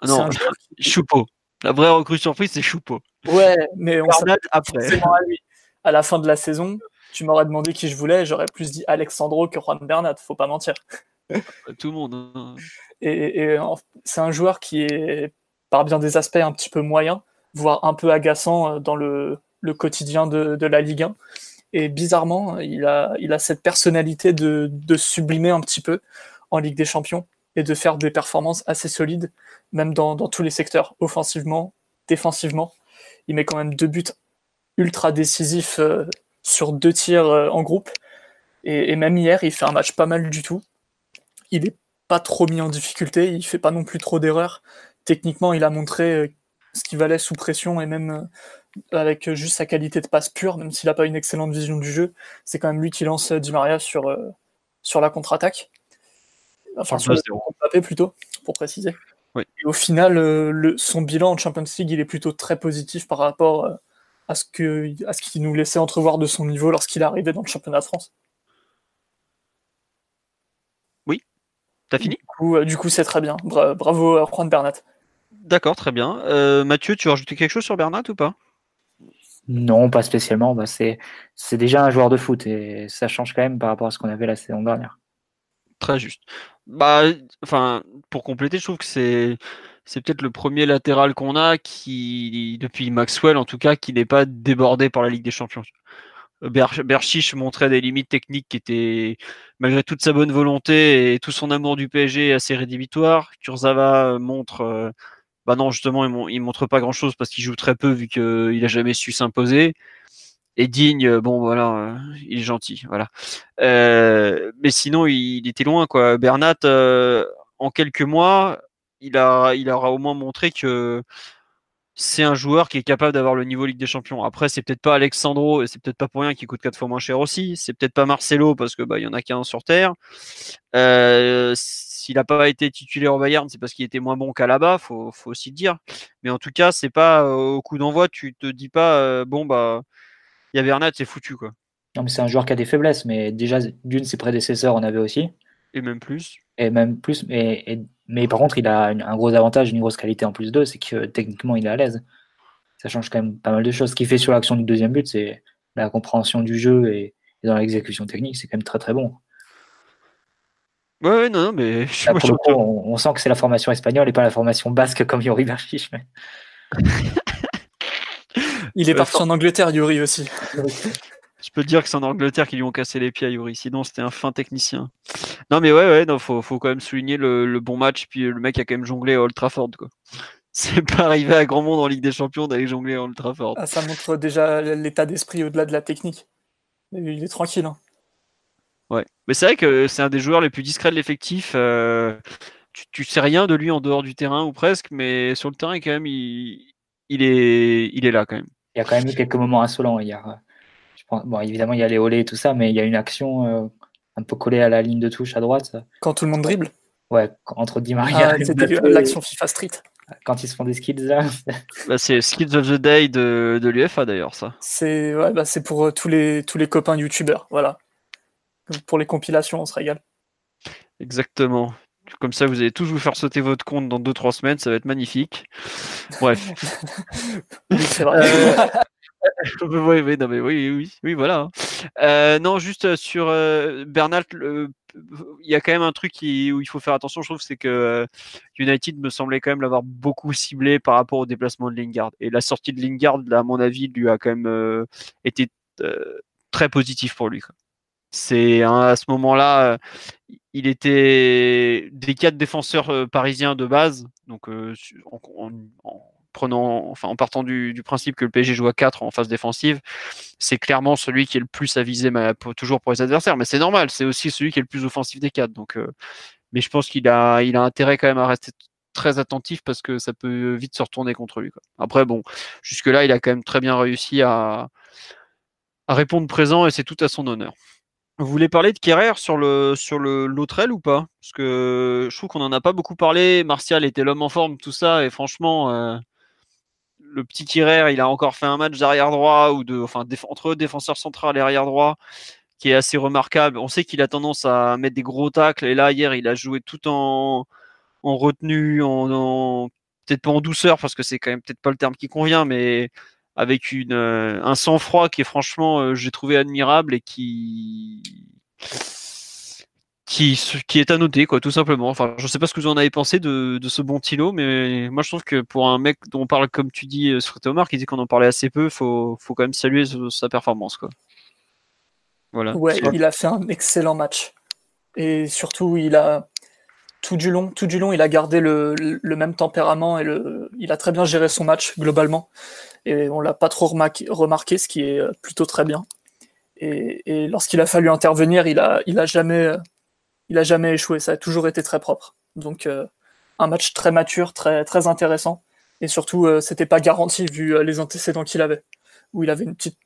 Ah non, qui- Choupeau. La vraie recrue surprise, c'est Choupeau. Ouais, mais on Bernat après. forcément à lui. À la fin de la saison, tu m'aurais demandé qui je voulais, j'aurais plus dit Alexandro que Juan Bernat, faut pas mentir. Tout le monde. hein. Et, c'est un joueur qui est, par bien des aspects, un petit peu moyen, voire un peu agaçant euh, dans le, quotidien de, la Ligue 1. Et bizarrement, il a, cette personnalité de, sublimer un petit peu en Ligue des Champions et de faire des performances assez solides, même dans, tous les secteurs, offensivement, défensivement. Il met quand même deux buts ultra décisifs euh, sur deux tirs euh, en groupe. Et même hier, il fait un match pas mal du tout. Il est pas trop mis en difficulté, il fait pas non plus trop d'erreurs. Techniquement, il a montré euh, ce qu'il valait sous pression et même euh, avec juste sa qualité de passe pure, même s'il n'a pas une excellente vision du jeu, c'est quand même lui qui lance euh, Di Maria sur, euh, sur la contre-attaque. Enfin, sur le 2-0. contre plutôt, pour préciser. Oui. Et au final, euh, le, son bilan en Champions League, il est plutôt très positif par rapport euh, à ce que à ce qu'il nous laissait entrevoir de son niveau lorsqu'il est arrivé dans le championnat de France. T'as fini Du coup, euh, du coup, c'est très bien. Bra- bravo à Juan Bernat. D'accord, très bien. Euh, Mathieu, tu veux rajouter quelque chose sur Bernat ou pas? Non, pas spécialement. Bah, c'est c'est déjà un joueur de foot et ça change quand même par rapport à ce qu'on avait la saison dernière. Très juste. Bah, enfin, pour compléter, je trouve que c'est c'est peut-être le premier latéral qu'on a qui, depuis Maxwell en tout cas, qui n'est pas débordé par la Ligue des Champions. Ber- Berchiche montrait des limites techniques qui étaient, malgré toute sa bonne volonté et tout son amour du PSG, assez rédhibitoires. Kurzawa montre, euh, bah non, justement, il, mon- il montre pas grand-chose parce qu'il joue très peu vu qu'il a jamais su s'imposer. Et Digne, euh, bon voilà, euh, il est gentil, voilà. Euh, mais sinon, il, il était loin, quoi. Bernat, euh, en quelques mois, il a, il aura au moins montré que c'est un joueur qui est capable d'avoir le niveau Ligue des Champions. Après, c'est peut-être pas Alexandro et c'est peut-être pas pour rien qu'il coûte quatre fois moins cher aussi. C'est peut-être pas Marcelo parce que bah il y en a qu'un sur terre. Euh, S'il n'a pas été titulaire au Bayern, c'est parce qu'il était moins bon qu'à là-bas, faut, faut aussi le dire. Mais en tout cas, c'est pas euh, au coup d'envoi, tu te dis pas euh, bon bah il y a Bernat, c'est foutu quoi. Non, mais c'est un joueur qui a des faiblesses, mais déjà, d'une, ses prédécesseurs en avaient aussi. Et même plus. Et même plus, mais, et- mais par contre, il a un gros avantage, une grosse qualité en plus d'eux, c'est que techniquement, il est à l'aise. Ça change quand même pas mal de choses. Ce qu'il fait sur l'action du deuxième but, c'est la compréhension du jeu et, et dans l'exécution technique, c'est quand même très très bon. Ouais, ouais, non, non, mais je, Là, moi, je- coup, on, on sent que c'est la formation espagnole et pas la formation basque comme Yori Berchiche. mais- Il est Euh, parti en Angleterre, Yuri aussi. Je peux te dire que c'est en Angleterre qu'ils lui ont cassé les pieds à Yuri, sinon c'était un fin technicien. Non, mais ouais, ouais, non, faut, faut quand même souligner le, bon match. Puis le mec a quand même jonglé à Old Trafford, quoi. C'est pas arrivé à grand monde en Ligue des Champions d'aller jongler à Old Trafford. Ah, ça montre déjà l'état d'esprit au-delà de la technique. Il est tranquille. Hein. Ouais, mais c'est vrai que c'est un des joueurs les plus discrets de l'effectif. Euh, tu, sais rien de lui en dehors du terrain ou presque, mais sur le terrain, quand même, il, il, est, il est là quand même. Il y a quand même eu quelques moments insolents hier. Bon, évidemment, il y a les olés et tout ça, mais il y a une action euh, un peu collée à la ligne de touche à droite. Quand tout le monde dribble? Ouais, entre Di Maria ah, C'était l'action FIFA Street. Quand ils se font des skills là. Bah, c'est Skills of the Day de, de l'UFA d'ailleurs, ça. C'est ouais, bah, pour euh, tous les, tous les copains youtubeurs. Voilà. Pour les compilations, on se régale. Exactement. Comme ça, vous allez tous vous faire sauter votre compte dans 2-3 semaines, ça va être magnifique. Bref. c'est vrai. Euh, oui, oui, oui, oui, oui, voilà. Hein. Euh, non, juste sur Bernal, il y a quand même un truc qui, où il faut faire attention, je trouve, c'est que United me semblait quand même l'avoir beaucoup ciblé par rapport au déplacement de Lingard. Et la sortie de Lingard, à mon avis, lui a quand même été très positif pour lui. C'est à ce moment-là, il était des quatre défenseurs parisiens de base, donc en, en partant du, principe que le PSG joue à 4 en phase défensive, c'est clairement celui qui est le plus avisé toujours pour les adversaires. Mais c'est normal, c'est aussi celui qui est le plus offensif des quatre. Donc, mais je pense qu'il a, il a intérêt quand même à rester très attentif parce que ça peut vite se retourner contre lui. Après, bon, jusque-là, il a quand même très bien réussi à, à répondre présent et c'est tout à son honneur. Vous voulez parler de Kerrer sur le sur le l'autre aile ou pas? Parce que je trouve qu'on en a pas beaucoup parlé. Martial était l'homme en forme, tout ça, et franchement, euh, le petit Kerrer, il a encore fait un match d'arrière droit ou de, enfin, entre défenseur central et arrière droit, qui est assez remarquable. On sait qu'il a tendance à mettre des gros tacles, et là hier, il a joué tout en en retenue, en, peut-être pas en douceur parce que c'est quand même peut-être pas le terme qui convient, mais avec euh, un sang-froid qui est franchement, euh, j'ai trouvé admirable et qui, qui, qui est à noter, quoi, tout simplement. Enfin, je sais pas ce que vous en avez pensé de, de ce bon Tilo, mais moi je trouve que pour un mec dont on parle, comme tu dis, euh, sur Omar, qui dit qu'on en parlait assez peu, faut, faut quand même saluer sa performance, quoi. Voilà. Ouais, il a fait un excellent match. Et surtout, il a, tout du long, tout du long, il a gardé le, le, même tempérament et le, il a très bien géré son match globalement et on l'a pas trop remarqué, ce qui est euh, plutôt très bien. Et, lorsqu'il a fallu intervenir, il a, il a jamais, euh, il a jamais échoué. Ça a toujours été très propre. Donc euh, un match très mature, très, très intéressant. Et surtout, c'était pas garanti vu les antécédents qu'il avait, où il avait une petite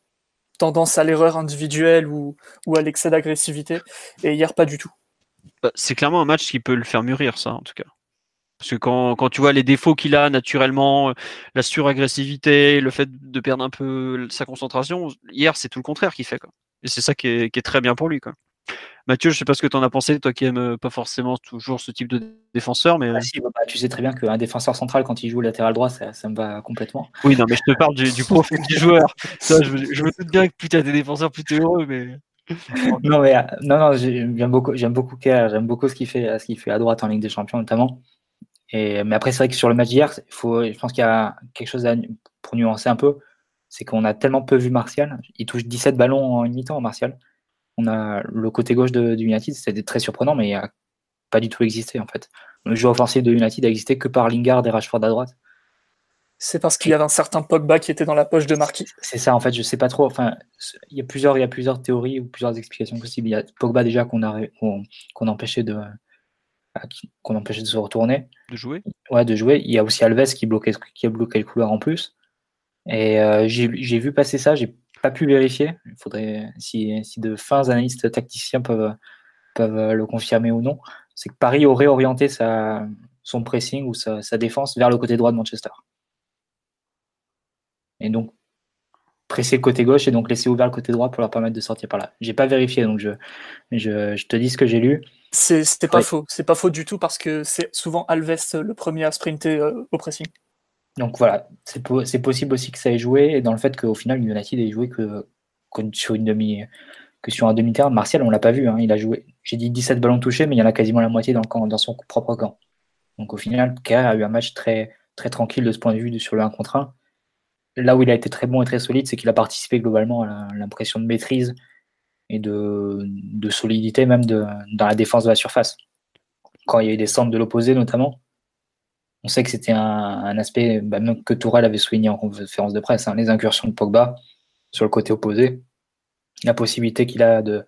tendance à l'erreur individuelle ou, à l'excès d'agressivité. Et hier, pas du tout. Bah, c'est clairement un match qui peut le faire mûrir, ça, en tout cas. Parce que quand, tu vois les défauts qu'il a naturellement, euh, la suragressivité, le fait de perdre un peu sa concentration, hier c'est tout le contraire qu'il fait. Quoi. Et c'est ça qui est, très bien pour lui. Mathieu, je sais pas ce que tu en as pensé, toi qui aimes pas forcément toujours ce type de défenseur. mais ah, si, bah, Tu sais très bien qu'un défenseur central, quand il joue latéral droit, ça, ça, me va complètement. Oui, non, mais je te parle du, du profil du joueur. Ça, je, je, me doute bien que plus tu as des défenseurs, plus heureux. Mais... non, mais non, non, j'aime beaucoup, j'aime beaucoup j'aime beaucoup ce qu'il fait, ce qu'il fait à droite en Ligue des Champions notamment mais après, c'est vrai que sur le match d'hier, je pense qu'il y a quelque chose à, pour nuancer un peu. C'est qu'on a tellement peu vu Martial. Il touche 17 ballons en une mi-temps, Martial. On a le côté gauche de, United, c'était très surprenant, mais il n'a pas du tout existé en fait. Le jeu offensif de United a existé que par Lingard et Rashford à droite. C'est parce qu'il y avait un certain Pogba qui était dans la poche de Marquis. C'est ça, en fait, je sais pas trop. Enfin, il y a plusieurs, il y a plusieurs théories ou plusieurs explications possibles. Il y a Pogba déjà qu'on a qu'on empêchait de, qu'on empêchait de se retourner. De jouer? Ouais, de jouer. Il y a aussi Alves qui, bloquait, qui a bloqué le couloir en plus. Et euh, j'ai vu passer ça, j'ai pas pu vérifier. Il faudrait, si, si, de fins analystes tacticiens peuvent, peuvent le confirmer ou non, c'est que Paris aurait orienté sa, son pressing ou sa, sa, défense vers le côté droit de Manchester. Et donc, presser le côté gauche et donc laisser ouvert le côté droit pour leur permettre de sortir par là. J'ai pas vérifié, donc je, je, je te dis ce que j'ai lu. C'était pas faux, c'est pas faux du tout parce que c'est souvent Alves le premier à sprinter euh, au pressing. Donc voilà, c'est possible aussi que ça ait joué dans le fait qu'au final United ait joué que, sur un demi-terrain. Martial, on l'a pas vu, hein, il a joué. J'ai dit 17 ballons touchés, mais il y en a quasiment la moitié dans, son propre camp. Donc au final, Kerr a eu un match très, tranquille de ce point de vue sur le 1 contre 1. Là où il a été très bon et très solide, c'est qu'il a participé globalement à l'impression de maîtrise et de, solidité même dans la défense de la surface. Quand il y a eu des centres de l'opposé notamment, on sait que c'était un, aspect bah, que Tourelle avait souligné en conférence de presse, hein, les incursions de Pogba sur le côté opposé, la possibilité qu'il a de,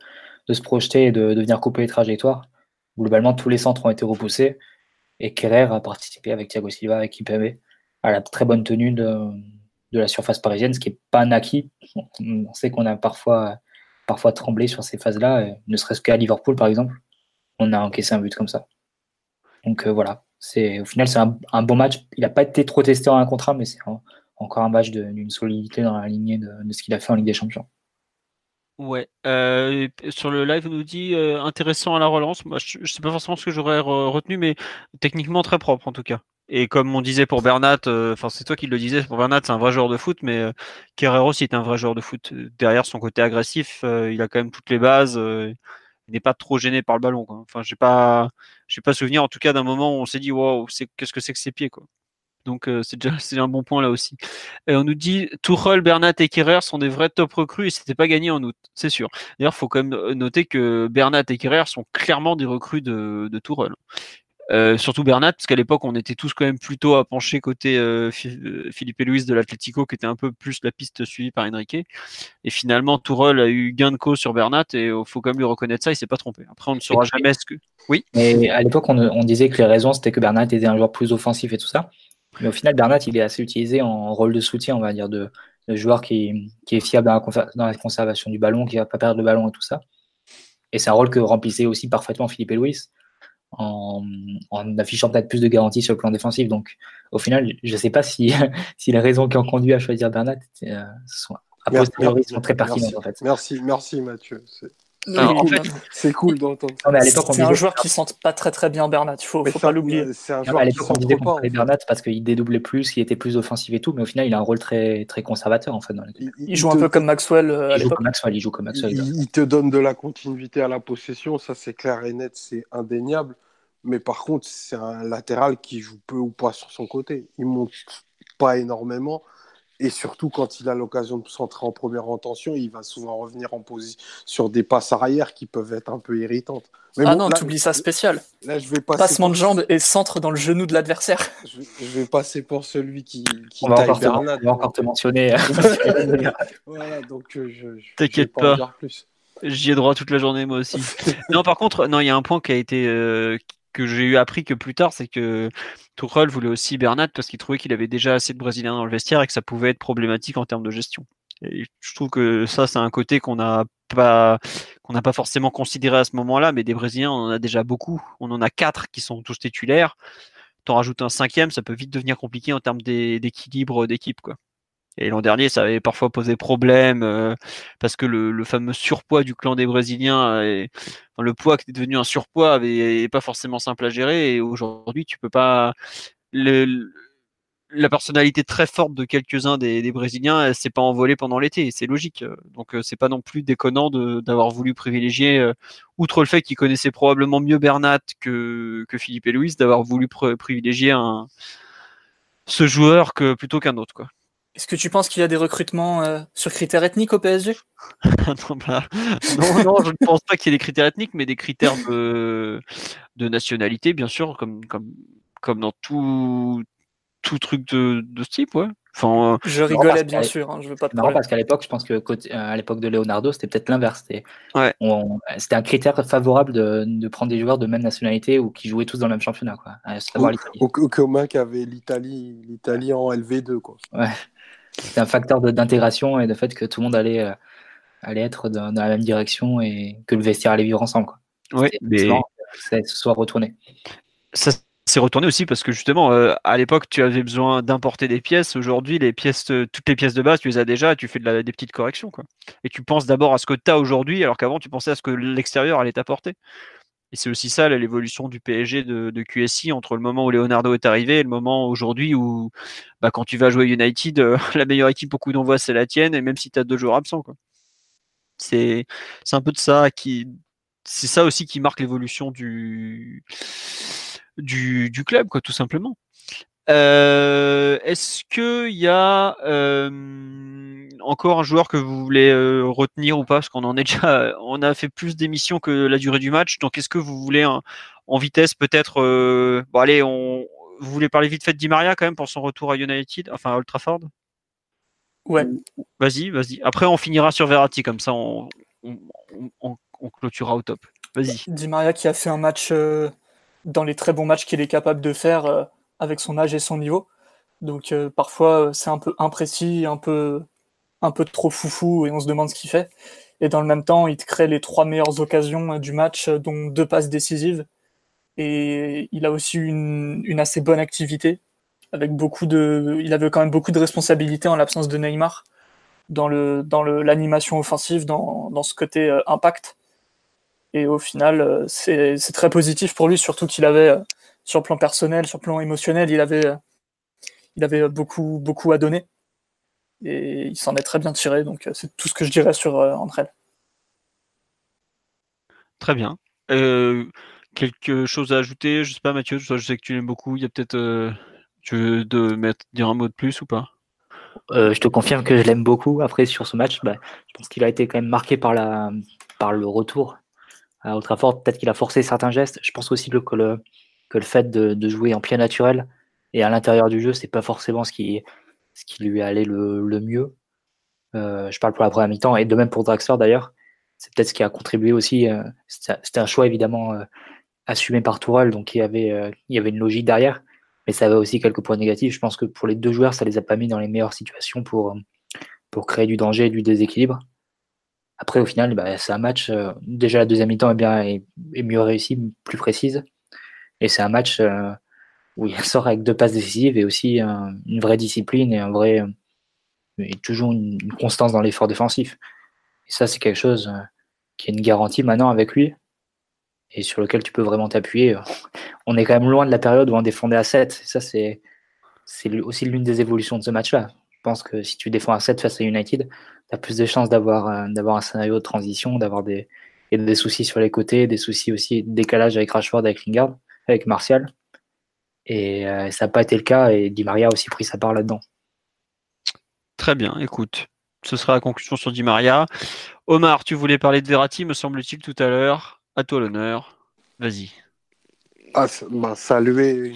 se projeter et de, venir couper les trajectoires. Globalement, tous les centres ont été repoussés et Kerrer a participé avec Thiago Silva et Kipembe à la très bonne tenue de, la surface parisienne, ce qui n'est pas un acquis. On sait qu'on a parfois, parfois tremblé sur ces phases-là, ne serait-ce qu'à Liverpool par exemple, on a encaissé un but comme ça. Donc euh, voilà, c'est au final c'est un, bon match. Il n'a pas été trop testé en un contrat, mais c'est encore un match d'une solidité dans la lignée de, ce qu'il a fait en Ligue des Champions. Ouais. Euh, sur le live, on nous dit euh, intéressant à la relance. Moi, je, ne sais pas forcément ce que j'aurais retenu, mais techniquement très propre en tout cas. Et comme on disait pour Bernat, euh, enfin c'est toi qui le disais pour Bernat, c'est un vrai joueur de foot, mais Guerrero aussi est un vrai joueur de foot. Derrière son côté agressif, il a quand même toutes les bases. N'est pas trop gêné par le ballon. Enfin, j'ai pas, j'ai pas souvenir en tout cas d'un moment où on s'est dit waouh, qu'est-ce que c'est que ses pieds quoi. Donc euh, c'est déjà c'est un bon point là aussi. Et on nous dit Tuchel, Bernat et Kerrer sont des vrais top recrues et c'était pas gagné en août, c'est sûr. D'ailleurs, faut quand même euh, noter que Bernat et Kerrer sont clairement des recrues de, de. Euh, surtout Bernat, parce qu'à l'époque, on était tous quand même plutôt à pencher côté Philippe et Louis de l'Atlético, qui était un peu plus la piste suivie par Enrique. Et finalement, Tourelle a eu gain de cause sur Bernat, et il faut quand même lui reconnaître ça, il s'est pas trompé. Après, on ne saura jamais ce que. Oui? Mais à l'époque, on, on, disait que les raisons, c'était que Bernat était un joueur plus offensif et tout ça. Mais au final, Bernat, il est assez utilisé en rôle de soutien, on va dire, de, joueur qui, est fiable dans la, conservation du ballon, qui ne va pas perdre le ballon et tout ça. Et c'est un rôle que remplissait aussi parfaitement Philippe et Louis en, affichant peut-être plus de garanties sur le plan défensif. Donc, au final, je ne sais pas si, si les raisons qui ont conduit à choisir Bernat euh, sont, sont très pertinentes. Merci, merci, merci Mathieu. C'est cool d'entendre. C'est un joueur qui sent pas très très bien Bernat, il faut, faut pas l'oublier. À l'époque, on disait qu'on Bernat parce qu'il dédoublait plus, il était plus offensif et tout, mais au final, il a un rôle très, très conservateur en fait. il, joue un peu comme Maxwell euh, à l'époque. Il joue comme Maxwell. Il, te donne de la continuité à la possession, ça c'est clair et net, c'est indéniable. Mais par contre, c'est un latéral qui joue peu ou pas sur son côté. Il monte pas énormément. Et surtout, quand il a l'occasion de centrer en première intention, il va souvent revenir en position sur des passes arrière qui peuvent être un peu irritantes. ah non, tu oublies ça spécial. Là, je vais Passement de jambes et centre dans le genou de l'adversaire. Je, vais passer pour celui qui, qui on va encore. Te, on va encore te mentionner. voilà, donc euh, je, T'inquiète pas. J'y ai droit toute la journée, moi aussi. non, par contre, non, il y a un point qui a été, euh, que j'ai eu appris que plus tard, c'est que Tuchel voulait aussi Bernat parce qu'il trouvait qu'il avait déjà assez de Brésiliens dans le vestiaire et que ça pouvait être problématique en termes de gestion. Et je trouve que ça, c'est un côté qu'on n'a pas qu'on n'a pas forcément considéré à ce moment-là, mais des Brésiliens, on en a déjà beaucoup. On en a quatre qui sont tous titulaires. T'en rajoutes un cinquième, ça peut vite devenir compliqué en termes d'équilibre d'équipe, quoi. Et l'an dernier, ça avait parfois posé problème euh, parce que le, fameux surpoids du clan des Brésiliens, et, le poids qui est devenu un surpoids, n'est pas forcément simple à gérer. Et aujourd'hui, tu peux pas. la personnalité très forte de quelques-uns des, Brésiliens, elle s'est pas envolée pendant l'été. C'est logique. Donc, euh, c'est pas non plus déconnant d'avoir voulu privilégier, euh, outre le fait qu'ils connaissaient probablement mieux Bernat que, que Philippe et d'avoir voulu privilégier un, ce joueur que plutôt qu'un autre, quoi. Est-ce que tu penses qu'il y a des recrutements euh, sur critères ethniques au PSG bah, non, non, je ne pense pas qu'il y ait des critères ethniques, mais des critères de, de nationalité, bien sûr, comme, comme, comme dans tout, tout truc de, de ce type, ouais. Enfin, je rigolais bien sûr, hein, je veux pas te parce qu'à l'époque, je pense que euh, à l'époque de Leonardo, c'était peut-être l'inverse. C'était ouais. un critère favorable de, de, prendre des joueurs de même nationalité ou qui jouaient tous dans le même championnat. Quoi. Au, commun qu'avait l'Italie, l'Italie en LV2. Quoi. Ouais. C'était un facteur d'intégration et de fait que tout le monde allait, euh, allait être dans, la même direction et que le vestiaire allait vivre ensemble. Quoi. Oui, mais ça se soit retourné. Ça s'est retourné aussi parce que justement, euh, à l'époque, tu avais besoin d'importer des pièces. Aujourd'hui, les pièces, toutes les pièces de base, tu les as déjà tu fais de des petites corrections. Quoi. Et tu penses d'abord à ce que tu as aujourd'hui alors qu'avant, tu pensais à ce que l'extérieur allait t'apporter. Et c'est aussi ça l'évolution du PSG de, QSI entre le moment où Leonardo est arrivé et le moment aujourd'hui où bah, quand tu vas jouer United, euh, la meilleure équipe au coup d'envoi c'est la tienne, et même si tu as deux joueurs absents. C'est, c'est un peu de ça qui. C'est ça aussi qui marque l'évolution du, du, du, club, quoi, tout simplement. Euh, est-ce qu'il y a. Euh, encore un joueur que vous voulez euh, retenir ou pas? Parce qu'on en est déjà, on a fait plus d'émissions que la durée du match. Donc, est-ce que vous voulez en vitesse peut-être Bon, allez, on, vous voulez parler vite fait de Di Maria quand même pour son retour à United, enfin à Old Trafford? Ouais. Vas-y, vas-y. Après, on finira sur Verratti, comme ça, on, on, clôturera au top. Vas-y. Di Maria qui a fait un match dans les très bons matchs qu'il est capable de faire avec son âge et son niveau. Donc euh, parfois c'est un peu imprécis, un peu un peu trop foufou et on se demande ce qu'il fait. Et dans le même temps, il te crée les trois meilleures occasions euh, du match, euh, dont deux passes décisives. Et il a aussi une, une assez bonne activité, avec beaucoup de, il avait quand même beaucoup de responsabilités en l'absence de Neymar dans le dans l'animation offensive, dans, dans ce côté impact. Et au final, c'est très positif pour lui, surtout qu'il avait sur le plan personnel, sur le plan émotionnel, il avait il avait beaucoup, beaucoup à donner. Et il s'en est très bien tiré. Donc, euh, c'est tout ce que je dirais sur euh, entre elles. Très bien. Euh, quelque chose à ajouter? Je sais pas, Mathieu, je sais que tu l'aimes beaucoup. Il y a peut-être. tu veux de mettre, dire un mot de plus ou pas? Je te confirme que je l'aime beaucoup. Après, sur ce match, bah, je pense qu'il a été quand même marqué par, la, par le retour à Old Peut-être qu'il a forcé certains gestes. Je pense aussi que le, que le fait de, jouer en pied naturel et à l'intérieur du jeu, c'est pas forcément ce qui, ce qui lui allait le, le mieux. Euh, je parle pour la première mi-temps et de même pour Draxler d'ailleurs. C'est peut-être ce qui a contribué aussi. Euh, c'était un choix évidemment euh, assumé par Tourelle, donc il y avait, il y avait une logique derrière, mais ça avait aussi quelques points négatifs. Je pense que pour les deux joueurs, ça les a pas mis dans les meilleures situations pour, pour créer du danger et du déséquilibre. Après, au final, bah, c'est un match. déjà, la deuxième mi-temps est bien et mieux réussi, plus précise. Et c'est un match où il sort avec deux passes décisives et aussi une vraie discipline et un vrai et toujours une, constance dans l'effort défensif. Et ça, c'est quelque chose euh, qui est une garantie maintenant avec lui et sur lequel tu peux vraiment t'appuyer. On est quand même loin de la période où on défendait à 7. Et ça, c'est aussi l'une des évolutions de ce match-là. Je pense que si tu défends à 7 face à United, tu as plus de chances d'avoir euh, d'avoir un scénario de transition, d'avoir des, des soucis sur les côtés, des soucis aussi de décalage avec Rashford, avec Lingard, avec Martial. Et euh, ça n'a pas été le cas et Di Maria a aussi pris sa part là-dedans. Très bien, écoute, ce sera la conclusion sur Di Maria. Omar, tu voulais parler de Verratti, me semble-t-il, tout à l'heure. À toi l'honneur. Vas-y. Ah, bah, saluer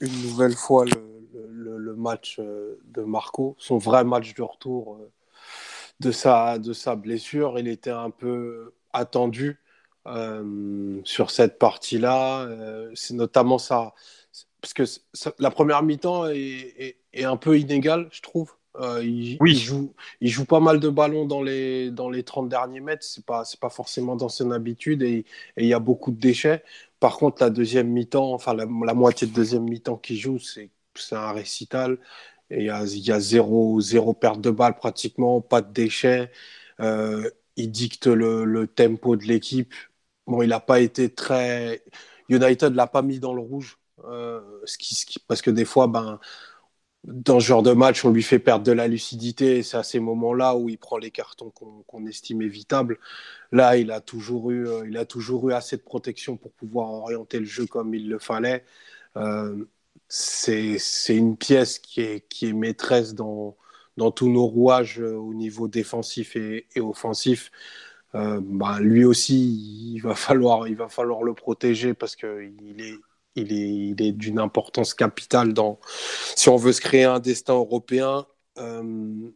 une, nouvelle fois le, match euh, de Marco, son vrai match de retour euh, de, sa, de sa blessure. Il était un peu attendu sur cette partie-là. C'est notamment ça parce que la première mi-temps est, un peu inégale, je trouve. Euh, il, oui. joue, il joue pas mal de ballons dans les, dans les 30 derniers mètres. C'est pas, pas forcément dans son habitude et, il y a beaucoup de déchets. Par contre, la deuxième mi-temps, enfin la, moitié de deuxième mi-temps qu'il joue, c'est un récital. Et il y a, y a zéro, zéro perte de balle pratiquement, pas de déchets. Euh, il dicte le, le tempo de l'équipe. Bon, il n'a pas été très. United l'a pas mis dans le rouge euh, parce que des fois, ben, dans ce genre de match, on lui fait perdre de la lucidité. C'est à ces moments-là où il prend les cartons qu'on estime évitables. Là, il a, toujours eu, euh, il a toujours eu assez de protection pour pouvoir orienter le jeu comme il le fallait. Euh, c'est une pièce qui est, qui est maîtresse dans tous nos rouages au niveau défensif et, offensif. Ben, lui aussi, il va falloir, le protéger parce qu'il est, d'une importance capitale dans, si on veut se créer un destin européen. Euh,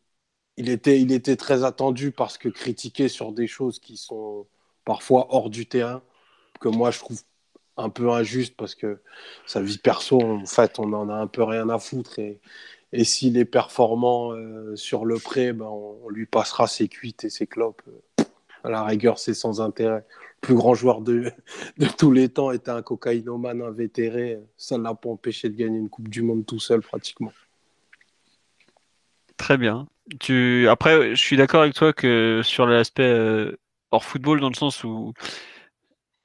il, était, il était très attendu parce que critiqué sur des choses qui sont parfois hors du terrain, que moi je trouve un peu injuste parce que sa vie perso, en fait, on en a un peu rien à foutre. Et, et s'il est performant euh, sur le prêt, ben, on, lui passera ses cuites et ses clopes. La rigueur, c'est sans intérêt plus grand joueur de, tous les temps était un cocaïnomane invétéré. Ça ne l'a pas empêché de gagner une Coupe du Monde tout seul pratiquement. Très bien. Après, je suis d'accord avec toi que sur l'aspect euh, hors football, dans le sens où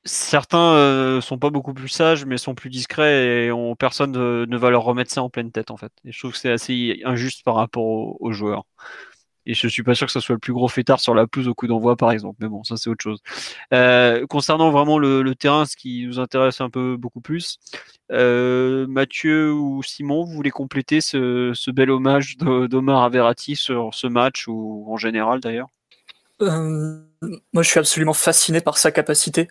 certains euh, sont pas beaucoup plus sages, mais sont plus discrets et on, personne ne, va leur remettre ça en pleine tête en fait. Et je trouve que c'est assez injuste par rapport aux, joueurs. Et je suis pas sûr que ce soit le plus gros fêtard sur la pelouse au coup d'envoi, par exemple. Mais bon, ça c'est autre chose. Euh, concernant vraiment le, terrain, ce qui nous intéresse un peu beaucoup plus, euh, Mathieu ou Simon, vous voulez compléter ce, bel hommage d'Omar à Verratti sur ce match ou en général d'ailleurs? Euh, Moi, je suis absolument fasciné par sa capacité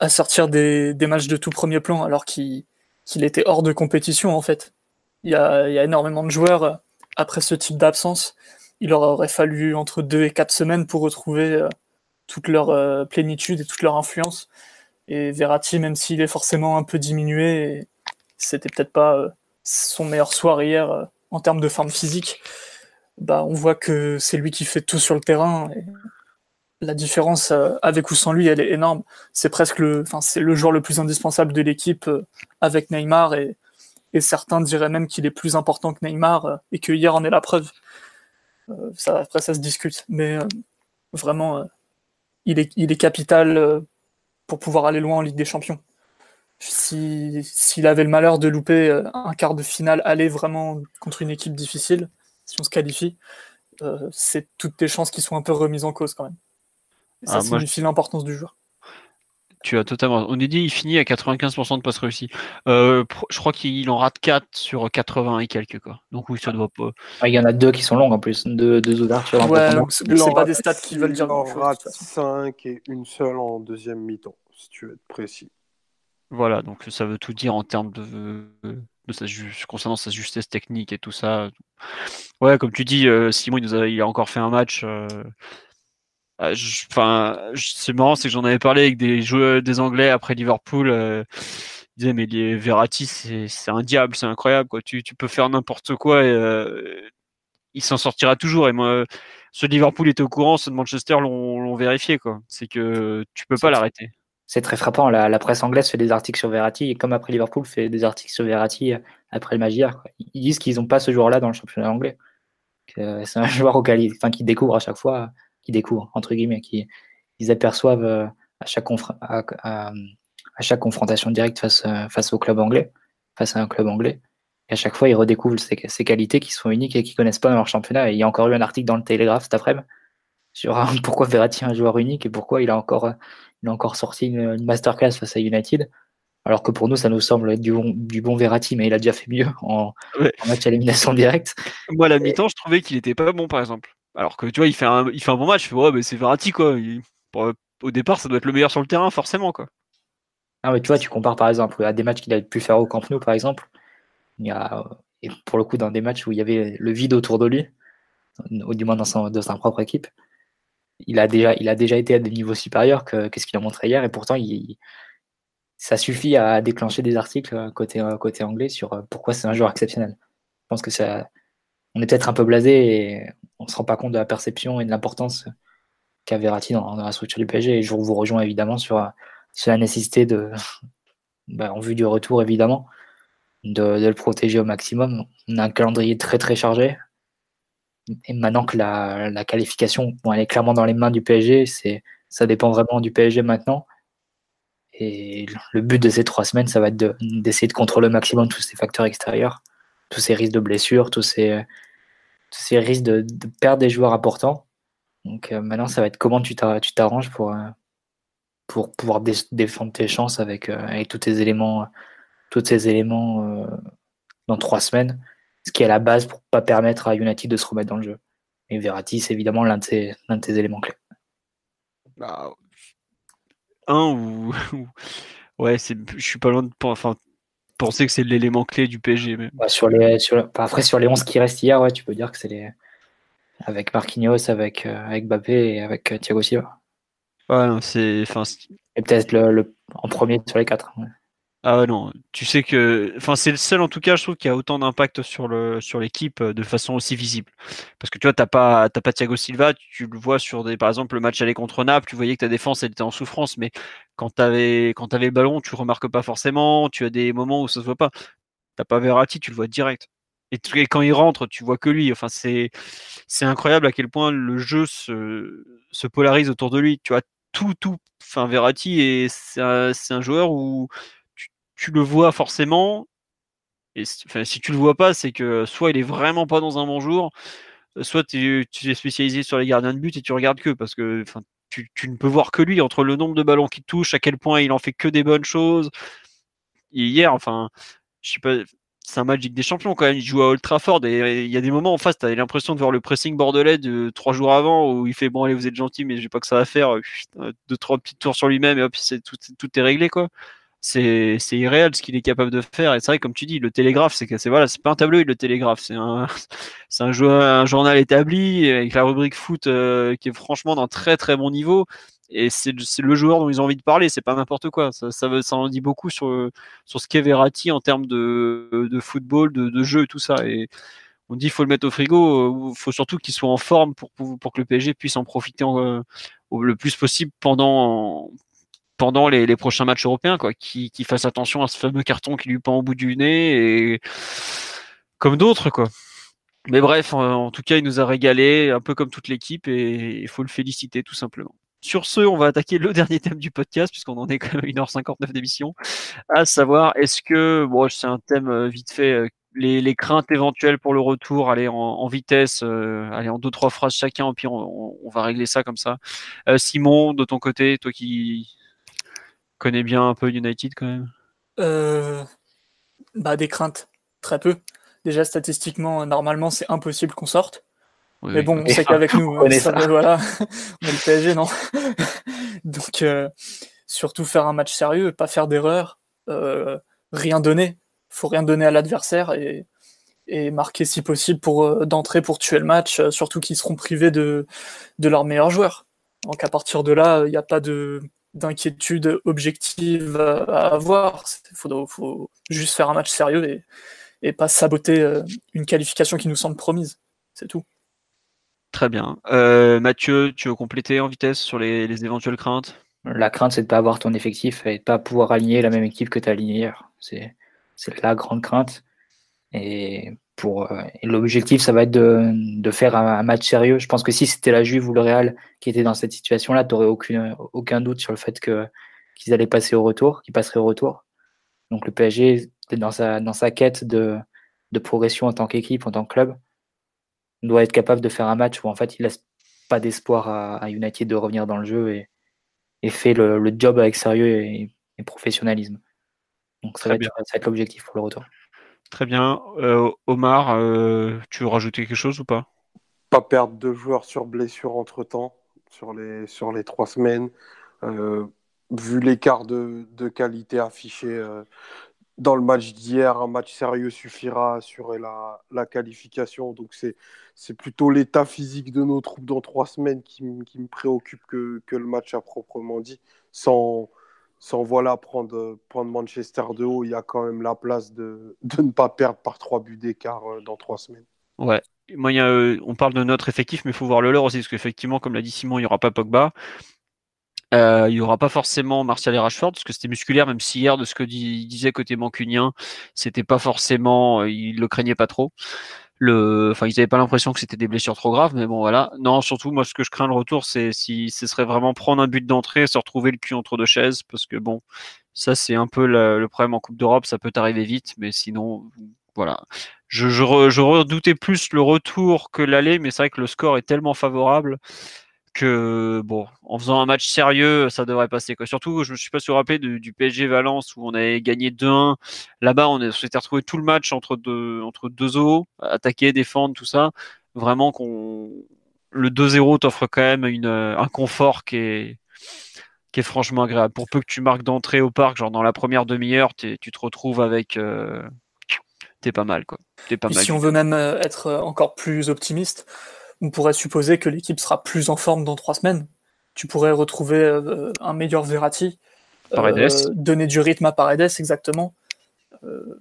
à sortir des, matchs de tout premier plan alors qu'il était hors de compétition en fait. Il y a énormément de joueurs après ce type d'absence il leur aurait fallu entre deux et quatre semaines pour retrouver euh, toute leur euh, plénitude et toute leur influence. Et Verratti, même s'il est forcément un peu diminué, c'était peut-être pas euh, son meilleur soir hier en termes de forme physique, bah, on voit que c'est lui qui fait tout sur le terrain. La différence avec ou sans lui, elle est énorme. C'est presque le, enfin, c'est le joueur le plus indispensable de l'équipe avec Neymar et certains diraient même qu'il est plus important que Neymar et que hier en est la preuve. Euh, ça, après, ça se discute. Mais euh, vraiment, euh, il, est, il est capital pour pouvoir aller loin en Ligue des Champions. S'il avait le malheur de louper un quart de finale aller vraiment contre une équipe difficile, si on se qualifie, c'est toutes tes chances qui sont un peu remises en cause quand même. ça ah, signifie l'importance du joueur. Tu as totalement. On est dit, il finit à 95% de passes réussies. Euh, je crois qu'il en rate 4 sur 80 et quelques. Quoi. Donc oui, ça doit pas. Ah, il y en a deux qui sont longues en plus, deux, deux ouvertures. Ouais, c'est pas des stats qui veulent dire. Il en rate 5 et une seule en deuxième mi-temps, si tu veux être précis. Voilà, donc ça veut tout dire en termes de, de sa, concernant sa justesse technique et tout ça. Ouais, comme tu dis, euh, Simon, il, nous a, il a encore fait un match. Euh, ah, enfin, c'est marrant, c'est que j'en avais parlé avec des joueurs, des Anglais après Liverpool. Euh, ils disaient mais les Verratti, c'est un diable, c'est incroyable quoi. Tu, tu peux faire n'importe quoi et euh, il s'en sortira toujours. Et moi, ceux de Liverpool étaient au courant, ceux de Manchester l'ont vérifié quoi. C'est que tu peux pas l'arrêter. C'est très frappant. La, la, presse anglaise fait des articles sur Verratti et comme après Liverpool fait des articles sur Verratti euh, après le Magyar. Ils disent qu'ils n'ont pas ce joueur-là dans le championnat anglais. C'est un joueur auquel enfin, qui découvre à chaque fois qui découvrent, entre guillemets, qui ils aperçoivent euh, à chaque, à, à, chaque confrontation directe face, euh, face au club anglais, face à un club anglais. Et à chaque fois, ils redécouvrent ces, qualités qui sont uniques et qu'ils connaissent pas dans leur championnat. Et il y a encore eu un article dans le Télégraphe cet après-midi sur pourquoi Verratti est un joueur unique et pourquoi il a encore, il a encore sorti une, masterclass face à United. Alors que pour nous, ça nous semble être du bon, du bon Verratti, mais il a déjà fait mieux en, match à élimination directe. Moi, à la mi-temps, je trouvais qu'il était pas bon, par exemple. Alors que tu vois, il fait un, il fait bon match. ouais, c'est Verratti quoi. au départ, ça doit être le meilleur sur le terrain, forcément quoi. Ah mais tu vois, tu compares par exemple à des matchs qu'il a pu faire au Camp Nou, par exemple. A, et pour le coup, dans des matchs où il y avait le vide autour de lui, ou du moins dans, sa propre équipe, il a déjà, été à des niveaux supérieurs que qu'est-ce qu'il a montré hier, et pourtant, ça suffit à déclencher des articles côté, côté anglais sur pourquoi c'est un joueur exceptionnel. Je pense que ça, on est peut-être un peu blasé on ne se rend pas compte de la perception et de l'importance qu'a Verratti dans, la structure du PSG. Et je vous rejoins évidemment sur, la nécessité de, bah, en vue du retour évidemment, de, le protéger au maximum. On a un calendrier très très chargé. Et maintenant que la, qualification, elle est clairement dans les mains du PSG, ça dépend vraiment du PSG maintenant. Et le but de ces trois semaines, ça va être d'essayer de, contrôler au maximum tous ces facteurs extérieurs, tous ces risques de blessures, tous ces, ces risques de, perdre des joueurs importants. Donc euh, maintenant, ça va être comment tu t'arranges pour, euh, pour pouvoir défendre tes chances avec, euh, avec tous tes éléments, tous ces éléments dans trois semaines, ce qui est la base pour pas permettre à United de se remettre dans le jeu. Et Verratti, c'est évidemment l'un de, de tes éléments clés. Bah, un ou, ouais, c'est, je suis pas loin de, enfin, penser que c'est l'élément clé du PSG. sur les, sur, après, sur les 11 qui restent hier, ouais, tu peux dire que c'est les. Avec Marquinhos, avec, euh, avec Mbappé et avec euh, Thiago Silva. Ouais, c'est. Et peut-être le, en premier sur les quatre. Ah non, tu sais que, enfin c'est le seul en tout cas, je trouve, qui a autant d'impact sur le sur l'équipe euh, de façon aussi visible. Parce que tu vois, t'as pas t'as pas Thiago Silva, tu le vois sur des, par exemple le match aller contre Naples, tu voyais que ta défense elle était en souffrance, mais quand t'avais quand t'avais le ballon, tu remarques pas forcément, tu as des moments où ça se voit pas. T'as pas Verratti, tu le vois direct. Et, quand il rentre, tu vois que lui. Enfin c'est c'est incroyable à quel point le jeu se se polarise autour de lui. Tu vois tout tout. Enfin Verratti et c'est un joueur où tu le vois forcément. Et si tu le vois pas, c'est que soit il est vraiment pas dans un bon jour, soit tu, es spécialisé sur les gardiens de but et tu regardes que parce que tu, ne peux voir que lui entre le nombre de ballons qu'il touche, à quel point il en fait que des bonnes choses. hier, enfin, je sais pas, c'est un Magic des Champions quand même. Il joue à Old Trafford et il y a des moments en face, tu as l'impression de voir le pressing bordelais de trois jours avant où il fait bon allez vous êtes gentil mais j'ai pas que ça à faire, deux trois petites tours sur lui-même et hop tout, tout est réglé quoi c'est irréel ce qu'il est capable de faire. Et c'est vrai, comme tu dis, le télégraphe, c'est c'est voilà, c'est pas un tableau le télégraphe, c'est un, c'est un, un, journal établi avec la rubrique foot euh, qui est franchement d'un très très bon niveau. Et c'est le joueur dont ils ont envie de parler, c'est pas n'importe quoi. Ça, ça, ça, en dit beaucoup sur, sur ce qu'est Verratti en termes de, de football, de, de jeu tout ça. Et on dit faut le mettre au frigo, il faut surtout qu'il soit en forme pour, pour, que le PSG puisse en profiter euh, le plus possible pendant, pendant les, prochains matchs européens, quoi, qui, qui fasse attention à ce fameux carton qui lui pend au bout du nez et comme d'autres, quoi. Mais bref, en, tout cas, il nous a régalé, un peu comme toute l'équipe, et il faut le féliciter tout simplement. Sur ce, on va attaquer le dernier thème du podcast, puisqu'on en est quand même 1h59 d'émission, à savoir, est-ce que, bon, c'est un thème euh, vite fait, euh, les, craintes éventuelles pour le retour, aller en, vitesse, euh, aller en deux, trois phrases chacun, puis on, on va régler ça comme ça. Simon, de ton côté, toi qui, connais bien un peu United quand même? Euh, bah, Des craintes, très peu. Déjà, statistiquement, normalement, c'est impossible qu'on sorte. mais bon, on sait qu'avec nous, on, ça, voilà, on est le PSG, non? Donc, euh, surtout faire un match sérieux, pas faire d'erreur, euh, rien donner. faut rien donner à l'adversaire et, et, marquer si possible pour d'entrée pour tuer le match, surtout qu'ils seront privés de, de leurs meilleurs joueurs. Donc à partir de là, il n'y a pas de d'inquiétude objective à avoir. Il faut, juste faire un match sérieux et, et pas saboter euh, une qualification qui nous semble promise. C'est tout. Très bien. Euh, Mathieu, tu veux compléter en vitesse sur les, éventuelles craintes? La crainte, c'est de ne pas avoir ton effectif et de ne pas pouvoir aligner la même équipe que tu as aligné hier. C'est la grande crainte. Et pour euh, l'objectif, ça va être de, faire un, match sérieux. Je pense que si c'était la Juve ou le Real qui était dans cette situation-là, tu n'aurais aucun, aucun doute sur le fait que qu'ils allaient passer au retour, qu'ils passeraient au retour. Donc le PSG, dans sa, dans sa quête de, de progression en tant qu'équipe, en tant que club, doit être capable de faire un match où en fait il laisse pas d'espoir à, United de revenir dans le jeu et, et fait le, le job avec sérieux et, professionnalisme. Donc ça va, être, ça va être l'objectif pour le retour. Très bien. Euh, Omar, euh, tu veux rajouter quelque chose ou pas? Pas perdre de joueurs sur blessure entre temps, sur les, sur les trois semaines. Euh, vu l'écart de, de, qualité affiché dans le match d'hier, un match sérieux suffira à assurer la, la qualification. Donc c'est plutôt l'état physique de nos troupes dans trois semaines qui, qui me préoccupe que, que, le match à proprement dit, sans, sans voilà prendre, prendre Manchester de haut, il y a quand même la place de, de ne pas perdre par trois buts d'écart euh, dans trois semaines. Ouais. Moi, euh, on parle de notre effectif, mais il faut voir le leur aussi, parce qu'effectivement, comme l'a dit Simon, il n'y aura pas Pogba. Euh, il n'y aura pas forcément Martial et Rashford, parce que c'était musculaire, même si hier, de ce que disait côté mancunien, c'était pas forcément, il le craignait pas trop le, enfin, ils n'avaient pas l'impression que c'était des blessures trop graves, mais bon, voilà. Non, surtout, moi, ce que je crains le retour, c'est si ce serait vraiment prendre un but d'entrée, se retrouver le cul entre deux chaises, parce que bon, ça, c'est un peu le problème en Coupe d'Europe, ça peut arriver vite, mais sinon, voilà. Je, je, redoutais plus le retour que l'aller, mais c'est vrai que le score est tellement favorable que bon, en faisant un match sérieux, ça devrait passer. Quoi. Surtout, je me suis pas su rappeler du, PSG Valence où on avait gagné 2-1. Là-bas, on s'était retrouvé tout le match entre deux, entre deux eaux, attaquer, défendre, tout ça. Vraiment qu'on le 2-0 t'offre quand même une, un confort qui est, qui est franchement agréable. Pour peu que tu marques d'entrée au parc, genre dans la première demi-heure, tu te retrouves avec. Euh, t'es pas mal, quoi. Es pas mal. Si on veut même euh, être encore plus optimiste, on pourrait supposer que l'équipe sera plus en forme dans trois semaines. Tu pourrais retrouver euh, un meilleur Verratti, euh, donner du rythme à Paredes, exactement. Euh,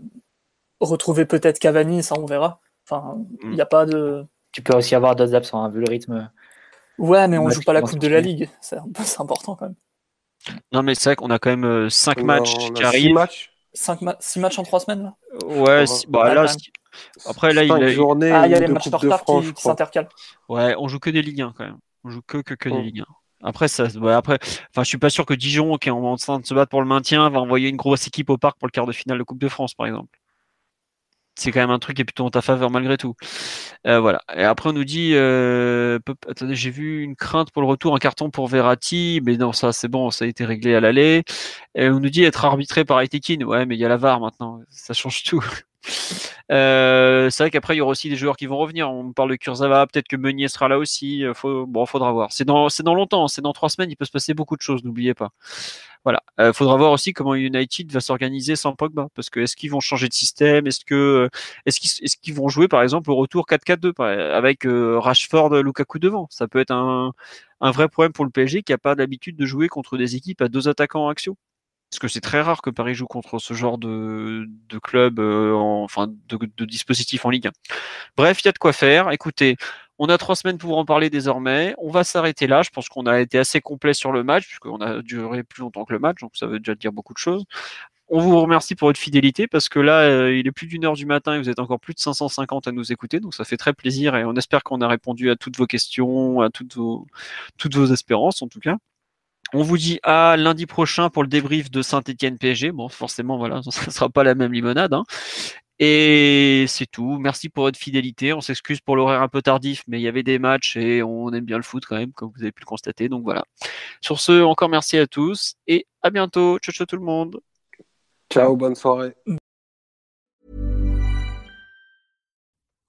retrouver peut-être Cavani, ça on verra. Enfin, il n'y a pas de. Tu peux aussi avoir d'autres absents, hein, vu le rythme. Ouais, mais on joue pas la Coupe de la Ligue. C'est important quand même. Non, mais c'est vrai qu'on a quand même 5 matchs qui arrivent. 6 matchs en 3 semaines Ouais, bah, là, après, là, il a. Journées ah, il y a les matchs de retard qui, s'intercalent. Ouais, on joue que des Ligue 1 quand même. On joue que, que, que des Ligue 1. Après, ça, après, enfin, je suis pas sûr que Dijon, qui est en train de se battre pour le maintien, va envoyer une grosse équipe au parc pour le quart de finale de Coupe de France, par exemple. c'est quand même un truc qui est plutôt en ta faveur malgré tout. Euh, voilà. Et après, on nous dit, euh, attendez, j'ai vu une crainte pour le retour en carton pour Verratti, mais non, ça c'est bon, ça a été réglé à l'aller. Et on nous dit être arbitré par Aitekin. Ouais, mais il y a la VAR maintenant, ça change tout. Euh, c'est vrai qu'après il y aura aussi des joueurs qui vont revenir. On parle de Kurzawa, peut-être que Meunier sera là aussi. Faut, bon, faudra voir. C'est dans, longtemps, c'est dans trois semaines. Il peut se passer beaucoup de choses. N'oubliez pas. Voilà. Euh, faudra voir aussi comment United va s'organiser sans Pogba, parce que est-ce qu'ils vont changer de système, est-ce est-ce qu'ils vont jouer par exemple au retour 4-4-2 avec euh, Rashford, Lukaku devant? Ça peut être un, un vrai problème pour le PSG qui a pas l'habitude de jouer contre des équipes à deux attaquants en action. Parce que c'est très rare que Paris joue contre ce genre de, club, euh, enfin de, dispositif en Ligue 1. Bref, il y a de quoi faire. Écoutez, on a trois semaines pour en parler désormais. On va s'arrêter là. Je pense qu'on a été assez complet sur le match, puisqu'on a duré plus longtemps que le match, donc ça veut déjà dire beaucoup de choses. On vous remercie pour votre fidélité parce que là, euh, il est plus d'une heure du matin et vous êtes encore plus de 550 à nous écouter. Donc ça fait très plaisir et on espère qu'on a répondu à toutes vos questions, à toutes vos espérances en tout cas. On vous dit à lundi prochain pour le débrief de Saint-Etienne PSG. Bon, forcément, voilà, ça ne sera pas la même limonade. Hein. Et c'est tout. Merci pour votre fidélité. On s'excuse pour l'horaire un peu tardif, mais il y avait des matchs et on aime bien le foot quand même, comme vous avez pu le constater. Donc voilà. Sur ce, encore merci à tous et à bientôt. Ciao, ciao tout le monde. Ciao, bonne soirée.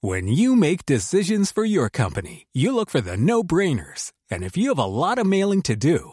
When you make decisions for your company, you look for the no-brainers. And if you have a lot of mailing to do,